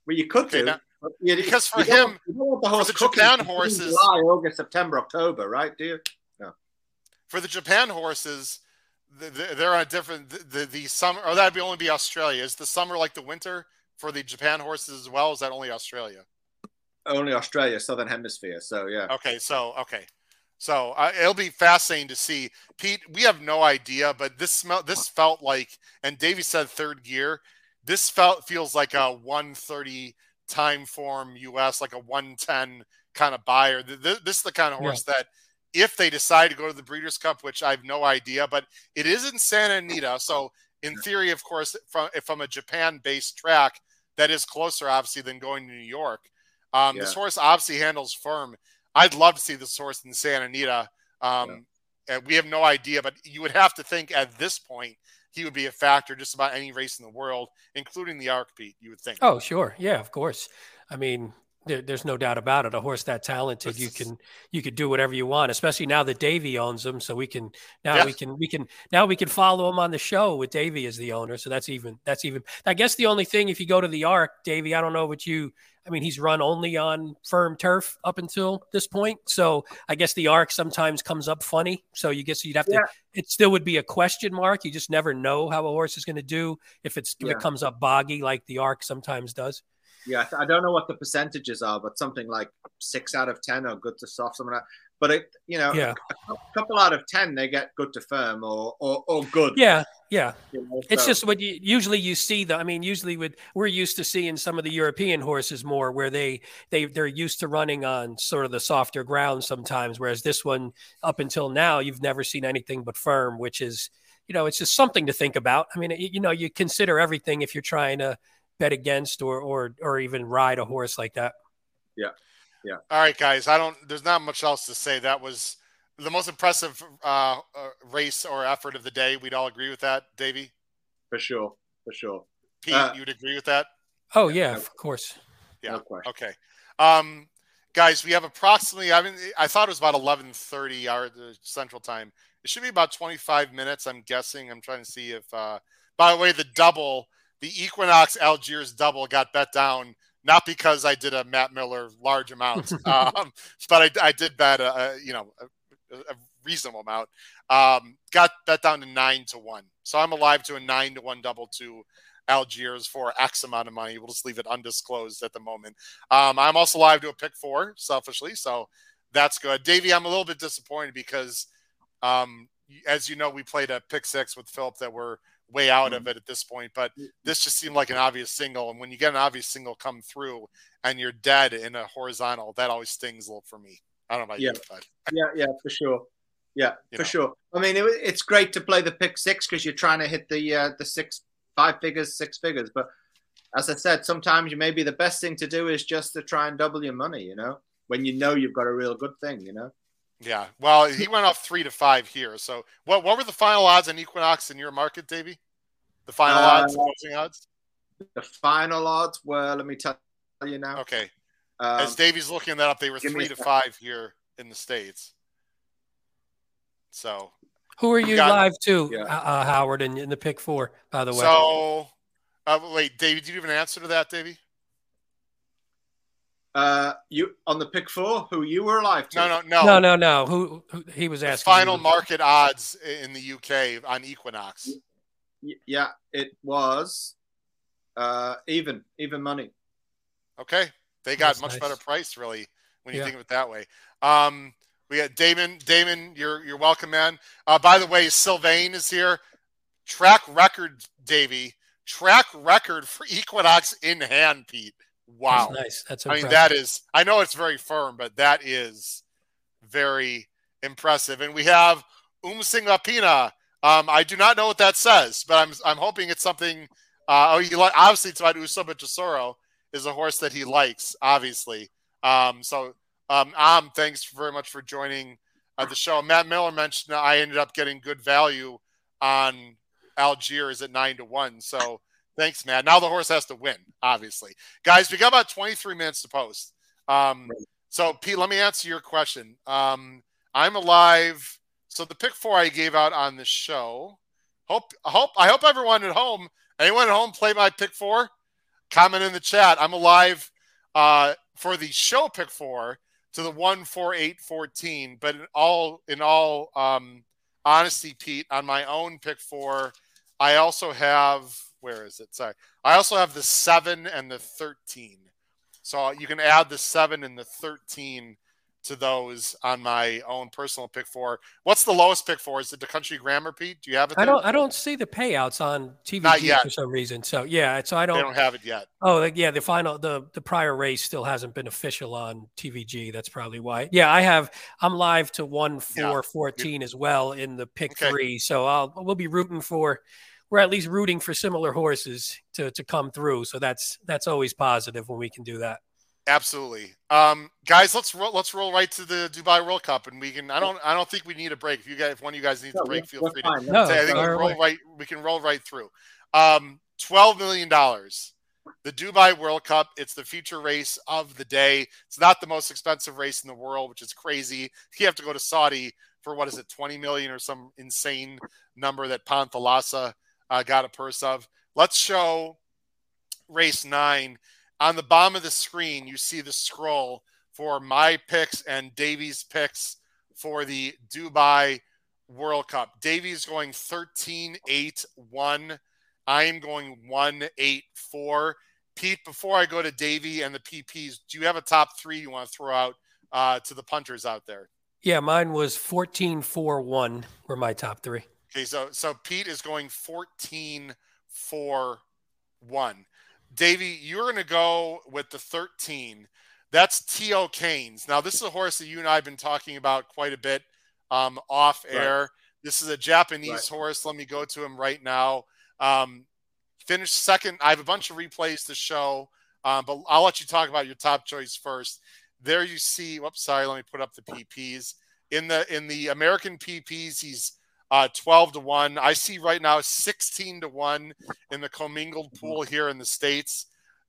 Well, you could okay, do. Now, because for him, the for the Japan horses, July, August, September, October, right? Do you? No. For the Japan horses, they're on a different the, the summer. Or that'd be only be Australia. Is the summer like the winter for the Japan horses as well? is that only Australia? Only Australia, Southern Hemisphere. So yeah. Okay, so okay. So uh, it'll be fascinating to see, Pete. We have no idea, but this smell, this felt like, and Davey said third gear this felt feels like a 130 time form US, like a 110 kind of buyer. This, is the kind of horse yeah. that if they decide to go to the Breeders' Cup, which I have no idea, but it is in Santa Anita. So in theory, of course, from from a Japan-based track, that is closer, obviously, than going to New York. Um, yeah. This horse obviously handles firm. I'd love to see this horse in Santa Anita. Um, yeah. we have no idea, but you would have to think at this point he would be a factor just about any race in the world, including the Arc Pete, you would think. Oh, sure. Yeah, of course. I mean, there, there's no doubt about it. A horse that talented, you can you could do whatever you want, especially now that Davey owns them. So we can now yeah. we can we can now we can follow him on the show with Davey as the owner. So that's even that's even I guess the only thing if you go to the Arc, Davey, I don't know what you I mean, he's run only on firm turf up until this point. So I guess the arc sometimes comes up funny. So you guess you'd have yeah. to, it still would be a question mark. You just never know how a horse is going to do if it's, yeah. if it comes up boggy like the arc sometimes does. Yeah, I don't know what the percentages are, but something like six out of ten are good to soft, something like. That. But it, you know, Yeah. a, couple out of ten they get good to firm or or, or good. Yeah, yeah. you know, It's so- just what you usually you see the I mean usually with we're used to seeing some of the European horses more where they they they're used to running on sort of the softer ground sometimes whereas this one up until now you've never seen anything but firm which is you know it's just something to think about. I mean you, you know you consider everything if you're trying to bet against or or or even ride a horse like that. Yeah. Yeah. All right, guys. I don't. There's not much else to say. That was the most impressive uh, uh, race or effort of the day. We'd all agree with that, Davey. for sure, for sure. Pete, Uh, you'd agree with that? Oh yeah, of course. Yeah. No question. Okay. Um, guys, we have approximately. I mean, I thought it was about 11:30 our Central Time. It should be about 25 minutes. I'm guessing. I'm trying to see if. Uh, by the way, the double, the Equinox Algiers double, got bet down. Not because I did a Matt Miller large amount, um, but I, I did bet a, a you know a, reasonable amount. Um, got that down to nine to one. So I'm alive to a nine to one double to Algiers for X amount of money. We'll just leave it undisclosed at the moment. Um, I'm also live to a pick four, selfishly, so that's good. Davey, I'm a little bit disappointed because, um, as you know, we played a pick six with Philip that we're way out of it at this point, but this just seemed like an obvious single. And when you get an obvious single come through and you're dead in a horizontal, that always stings a little for me. I don't know Yeah. Yeah, yeah, for sure. Yeah, You for know. sure. I mean, it, it's great to play the pick six because you're trying to hit the uh, the six, five figures, six figures. But as I said, sometimes you maybe the best thing to do is just to try and double your money. You know, when you know you've got a real good thing. You know. yeah. Well, he went off three to five here. So what what were the final odds on Equinox in your market, Davey? The final Uh, odds, closing odds? The final odds were, let me tell you now. Okay. Um, As Davey's looking that up, they were three to sec. five here in the states. So, Who are you got- live to, Yeah. uh, Howard, in, in the pick four? By the way, so uh, wait, Davey, do you have an answer to that, Davey? uh, you on the pick four, who you were alive to? No, no, no. no, no, no. Who, who he was The asking? final you. market odds in the UK on Equinox. Yeah, it was uh, even, even money. Okay, they got That's much nice. better price, really, when you Yeah. think of it that way. Um, we got Damon. Damon, you're you're welcome, man. Uh, by the way, Sylvain is here. Track record, Davey. Track record for Equinox in hand, Pete. Wow. That's nice. That's I mean, that is, I know it's very firm, but that is very impressive. And we have Umsing Lapina. Um, I do not know what that says, but I'm, I'm hoping it's something. Uh, oh, you like, obviously, it's about Ushba Tesoro is a horse that he likes, obviously. Um, so, um, Am, thanks very much for joining uh, the show. Matt Miller mentioned I ended up getting good value on Algiers at nine to one. So, thanks, Matt. Now the horse has to win, obviously guys we got about 23 minutes to post um so pete let me answer your question um i'm alive so the pick four i gave out on the show hope hope i hope everyone at home anyone at home play my pick four comment in the chat. I'm alive uh for the show pick four to the one four eight fourteen. But in all in all um honesty pete on my own pick four i also have where is it? Sorry. I also have the seven and the 13. So you can add the seven and the 13 to those on my own personal pick four. What's the lowest pick four? Is it the country grammar, Pete? Do you have it? I don't. I don't see the payouts on TVG for some reason. So yeah. So I don't. They don't have it yet. Oh yeah. The final. The the prior race still hasn't been official on TVG. That's probably why. Yeah. I have. I'm live to one Yeah. four fourteen as well in the pick Okay. three. So I'll we'll be rooting for. We're at least rooting for similar horses to to come through. So that's that's always positive when we can do that. Absolutely, um, guys. Let's roll. Let's roll right to the Dubai World Cup, and we can. I don't. I don't think we need a break. If you guys, if one of you guys needs No, a break, feel free fine. to. No, say, I think we fire can roll right. We can roll right through. Um, Twelve million dollars. The Dubai World Cup. It's the feature race of the day. It's not the most expensive race in the world, which is crazy. You have to go to Saudi for what is it, twenty million or some insane number that Panthalassa uh, got a purse of. Let's show race nine. On the bottom of the screen, you see the scroll for my picks and Davey's picks for the Dubai World Cup. Davies going 13 8 1. I am going 1 8 4. Pete, before I go to Davey and the PPs, do you have a top three you want to throw out uh, to the punters out there? Yeah, mine was 14 4 1 were my top three. Okay, so so Pete is going 14 4 1. Davey, you're going to go with the 13. That's T.O. Keynes. Now, this is a horse that you and I have been talking about quite a bit um, off air. Right. This is a Japanese right. horse. Let me go to him right now. Um, finished second. I have a bunch of replays to show, um, but I'll let you talk about your top choice first. There you see. Whoops, sorry. Let me put up the PPs in the in the American PPs. He's uh, 12 to 1. I see right now 16 to 1 in the commingled pool here in the States.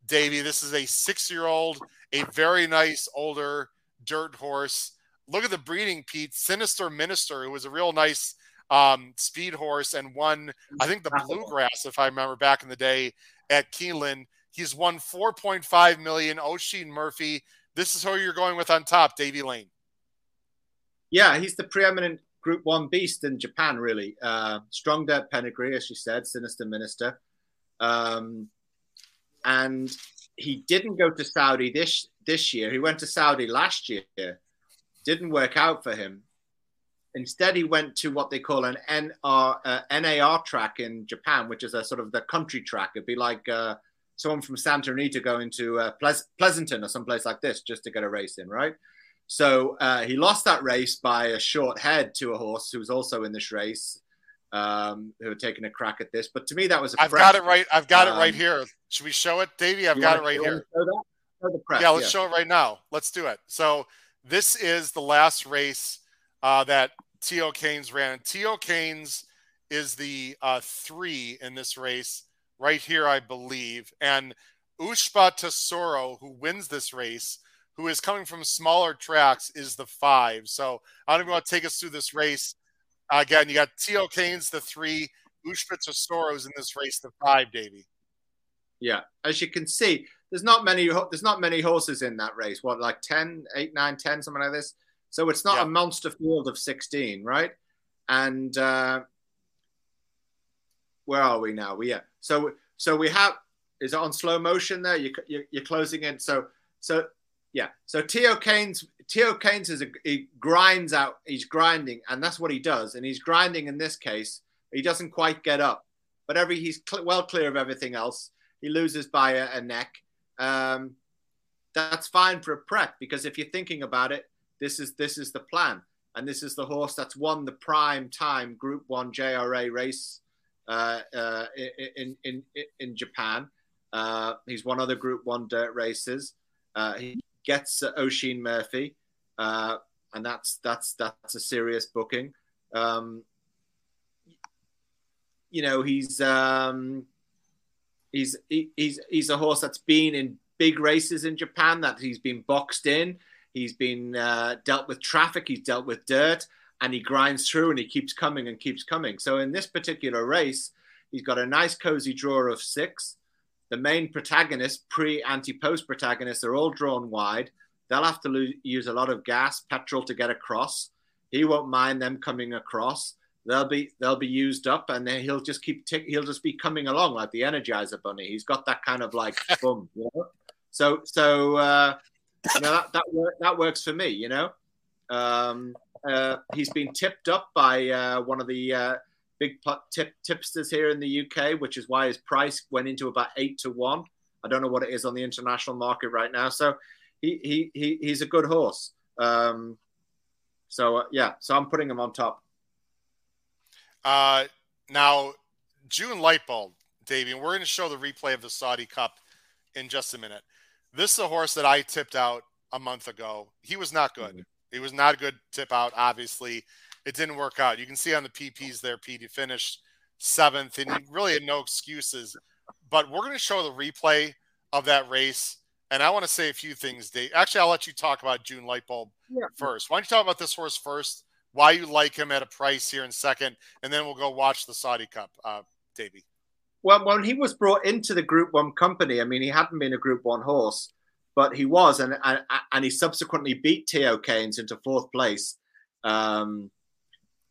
Davey, this is a six year old, a very nice older dirt horse. Look at the breeding, Pete. Sinister Minister, who was a real nice um, speed horse and won, I think, the Bluegrass, if I remember back in the day at Keeneland. He's won 4.5 million. Oisin Murphy. This is who you're going with on top, Davey Lane. Yeah, he's the preeminent Group One beast in Japan, really. Uh, strong dirt pedigree, as you said, Sinister Minister. Um, and he didn't go to Saudi this this year. He went to Saudi last year. Didn't work out for him. Instead, he went to what they call an NR, uh, NAR track in Japan, which is a sort of the country track. It'd be like uh, someone from Santa Anita going to uh, Pleasanton or someplace like this just to get a race in, right? So uh, he lost that race by a short head to a horse who was also in this race, um, who had taken a crack at this. But to me, that was. i I've got it right. I've got um, it right um, here. Should we show it, Davey? I've got it right here. Yeah, let's yeah. show it right now. Let's do it. So this is the last race uh, that T.O. Keynes ran. T.O. Keynes is the uh, three in this race right here, I believe. And Ushba Tesoro, who wins this race, who is coming from smaller tracks, is the five. So I don't even want to take us through this race. Uh, again, you got T.O. Keynes, the three, Ushba Tesoro in this race, the five, Davey. Yeah, as you can see, there's not many there's not many horses in that race. What, like 10, 8, 9, 10, something like this? So it's not yeah. a monster field of 16, right? And uh, where are we now? We yeah. So so we have is it on slow motion there? You, you you're closing in. So so yeah. So T.O. Keynes, T.O. Keynes is a, he grinds out. He's grinding, and that's what he does. And he's grinding in this case. He doesn't quite get up, but every he's cl- well clear of everything else. He loses by a, a neck. Um, that's fine for a prep because if you're thinking about it, this is this is the plan, and this is the horse that's won the prime time Group One JRA race uh, uh, in, in in in Japan. Uh, he's won other Group One dirt races. Uh, he gets uh, Oisin Murphy, uh, and that's that's that's a serious booking. Um, you know, he's um, he's he, he's he's a horse that's been in big races in Japan. That he's been boxed in. He's been uh, dealt with traffic. He's dealt with dirt, and he grinds through, and he keeps coming and keeps coming. So in this particular race, he's got a nice cozy draw of six the main protagonists, pre, anti, post protagonists, are all drawn wide. They'll have to lo- use a lot of gas, petrol to get across. He won't mind them coming across. They'll be they'll be used up, and then he'll just keep tick, he'll just be coming along like the Energizer Bunny. He's got that kind of like boom, you know? So so uh, you know that that, work, that works for me, you know. Um, uh, he's been tipped up by uh, one of the uh, big tip, tipsters here in the UK, which is why his price went into about eight to one. I don't know what it is on the international market right now. So he he, he he's a good horse. Um, so uh, yeah, so I'm putting him on top. Uh, now Jun Light Bolt, Davey, and we're going to show the replay of the Saudi Cup in just a minute. This is a horse that I tipped out a month ago. He was not good. Mm-hmm. He was not a good tip out, obviously it didn't work out. You can see on the PPs there, Pete, he finished seventh, and he really had no excuses. But we're going to show the replay of that race, and I want to say a few things, Dave. Actually, I'll let you talk about Jun Light Bolt yeah. first. Why don't you talk about this horse first? Why you like him at a price here in second, and then we'll go watch the Saudi Cup, uh, Davey. Well, when he was brought into the Group One company, I mean, he hadn't been a Group One horse, but he was, and and, and he subsequently beat T.O. Keynes into fourth place. Um,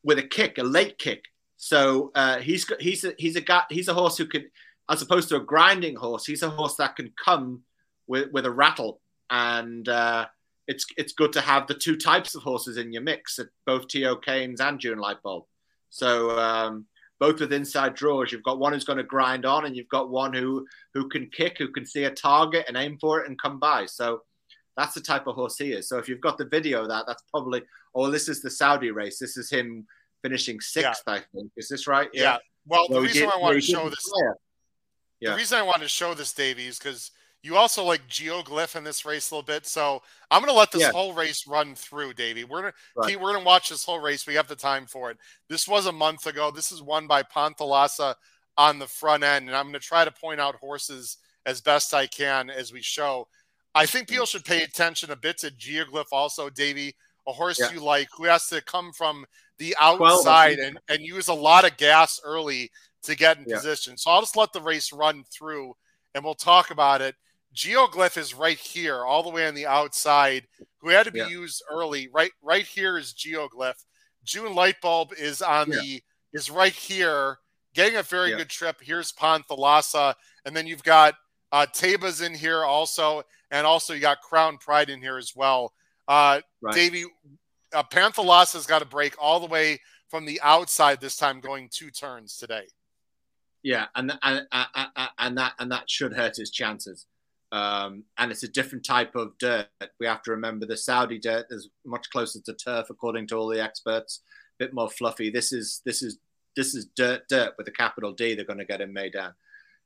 with a kick, a late kick. So uh, he's he's a, he's a guy he's a horse who can, as opposed to a grinding horse, he's a horse that can come with with a rattle, and uh, it's it's good to have the two types of horses in your mix, both T.O. Keynes and Jun Light Bolt. So um, both with inside draws, you've got one who's going to grind on, and you've got one who who can kick, who can see a target and aim for it and come by. So that's the type of horse he is. So if you've got the video of that, that's probably oh, this is the Saudi race. This is him finishing sixth, yeah. I think. Is this right? Yeah. yeah. Well, the reason did, I want to show this, yeah. the reason I wanted to show this, Davey, is because you also like geoglyph in this race a little bit. So I'm going to let this yeah. whole race run through, Davey. We're gonna right. we're going to watch this whole race. We have the time for it. This was a month ago. This is won by Panthalassa on the front end, and I'm going to try to point out horses as best I can as we show. I think people should pay attention a bit to geoglyph also, Davey. A horse yeah. you like who has to come from the outside and, and use a lot of gas early to get in yeah. position. So I'll just let the race run through and we'll talk about it. Geoglyph is right here, all the way on the outside, who had to be yeah. used early. Right, right here is Geoglyph. Jun Light Bolt is on the is right here, getting a very good trip. Here's Panthalassa, and then you've got uh, Taiba's in here also, and also you got Crown Pride in here as well. Uh, right. Davey, uh, Panthalassa's got to break all the way from the outside this time, going two turns today. Yeah, and and and that and that should hurt his chances. Um, and it's a different type of dirt. We have to remember the Saudi dirt is much closer to turf, according to all the experts. A bit more fluffy. This is this is this is dirt dirt with a capital D. They're going to get in Meydan.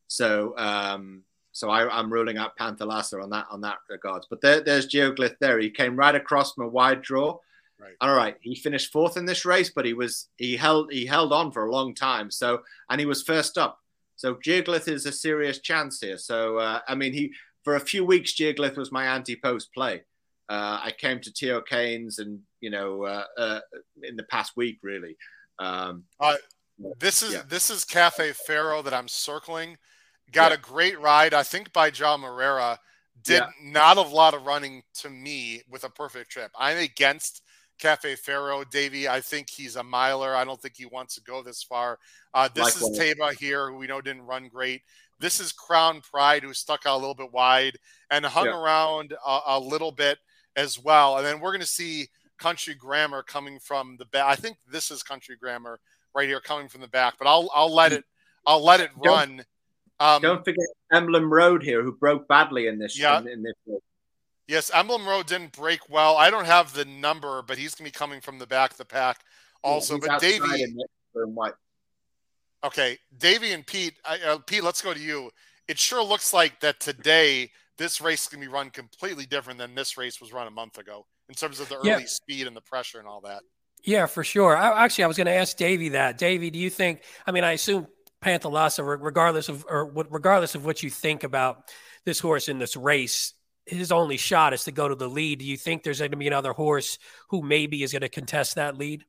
So um, so I, am ruling out Panthalassa on that on that regards. But there, there's Geoglyph there. He came right across from a wide draw. Right. All right, he finished fourth in this race, but he was he held he held on for a long time. So and he was first up. So Geoglyph is a serious chance here. So uh, I mean, he for a few weeks Geoglyph was my anti-post play. Uh, I came to T.O. Keynes and you know uh, uh, in the past week really. Um, uh, this is yeah. this is Cafe Pharoah that I'm circling. Got yeah. a great ride, I think, by João Moreira. Did yeah. not a lot of running to me with a perfect trip. I'm against Cafe Pharoah. Davey, I think he's a miler. I don't think he wants to go this far. Uh, this is Taiba here, who we know didn't run great. This is Crown Pride, who stuck out a little bit wide and hung yeah. around a, a, little bit as well. And then we're going to see Country Grammar coming from the back. I think this is Country Grammar right here coming from the back, but I'll I'll let it I'll let it run. Don't, um, don't forget Emblem Road here, who broke badly in this. Yeah. In, in this Yes, Emblem Road didn't break well. I don't have the number, but he's going to be coming from the back of the pack also. Yeah, but Davey. Okay, Davey and Pete. Uh, Pete, let's go to you. It sure looks like that today this race is going to be run completely different than this race was run a month ago in terms of the early yeah. speed and the pressure and all that. Yeah, for sure. I, actually, I was going to ask Davey that. Davey, do you think? I mean, I assume Panthalassa, regardless of or regardless of what you think about this horse in this race, his only shot is to go to the lead. Do you think there's going to be another horse who maybe is going to contest that lead?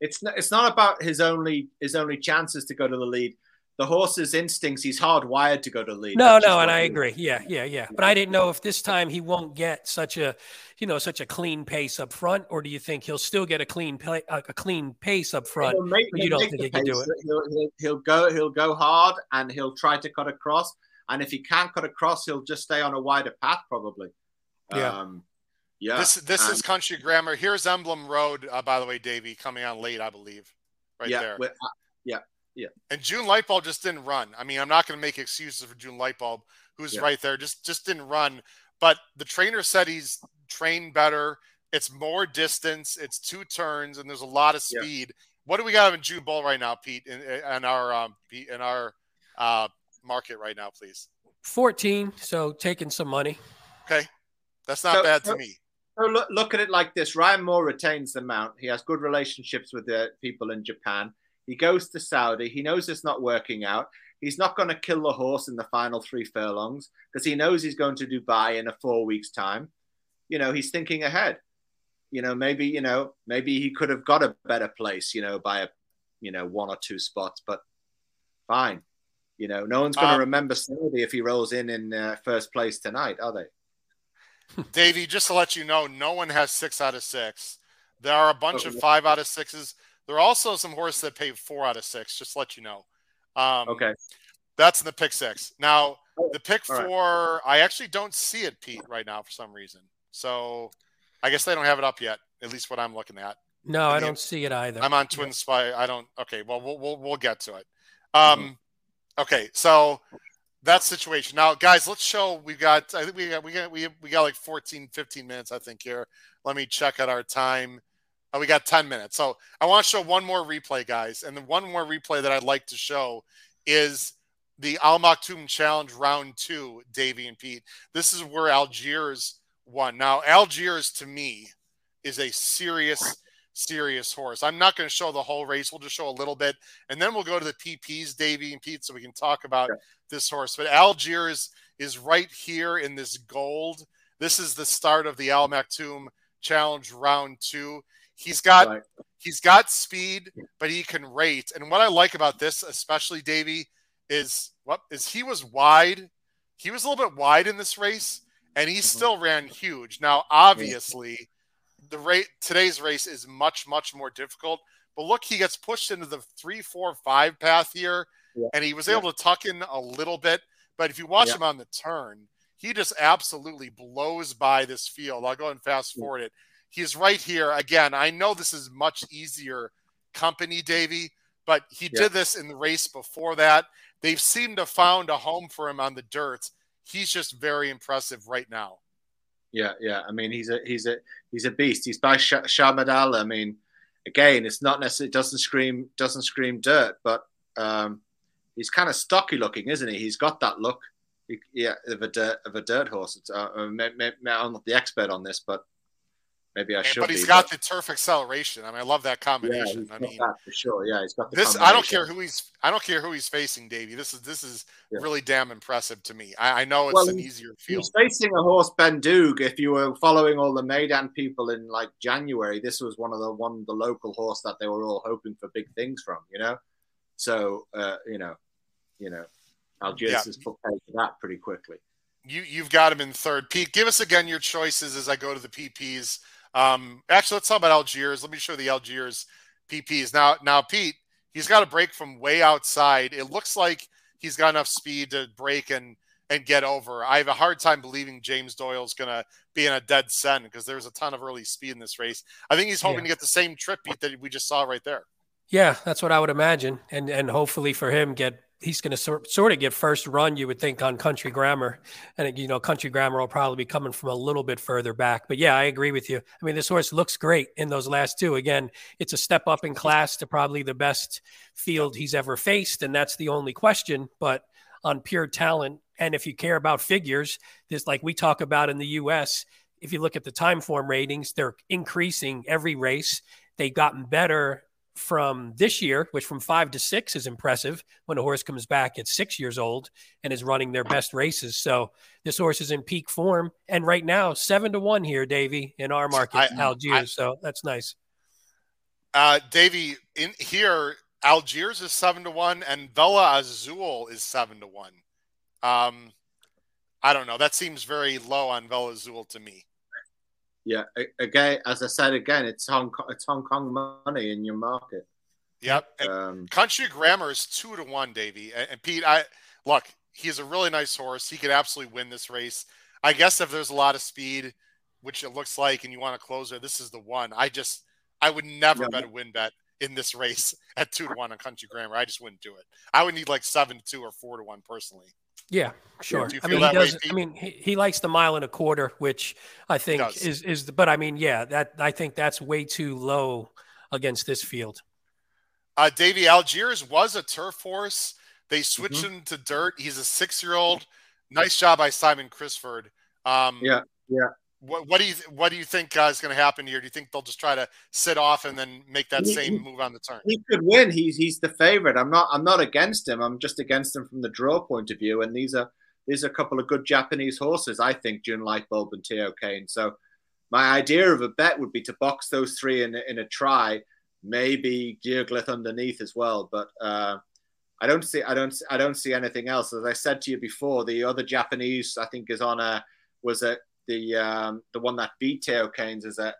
It's not, it's not about his only his only chances to go to the lead. The horse's instincts, he's hardwired to go to lead. No, no, and I agree. Yeah, yeah, yeah. But I didn't know if this time he won't get such a, you know, such a clean pace up front, or do you think he'll still get a clean play, a clean pace up front? Make, you don't think he can do it? He'll, he'll, he'll go he'll go hard and he'll try to cut across and if he can't cut across, he'll just stay on a wider path, probably. Yeah. Um, yeah. This this and, is country grammar. Here's Emblem Road, uh, by the way, Davey, coming on late, I believe, right yeah, there. Uh, yeah, yeah. And Jun Light Bolt just didn't run. I mean, I'm not going to make excuses for Jun Light Bolt, who's yeah. right there, just just didn't run. But the trainer said he's trained better. It's more distance. It's two turns, and there's a lot of speed. Yeah. What do we got in June Bull right now, Pete? In, in our um, in our uh, market right now, please? 14, so taking some money. Okay. That's not so, bad to me. So look, look at it like this Ryan Moore retains the mount. He has good relationships with the people in Japan. He goes to Saudi. He knows it's not working out. He's not going to kill the horse in the final three furlongs because he knows he's going to Dubai in a four weeks' time. You know, he's thinking ahead. You know, maybe, you know, maybe he could have got a better place, you know, by a, you know, one or two spots, but fine. You know, no one's going to um, remember Saudi if he rolls in in uh, first place tonight, are they? Davey, just to let you know, no one has six out of six. There are a bunch of five out of sixes. There are also some horses that pay four out of six. Just to let you know. Um, okay. That's in the pick six. Now Oh, the pick all right. four, I actually don't see it, Pete, right now for some reason. So I guess they don't have it up yet. At least what I'm looking at. No, I mean, don't see it either. I'm on Twin Spy. I don't. Okay, well, we'll we'll, we'll get to it. Um, okay, so that situation. Now, guys, let's show. We've got. I think we got. We got. We we got like 14, 15 minutes. I think here. Let me check out our time. Oh, we got 10 minutes. So I want to show one more replay, guys, and the one more replay that I'd like to show is the Al Maktoum Challenge Round Two, Davy and Pete. This is where Algiers won. Now, Algiers to me is a serious serious horse. I'm not going to show the whole race. We'll just show a little bit, and then we'll go to the PPs, Davy and Pete, so we can talk about Yeah. this horse. But Algiers is right here in this gold. This is the start of the Al Maktoum Challenge Round Two. He's got Right. he's got speed, but he can rate. And what I like about this, especially Davey, is what is he was wide. He was a little bit wide in this race, and he mm-hmm. still ran huge. Now, obviously, the rate today's race is much much more difficult. But look, he gets pushed into the three, four, five path here, Yeah. and he was Yeah. able to tuck in a little bit. But if you watch Yeah. him on the turn, he just absolutely blows by this field. I'll go and fast Yeah. forward it. He's right here again. I know this is much easier company, Davy, but he Yeah. did this in the race before that. They've seemed to found a home for him on the dirt. He's just very impressive right now. Yeah, yeah. I mean, he's a he's a he's a beast. He's by Sh- Shamardal. I mean, again, it's not necessarily it doesn't scream doesn't scream dirt, but um, he's kind of stocky looking, isn't he? He's got that look, yeah, of a dirt of a dirt horse. It's, uh, uh, I'm not the expert on this, but maybe I And- should. but he's be, got the turf acceleration. I mean, I love that yeah, combination. he's I got mean, that for sure. Yeah, he's got the this I don't care who he's I don't care who he's facing, Davey. This is this is Yeah. really damn impressive to me. I, I know it's Well, an easier field. He's facing a horse Ben Doog. If you were following all the Meydan people in like January, this was one of the one the local horse that they were all hoping for big things from. You know, so uh, you know, you know, Algiers Yeah. has put pay for that pretty quickly. you you've got him in third. Pete, give us again your choices as I go to the PPs. Um, actually, let's talk about Algiers. Let me show the Algiers PPs now. Now, Pete, he's got a break from way outside. It looks like he's got enough speed to break and and get over. I have a hard time believing James Doyle's going to be in a dead cent because there's a ton of early speed in this race. I think he's hoping Yeah. to get the same trip Pete that we just saw right there. Yeah, that's what I would imagine, and and hopefully for him, get he's going to sort sort of get first run. You would think on Country Grammar, and you know Country Grammar will probably be coming from a little bit further back. But yeah, I agree with you. I mean, this horse looks great in those last two. Again, it's a step up in class to probably the best field he's ever faced, and that's the only question. But on pure talent, and if you care about figures, this like we talk about in the U.S. If you look at the time form ratings, they're increasing every race. They've gotten better from this year, which from five to six is impressive when a horse comes back at six years old and is running their best races. So this horse is in peak form. And right now, seven to one here, Davey, in our market, I- Algiers. I- so that's nice. Uh, Davey, in here, Algiers is seven to one, and Vela Azul is seven to one. Um, I don't know. That seems very low on Vela Azul to me. Yeah, again, as I said again, it's Hong Kong, it's Hong Kong money in your market. Yep. Um, Country Grammar is two to one, Davey. And, and Pete, I look, he's a really nice horse. He could absolutely win this race. I guess if there's a lot of speed, which it looks like, and you want to close it, this is the one. I just, I would never bet a win bet in this race at two to one on Country Grammar. I just wouldn't do it. I would need like seven to two or four to one personally. Yeah, sure. Do you I feel mean, he that way, does. I mean, he, he likes the mile and a quarter, which I think is is. The, but I mean, yeah, that I think that's way too low against this field. Uh, Davey Algiers was a turf horse. They switched Mm-hmm. him to dirt. He's a six-year-old. Nice job by Simon Crisford. Um, Yeah, yeah. What, what do you what do you think uh, is going to happen here? Do you think they'll just try to sit off and then make that He- same move on the turn? he could win. He's he's the favorite. I'm not I'm not against him. I'm just against him from the draw point of view. And these are these are a couple of good Japanese horses, I think, Jun Light Bolt and Teo Kane. So my idea of a bet would be to box those three in a, in a try, maybe Geoglyph underneath as well. But uh, I don't see I don't I don't see anything else. As I said to you before, the other Japanese I think is on a was a the um, the one that beat T.O. Keynes is a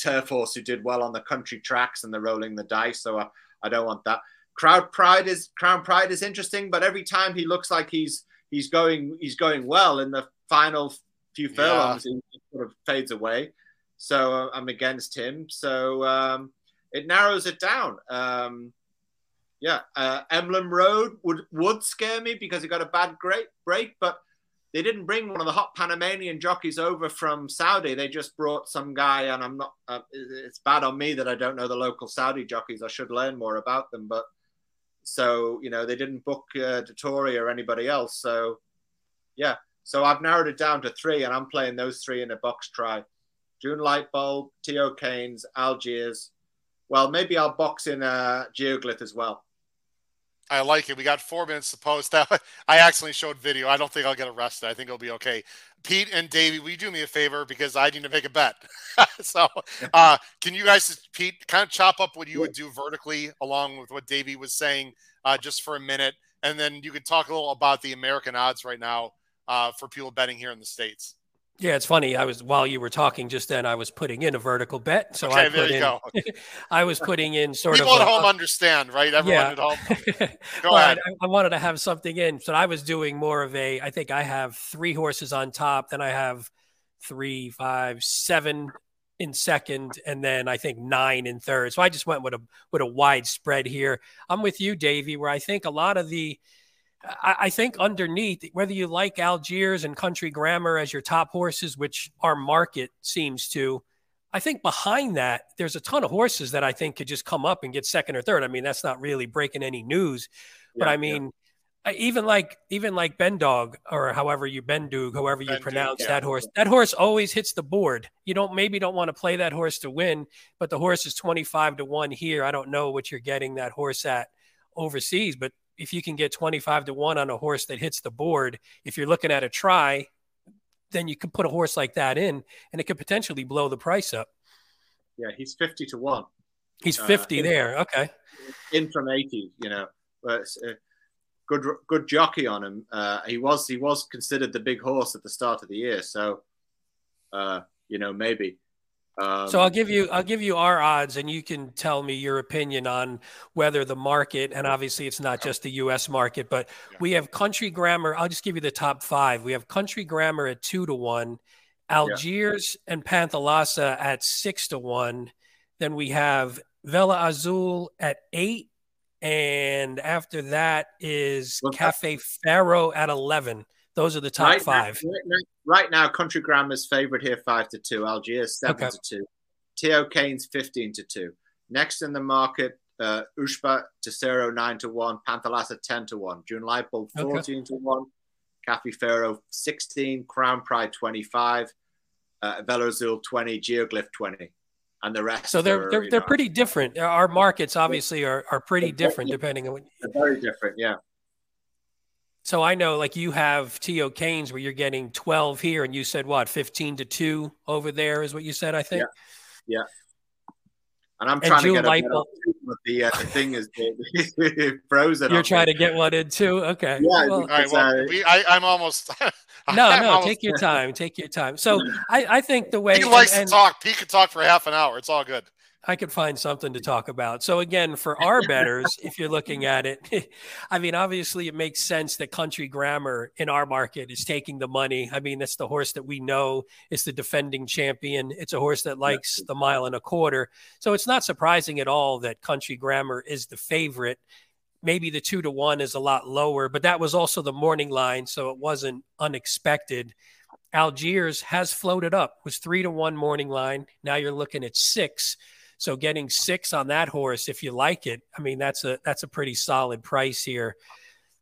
turf horse who did well on the country tracks and they're rolling the dice. So I, I don't want that. Crowd Pride is Crown Pride is interesting, but every time he looks like he's he's going he's going well in the final few furlongs, yeah. he sort of fades away. So uh, I'm against him. So um, it narrows it down. Um, yeah, uh, Emblem Road would would scare me because he got a bad great break, but they didn't bring one of the hot Panamanian jockeys over from Saudi. They just brought some guy, and I'm not. Uh, it's bad on me that I don't know the local Saudi jockeys. I should learn more about them, but so you know they didn't book uh, Dettori or anybody else. So yeah, so I've narrowed it down to three, and I'm playing those three in a box try. June Lightbulb, T.O. Keynes, Algiers. Well, maybe I'll box in uh, Geoglyph as well. I like it. We got four minutes to post. That I accidentally showed video. I don't think I'll get arrested. I think it'll be okay. Pete and Davey, will you do me a favor because I need to make a bet? so, uh, can you guys, Pete, kind of chop up what you would do vertically along with what Davey was saying, uh, just for a minute, and then you could talk a little about the American odds right now uh, for people betting here in the states. Yeah, it's funny. I was while you were talking just then, I was putting in a vertical bet. So okay, I put in, I was putting in sort People of people at home understand, right? Everyone yeah. at home. Go well, ahead. I, I, wanted to have something in, so I was doing more of a. I think I have three horses on top, then I have three, five, seven in second, and then I think nine in third. So I just went with a with a wide spread here. I'm with you, Davey, where I think a lot of the I, I think underneath, whether you like Algiers and Country Grammar as your top horses, which our market seems to, I think behind that, there's a ton of horses that I think could just come up and get second or third. I mean, that's not really breaking any news, but I mean, yeah. even like even like Bendog or however you Bendug, however you pronounce yeah. that horse, that horse always hits the board. You don't maybe don't want to play that horse to win, but the horse is 25 to 1 here. I don't know what you're getting that horse at overseas, but if you can get 25 to 1 on a horse that hits the board, if you're looking at a try, then you can put a horse like that in and it could potentially blow the price up. Yeah, he's 50 to 1. He's 50 uh, there. Okay. In from 80, you know. But uh, good good jockey on him. Uh, he was he was considered the big horse at the start of the year, so uh, you know, maybe um, so I'll give you I'll give you our odds, and you can tell me your opinion on whether the market, and obviously it's not just the U.S. market, but we have Country Grammar. I'll just give you the top five. We have Country Grammar at two to one, Algiers yeah. and Panthalassa at six to one. Then we have Vela Azul at eight, and after that is Cafe Pharoah at eleven. Those are the top right five. Right, now, right, now, Country Grammar's favourite here, five to two. Algiers seven okay. to two. T.O. Keynes fifteen to two. Next in the market, uh, Ushba Tesoro nine to one. Panthalassa ten to one. Jun Light Bolt fourteen okay. to one. Cafe Pharoah sixteen. Crown Pride twenty five. Uh, Vela Azul twenty. Geoglyph twenty. And the rest. So they're are, they're, they're pretty different. Our markets obviously are, are pretty different depending on what. They're very different, yeah. So I know, like you have T.O. Keynes, where you're getting 12 here, and you said what, 15 to two over there is what you said, I think. Yeah. yeah. And I'm trying and to get Light but the, uh, the thing is frozen. You're trying me. to get one in too. Okay. Yeah. Well, all right. Well, uh, we, I, am almost. no, I'm no. Almost, take your time. Take your time. So I, I think the way he likes and, to talk. He could talk for half an hour. It's all good. I could find something to talk about. So again, for our betters, if you're looking at it, I mean, obviously it makes sense that Country Grammar in our market is taking the money. I mean, that's the horse that we know is the defending champion. It's a horse that likes the mile and a quarter. So it's not surprising at all that Country Grammar is the favorite. Maybe the two to one is a lot lower, but that was also the morning line, so it wasn't unexpected. Algiers has floated up, was three to one morning line. Now you're looking at six. So getting six on that horse, if you like it, I mean that's a that's a pretty solid price here.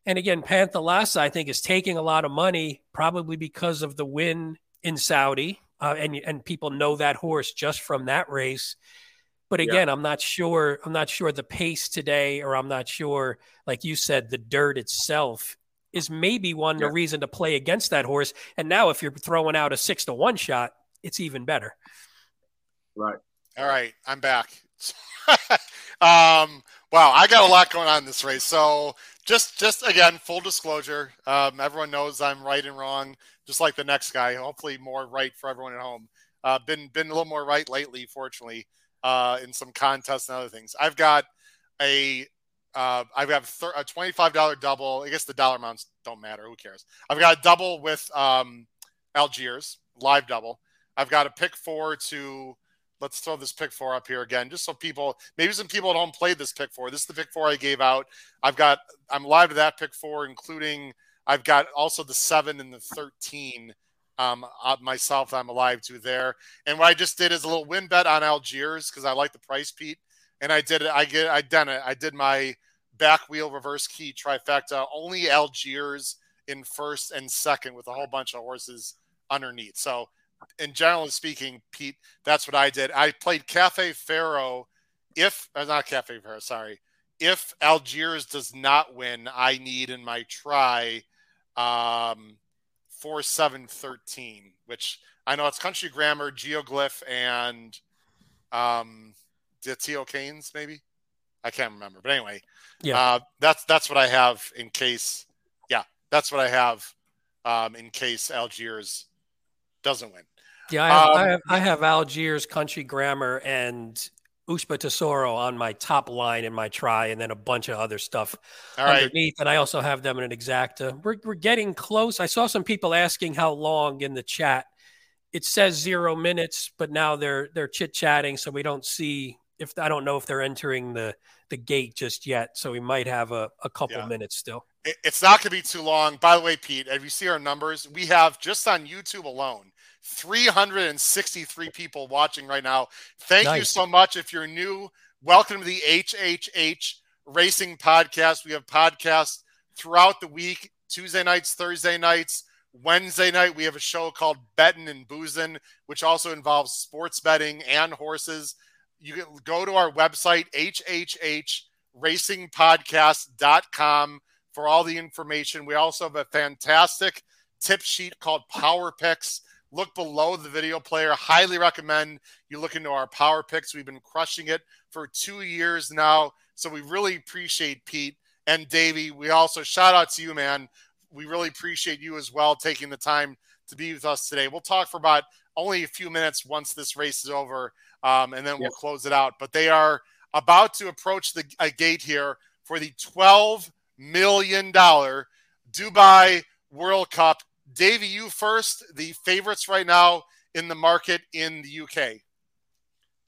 And again, Panthalassa, I think, is taking a lot of money, probably because of the win in Saudi, uh, and and people know that horse just from that race. But again, yeah. I'm not sure. I'm not sure the pace today, or I'm not sure, like you said, the dirt itself is maybe one yeah. reason to play against that horse. And now, if you're throwing out a six to one shot, it's even better. Right. All right, I'm back. um, wow, I got a lot going on in this race. So just, just again, full disclosure. Um, everyone knows I'm right and wrong, just like the next guy. Hopefully, more right for everyone at home. Uh, been been a little more right lately, fortunately, uh, in some contests and other things. I've got a uh, I have got a twenty-five dollar double. I guess the dollar amounts don't matter. Who cares? I've got a double with um, Algiers live double. I've got a pick four to. Let's throw this pick four up here again, just so people, maybe some people at home played this pick four. This is the pick four I gave out. I've got, I'm live to that pick four, including, I've got also the seven and the 13 um, myself I'm alive to there. And what I just did is a little win bet on Algiers because I like the price, Pete. And I did it. I get. I done it. I did my back wheel reverse key trifecta. Only Algiers in first and second with a whole bunch of horses underneath. So in generally speaking, Pete, that's what I did. I played Cafe Pharoah. If uh, not Cafe Pharoah, sorry. If Algiers does not win, I need in my try um, four seven thirteen, which I know it's Country Grammar, Geoglyph, and um, the T.O. Keynes, maybe. I can't remember, but anyway, yeah, uh, that's that's what I have in case. Yeah, that's what I have um, in case Algiers doesn't win. Yeah, I have, um, I have, I have Algiers, Country Grammar, and Ushba Tesoro on my top line in my try, and then a bunch of other stuff underneath. And I also have them in an exacta. We're, we're getting close. I saw some people asking how long in the chat. It says zero minutes, but now they're they're chit chatting, so we don't see if I don't know if they're entering the the gate just yet. So we might have a, a couple yeah. minutes still. It's not going to be too long. By the way, Pete, if you see our numbers, we have just on YouTube alone 363 people watching right now. Thank nice. you so much. If you're new, welcome to the HHH Racing Podcast. We have podcasts throughout the week Tuesday nights, Thursday nights. Wednesday night, we have a show called Betting and Boozing, which also involves sports betting and horses. You can go to our website, hhhracingpodcast.com, for all the information. We also have a fantastic tip sheet called Power Picks look below the video player. Highly recommend you look into our power picks. We've been crushing it for two years now. So we really appreciate Pete and Davey. We also shout out to you, man. We really appreciate you as well taking the time to be with us today. We'll talk for about only a few minutes once this race is over, um, and then we'll close it out. But they are about to approach the a gate here for the $12 million Dubai World Cup Davey, you first. The favorites right now in the market in the UK.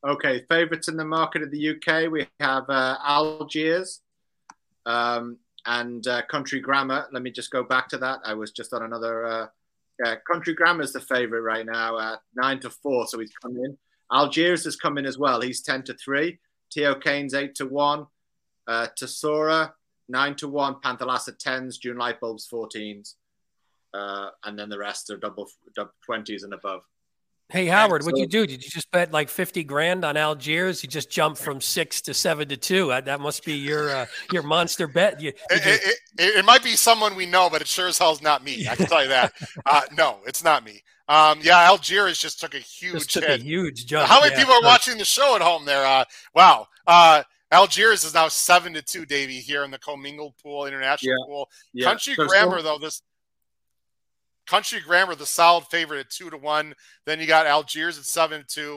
Okay, favorites in the market in the UK. We have uh, Algiers um, and uh, Country Grammar. Let me just go back to that. I was just on another. Uh, yeah, Country Grammar is the favorite right now at nine to four, so he's coming in. Algiers come in as well. He's ten to three. T.O. Keynes eight to one. Uh, Tesoro nine to one. Panthalassa tens. June Light Bulbs fourteens uh, and then the rest are double, double 20s and above. Hey Howard, so, what'd you do? Did you just bet like fifty grand on Algiers? You just jumped from six to seven to two. That must be your uh, your monster bet. You, you it, it, it, it, might be someone we know, but it sure as hell's not me. I can tell you that. uh, no, it's not me. Um, yeah, Algiers just took a huge took hit. a huge jump. How many yeah, people are watching the show at home? There, uh, wow. Uh, Algiers is now seven to two, Davey, here in the commingled pool, international yeah. pool. Yeah. Country so, Grammar, though, this Country Grammar, the solid favorite at two to one. Then you got Algiers at seven to two.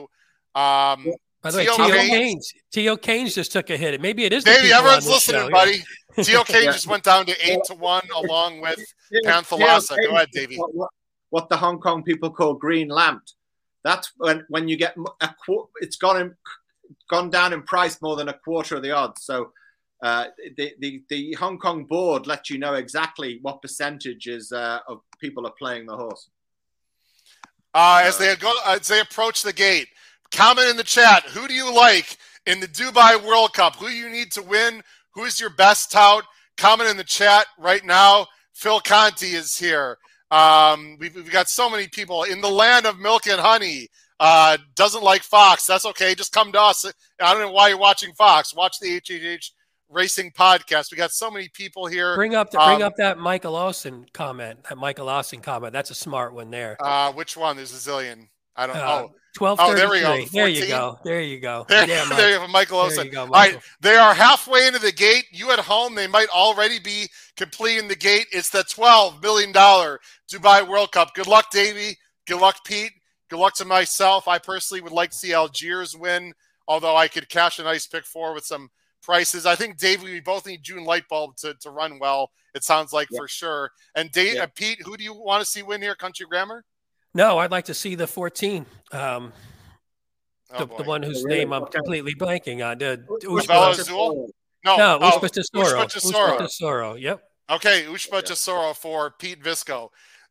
Um, By the way, T.O. Keynes, T.O. Keynes just took a hit. Maybe it is. Maybe everyone's listening, show, buddy. Yeah. T.O. Keynes yeah. just went down to eight to one along with yeah, Panthalassa. Go ahead, Davey. What, what, the Hong Kong people call green lamped. That's when when you get a it's gone in, gone down in price more than a quarter of the odds. So uh, the, the, the Hong Kong board lets you know exactly what percentages uh, of people are playing the horse. Uh, as they go, as they approach the gate, comment in the chat. Who do you like in the Dubai World Cup? Who you need to win? Who's your best tout? Comment in the chat right now. Phil Conti is here. Um, we've, we've, got so many people in the land of milk and honey. Uh, doesn't like Fox. That's okay. Just come to us. I don't know why you're watching Fox. Watch the HHH Racing Podcast. We got so many people here. Bring up the, um, bring up that Michael Lawson comment. That Michael Lawson comment. That's a smart one there. Uh, which one? There's a zillion. I don't uh, know. Twelve. Oh, there we go. there you go. There you go. There, yeah, Mike. there you have Michael Olson. You go, Michael. All right, they are halfway into the gate. You at home, they might already be completing the gate. It's the twelve million dollar Dubai World Cup. Good luck, Davey. Good luck, Pete. Good luck to myself. I personally would like to see Algiers win, although I could cash a nice pick four with some prices. I think Dave, we both need Jun Light Bolt to, to run well. It sounds like Yeah. for sure. And Dave, Yeah. uh, Pete, who do you want to see win here? Country Grammar. No, I'd like to see the 14. Um, Oh, the, boy. the one whose really? name I'm Okay. completely blanking on. The Bella Ushba, Azul? No, no, oh, Ushba Tesoro. Ushba Tesoro. Ushba Tesoro. Yep. Okay, Ushba Tesoro for Pete Visco.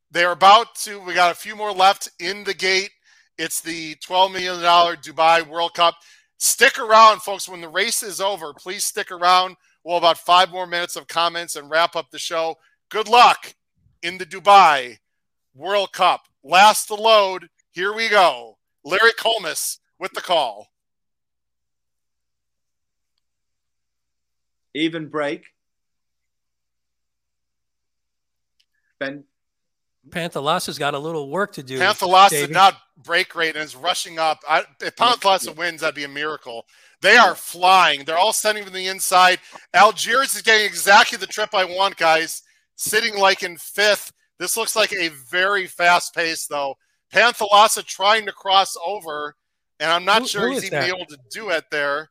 They're about to. We got a few more left in the gate. It's the twelve million dollar Dubai World Cup. Stick around, folks. When the race is over, please stick around. We'll have about five more minutes of comments and wrap up the show. Good luck in the Dubai World Cup. Last the load. Here we go. Larry Collmus with the call. Even break. Ben, Panthalassa's got a little work to do. Panthalas Davey. did not break rate and is rushing up. I, if Panthalas wins, that'd be a miracle. They are flying. They're all sending from the inside. Algiers is getting exactly the trip I want, guys. Sitting like in fifth. This looks like a very fast pace, though. Panthalassa trying to cross over, and I'm not Who- sure who he's even that? able to do it there.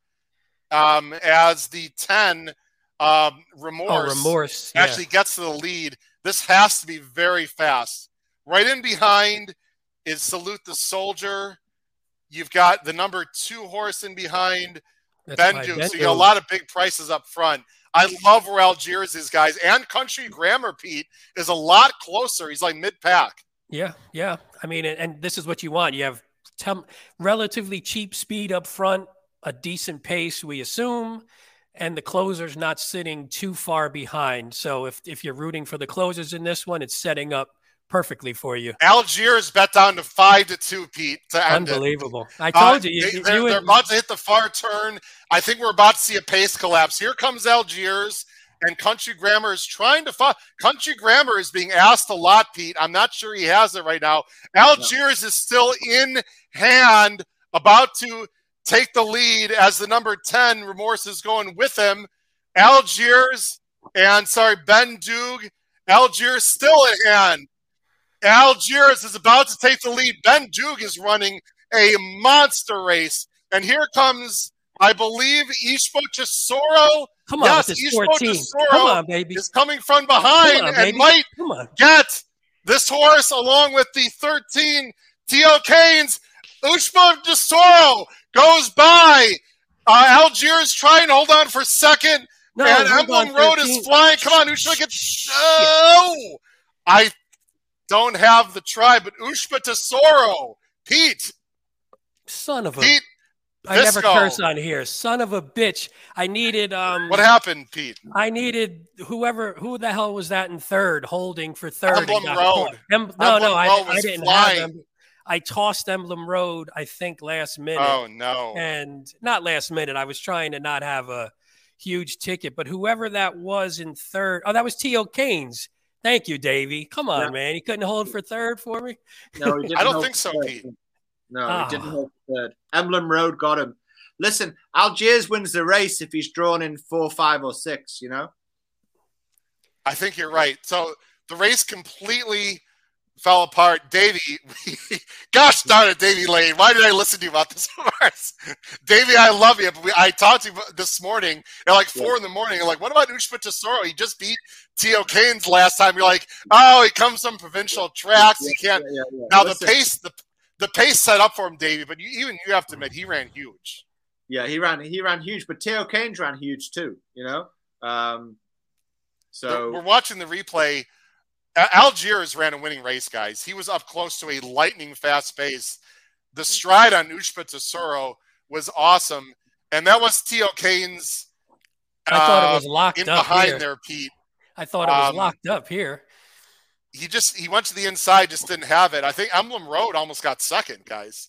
Um, as the 10 um, Oh, remorse remorse. Yeah. actually gets to the lead. This has to be very fast. Right in behind is Salute the Soldier. You've got the number two horse in behind, That's Ben Duke. Ben So you got a lot of big prices up front. I love where Algiers is, guys. And Country Grammar, Pete, is a lot closer. He's like mid pack. Yeah, yeah. I mean, and, and this is what you want. You have tem- relatively cheap speed up front, a decent pace, we assume, and the closer's not sitting too far behind. So if if you're rooting for the closers in this one, it's setting up perfectly for you. Algiers bet down to five to two, Pete, to end it. Unbelievable. I Uh, told you. you, they, you- they're, you they're about to hit the far turn. I think we're about to see a pace collapse. Here comes Algiers, and Country Grammar is trying to find. Country Grammar is being asked a lot, Pete. I'm not sure he has it right now. Algiers is still in hand, about to take the lead as the number 10 Remorse is going with him. Algiers and sorry, Ben Dug. Algiers still in hand. Algiers is about to take the lead. Ben Dug is running a monster race. And here comes, I believe, Ushba Tesoro come on, yes, Ishbo 14. Tesoro Come on, baby. is coming from behind on, and baby. might Come on. get this horse along with the 13 T.O. Keynes. Ushba Tesoro goes by. Uh, Algiers trying to hold on for second. No, and Emblem Road 13. is flying. Come on, Ushba gets. No! I don't have the try, but Ushba Tesoro. Pete. Son of a. Pete. I never Visco. curse on here. Son of a bitch. I needed um What happened, Pete? I needed whoever who the hell was that in third holding for third. Emblem Road. Em- no, Emblem no, I, Road I was didn't flying. have them. I tossed Emblem Road, I think, last minute. Oh, no. And not last minute. I was trying to not have a huge ticket, but whoever that was in third, oh, that was T.O. Keynes. Thank you, Davey. Come on, Yeah. man. He couldn't hold for third for me. no, he didn't I don't think so, third. Pete. No, Ah. he didn't hold third. Emblem Road got him. Listen, Algiers wins the race if he's drawn in four, five, or six. You know. I think you're right. So the race completely fell apart. Davey, gosh darn it, Davey Lane. Why did I listen to you about this? Davey, I love you. But we, I talked to you this morning at like four in the morning. I'm like, what about Ushba Tesoro? He just beat T.O. Keynes last time. You're like, oh, he comes from provincial tracks. He can't. Yeah, yeah, yeah. Now the pace, the the pace set up for him, Davey. But you, even you have to admit, he ran huge. Yeah, he ran. He ran huge, but T.O. Keynes ran huge too. You know. Um. So we're watching the replay. Algiers ran a winning race, guys. He was up close to a lightning fast pace. The stride on Ushba Tesoro was awesome, and that was T.O. Keynes. I thought uh, it was locked in up behind here. there, Pete. I thought it was Um, locked up here. He just he went to the inside, just didn't have it. I think Emblem Road almost got second, guys.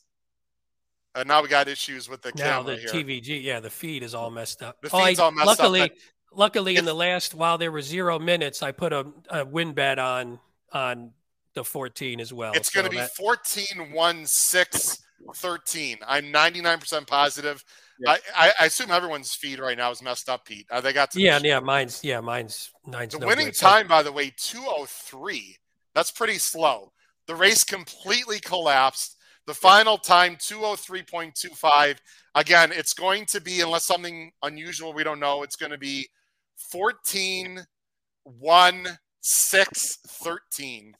And now we got issues with the Now camera the here. TVG, yeah, the feed is all messed up. The Oh, I- feed's all messed up, luckily, luckily, in the last while there were zero minutes, I put a, a win bet on on the 14 as well. It's going to be that- 14 1 6 13. I'm 99% positive. Yeah. I, I, assume everyone's feed right now is messed up, Pete. Uh, they got yeah, yeah, mine's yeah, mine's mine's The no winning good. So- time, by the way, 203. That's pretty slow. The race completely collapsed. The final time, 203.25. Again, it's going to be, unless something unusual we don't know, it's going to be 14 1 6 13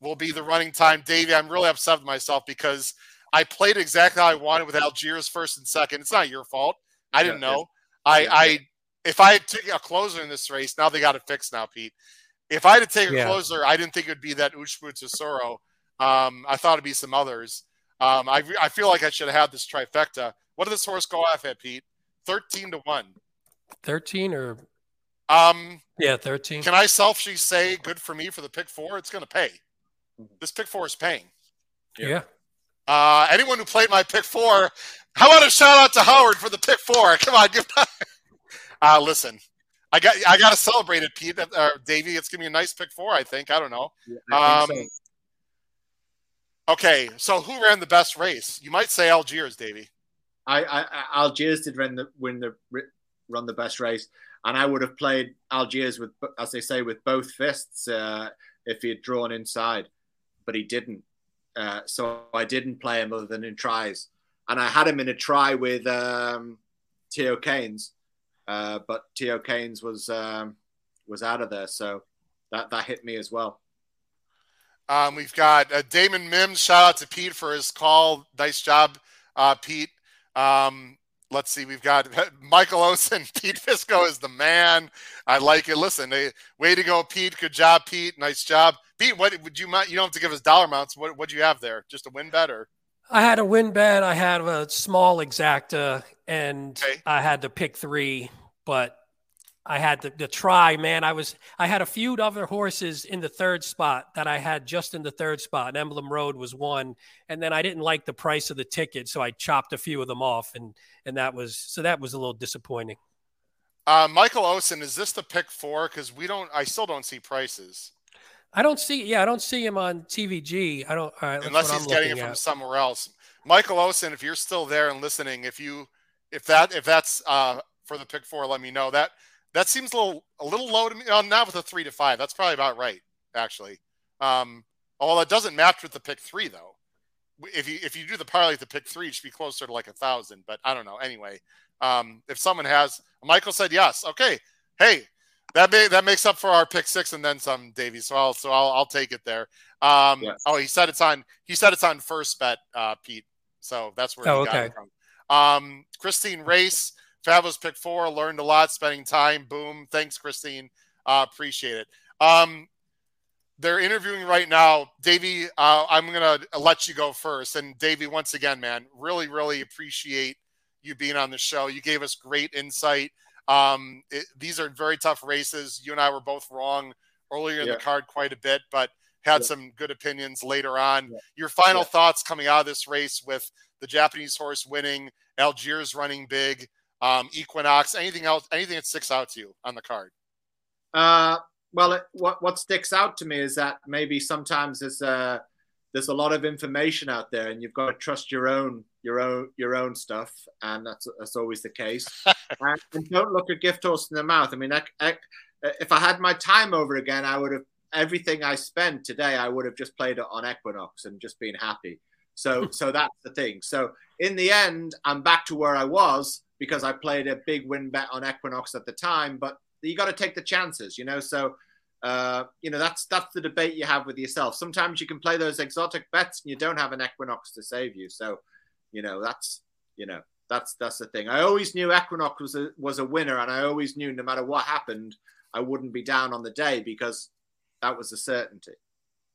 will be the running time. Davey, I'm really upset with myself because I played exactly how I wanted with Algiers first and second. It's not your fault. I didn't Yeah, know. I, I, if I had taken a closer in this race, now they got it fixed now, Pete. If I had to take a Yeah. closer, I didn't think it would be that Ushba Tesoro. Um, I thought it'd be some others. Um, I, I feel like I should have had this trifecta. What did this horse go off at, Pete? 13 to 1. 13 or Um, yeah, 13. can I selfishly say good for me for the pick four? It's going to pay. This pick four is paying. yeah. Uh, anyone who played my pick four, how about a shout out to Howard for the pick four? Come on, give. uh, listen, I got I got to celebrate it, Pete. Uh, Davey, it's gonna be a nice pick four. I think. I don't know. I Um, so. Okay, so who ran the best race? You might say Algiers, Davey. I, I, I- Algiers did run the win the run the best race, and I would have played Algiers with, as they say, with both fists uh, if he had drawn inside, but he didn't. Uh, so I didn't play him other than in tries, and I had him in a try with um, T.O. Keynes, uh, but T.O. Keynes was um, was out of there, so that that hit me as well. Um, we've got uh, Damon Mims. Shout out to Pete for his call. Nice job, uh, Pete. Um, let's see. We've got Michael Olsen. Pete Visco is the man. I like it. Listen, way to go, Pete. Good job, Pete. Nice job, Pete. What would you mind? You don't have to give us dollar amounts. What would you have there? Just a win bet or? I had a win bet. I had a small exacta, and Okay. I had to pick three, but I had to, to try. Man, I was I had a few other horses in the third spot that I had just in the third spot. And Emblem Road was one, and then I didn't like the price of the ticket, so I chopped a few of them off, and and that was so that was a little disappointing. Uh, Michael Olsen, is this the pick four? Because we don't. I still don't see prices I don't see, yeah, I don't see him on TVG. I don't, all right, unless he's I'm getting it from at. somewhere else. Michael Olsen, if you're still there and listening, if you if that if that's uh, for the pick four, let me know. That that seems a little a little low to me. Uh, not with a three to five. That's probably about right, actually. Um, although it doesn't match with the pick three though. If you if you do the parlay with the pick three, it should be closer to like a thousand. But I don't know. Anyway, um, if someone has, Michael said yes. Okay, hey, that may, that makes up for our pick six and then some, Davey. So I'll so I'll, I'll take it there. Um, Yes. Oh, he said it's on. He said it's on first bet, uh, Pete. So that's where Oh, he got okay. it from. Um, Christine Race, fabulous pick four. Learned a lot, spending time. Boom. Thanks, Christine. Uh, appreciate it. Um, they're interviewing right now. Davey, uh, I'm going to let you go first. And Davey, once again, man, really, really appreciate you being on the show. You gave us great insight. Um, it, these are very tough races. You and I were both wrong earlier in the card quite a bit, but had Yeah. some good opinions later on. Yeah. Your final Yeah. thoughts coming out of this race with the Japanese horse winning, Algiers running big, um, Equinox, anything else, anything that sticks out to you on the card? Uh, well, it, what what sticks out to me is that maybe sometimes there's uh, there's a lot of information out there, and you've got to trust your own your own your own stuff, and that's that's always the case. and, and don't look a gift horse in the mouth. I mean, I, I, if I had my time over again, I would have everything I spent today. I would have just played it on Equinox and just been happy. So so that's the thing. So in the end, I'm back to where I was because I played a big win bet on Equinox at the time, but you got to take the chances, you know. So, uh, you know, that's that's the debate you have with yourself. Sometimes you can play those exotic bets and you don't have an Equinox to save you. So, you know, that's you know that's that's the thing. I always knew Equinox was a was a winner, and I always knew no matter what happened, I wouldn't be down on the day because that was a certainty,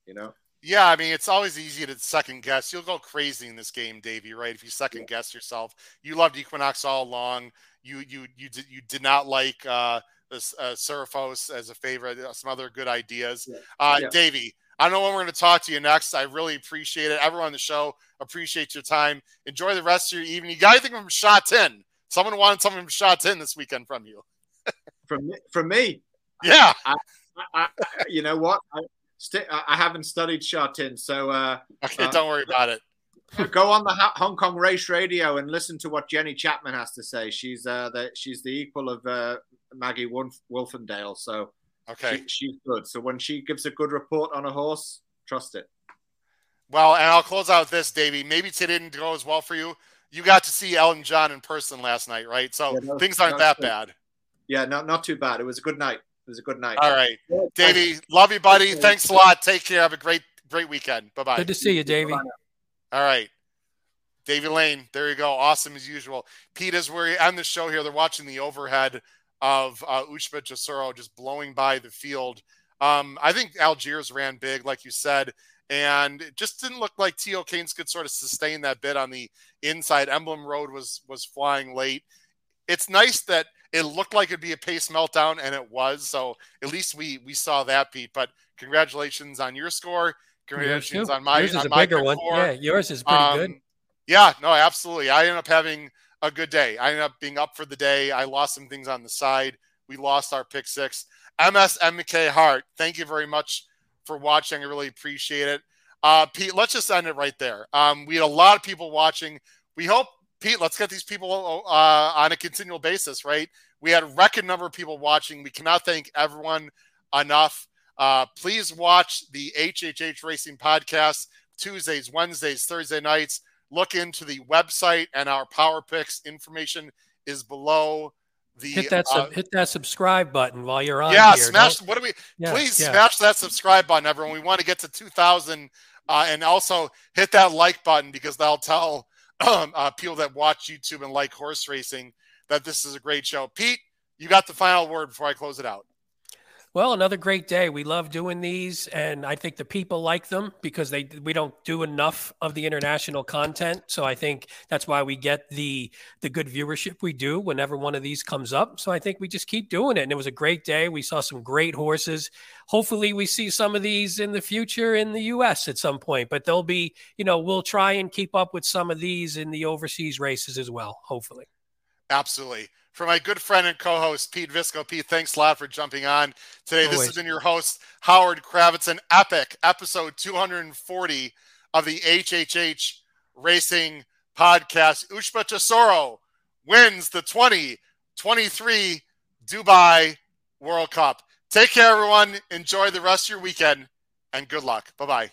you know. Yeah, I mean, it's always easy to second guess. You'll go crazy in this game, Davey, right? If you second guess yourself. You loved Equinox all along. You you you did you did not like uh this uh Serifos as a favorite, uh, some other good ideas. Yeah. Uh Yeah. Davey, I don't know when we're gonna talk to you next. I really appreciate it. Everyone on the show appreciate your time. Enjoy the rest of your evening. You got anything from Shatin? Someone wanted something from Shatin this weekend from you. From me- from me, Yeah. I, I, you know what? I, st- I haven't studied Shatin, so uh, Okay, Uh, don't worry about it. go on the Ha- Hong Kong Race Radio and listen to what Jenny Chapman has to say. She's uh, the she's the equal of uh, Maggie Wolf- Wolfendale, so Okay. she, she's good. So when she gives a good report on a horse, trust it. Well, and I'll close out with this, Davey. Maybe today didn't go as well for you. You got to see Elton John in person last night, right? So Yeah, no, things aren't that bad. Yeah, not not too bad. It was a good night. It was a good night. All right, Yeah, Davey, love you, buddy. Thanks a lot. Take care. Have a great, great weekend. Bye bye. Good to see you, Davey. All right. Davey Lane, there you go. Awesome as usual. Pete, as we end the show here, they're watching the overhead of uh, Ushba Tesoro just blowing by the field. Um, I think Algiers ran big, like you said, and it just didn't look like T.O. Keynes could sort of sustain that bit on the inside. Emblem Road was was flying late. It's nice that it looked like it'd be a pace meltdown, and it was. So at least we we saw that, Pete. But congratulations on your score. Congratulations on my yours is on a my bigger one. score. Yeah, yours is pretty Um, good. Yeah, no, absolutely. I ended up having a good day. I ended up being up for the day. I lost some things on the side. We lost our pick six. MSMK Hart, thank you very much for watching. I really appreciate it. Uh, Pete, let's just end it right there. Um, we had a lot of people watching. We hope, Pete, let's get these people uh, on a continual basis, right? We had a record number of people watching. We cannot thank everyone enough. Uh, please watch the HHH Racing podcast Tuesdays, Wednesdays, Thursday nights. Look into the website and our Power Picks information is below the. Hit that uh, hit that subscribe button while you're on. yeah, here. smash. Don't- What do we? Yeah, please yeah. smash that subscribe button, everyone. We want to get to 2,000, uh, and also hit that like button because that'll tell um, uh, people that watch YouTube and like horse racing that this is a great show. Pete, you got the final word before I close it out. Well, another great day. We love doing these, and I think the people like them because they we don't do enough of the international content. So I think that's why we get the the good viewership we do whenever one of these comes up. So I think we just keep doing it, and it was a great day. We saw some great horses. Hopefully, we see some of these in the future in the U.S. at some point. But they'll be, you know, we'll try and keep up with some of these in the overseas races as well. Hopefully. Absolutely. For my good friend and co-host Pete Visco, Pete, thanks a lot for jumping on today. This has been your host Howard Kravets, an epic episode 240 of the HHH Racing Podcast. Ushba Tesoro wins the 2023 Dubai World Cup. Take care, everyone. Enjoy the rest of your weekend, and good luck. Bye bye.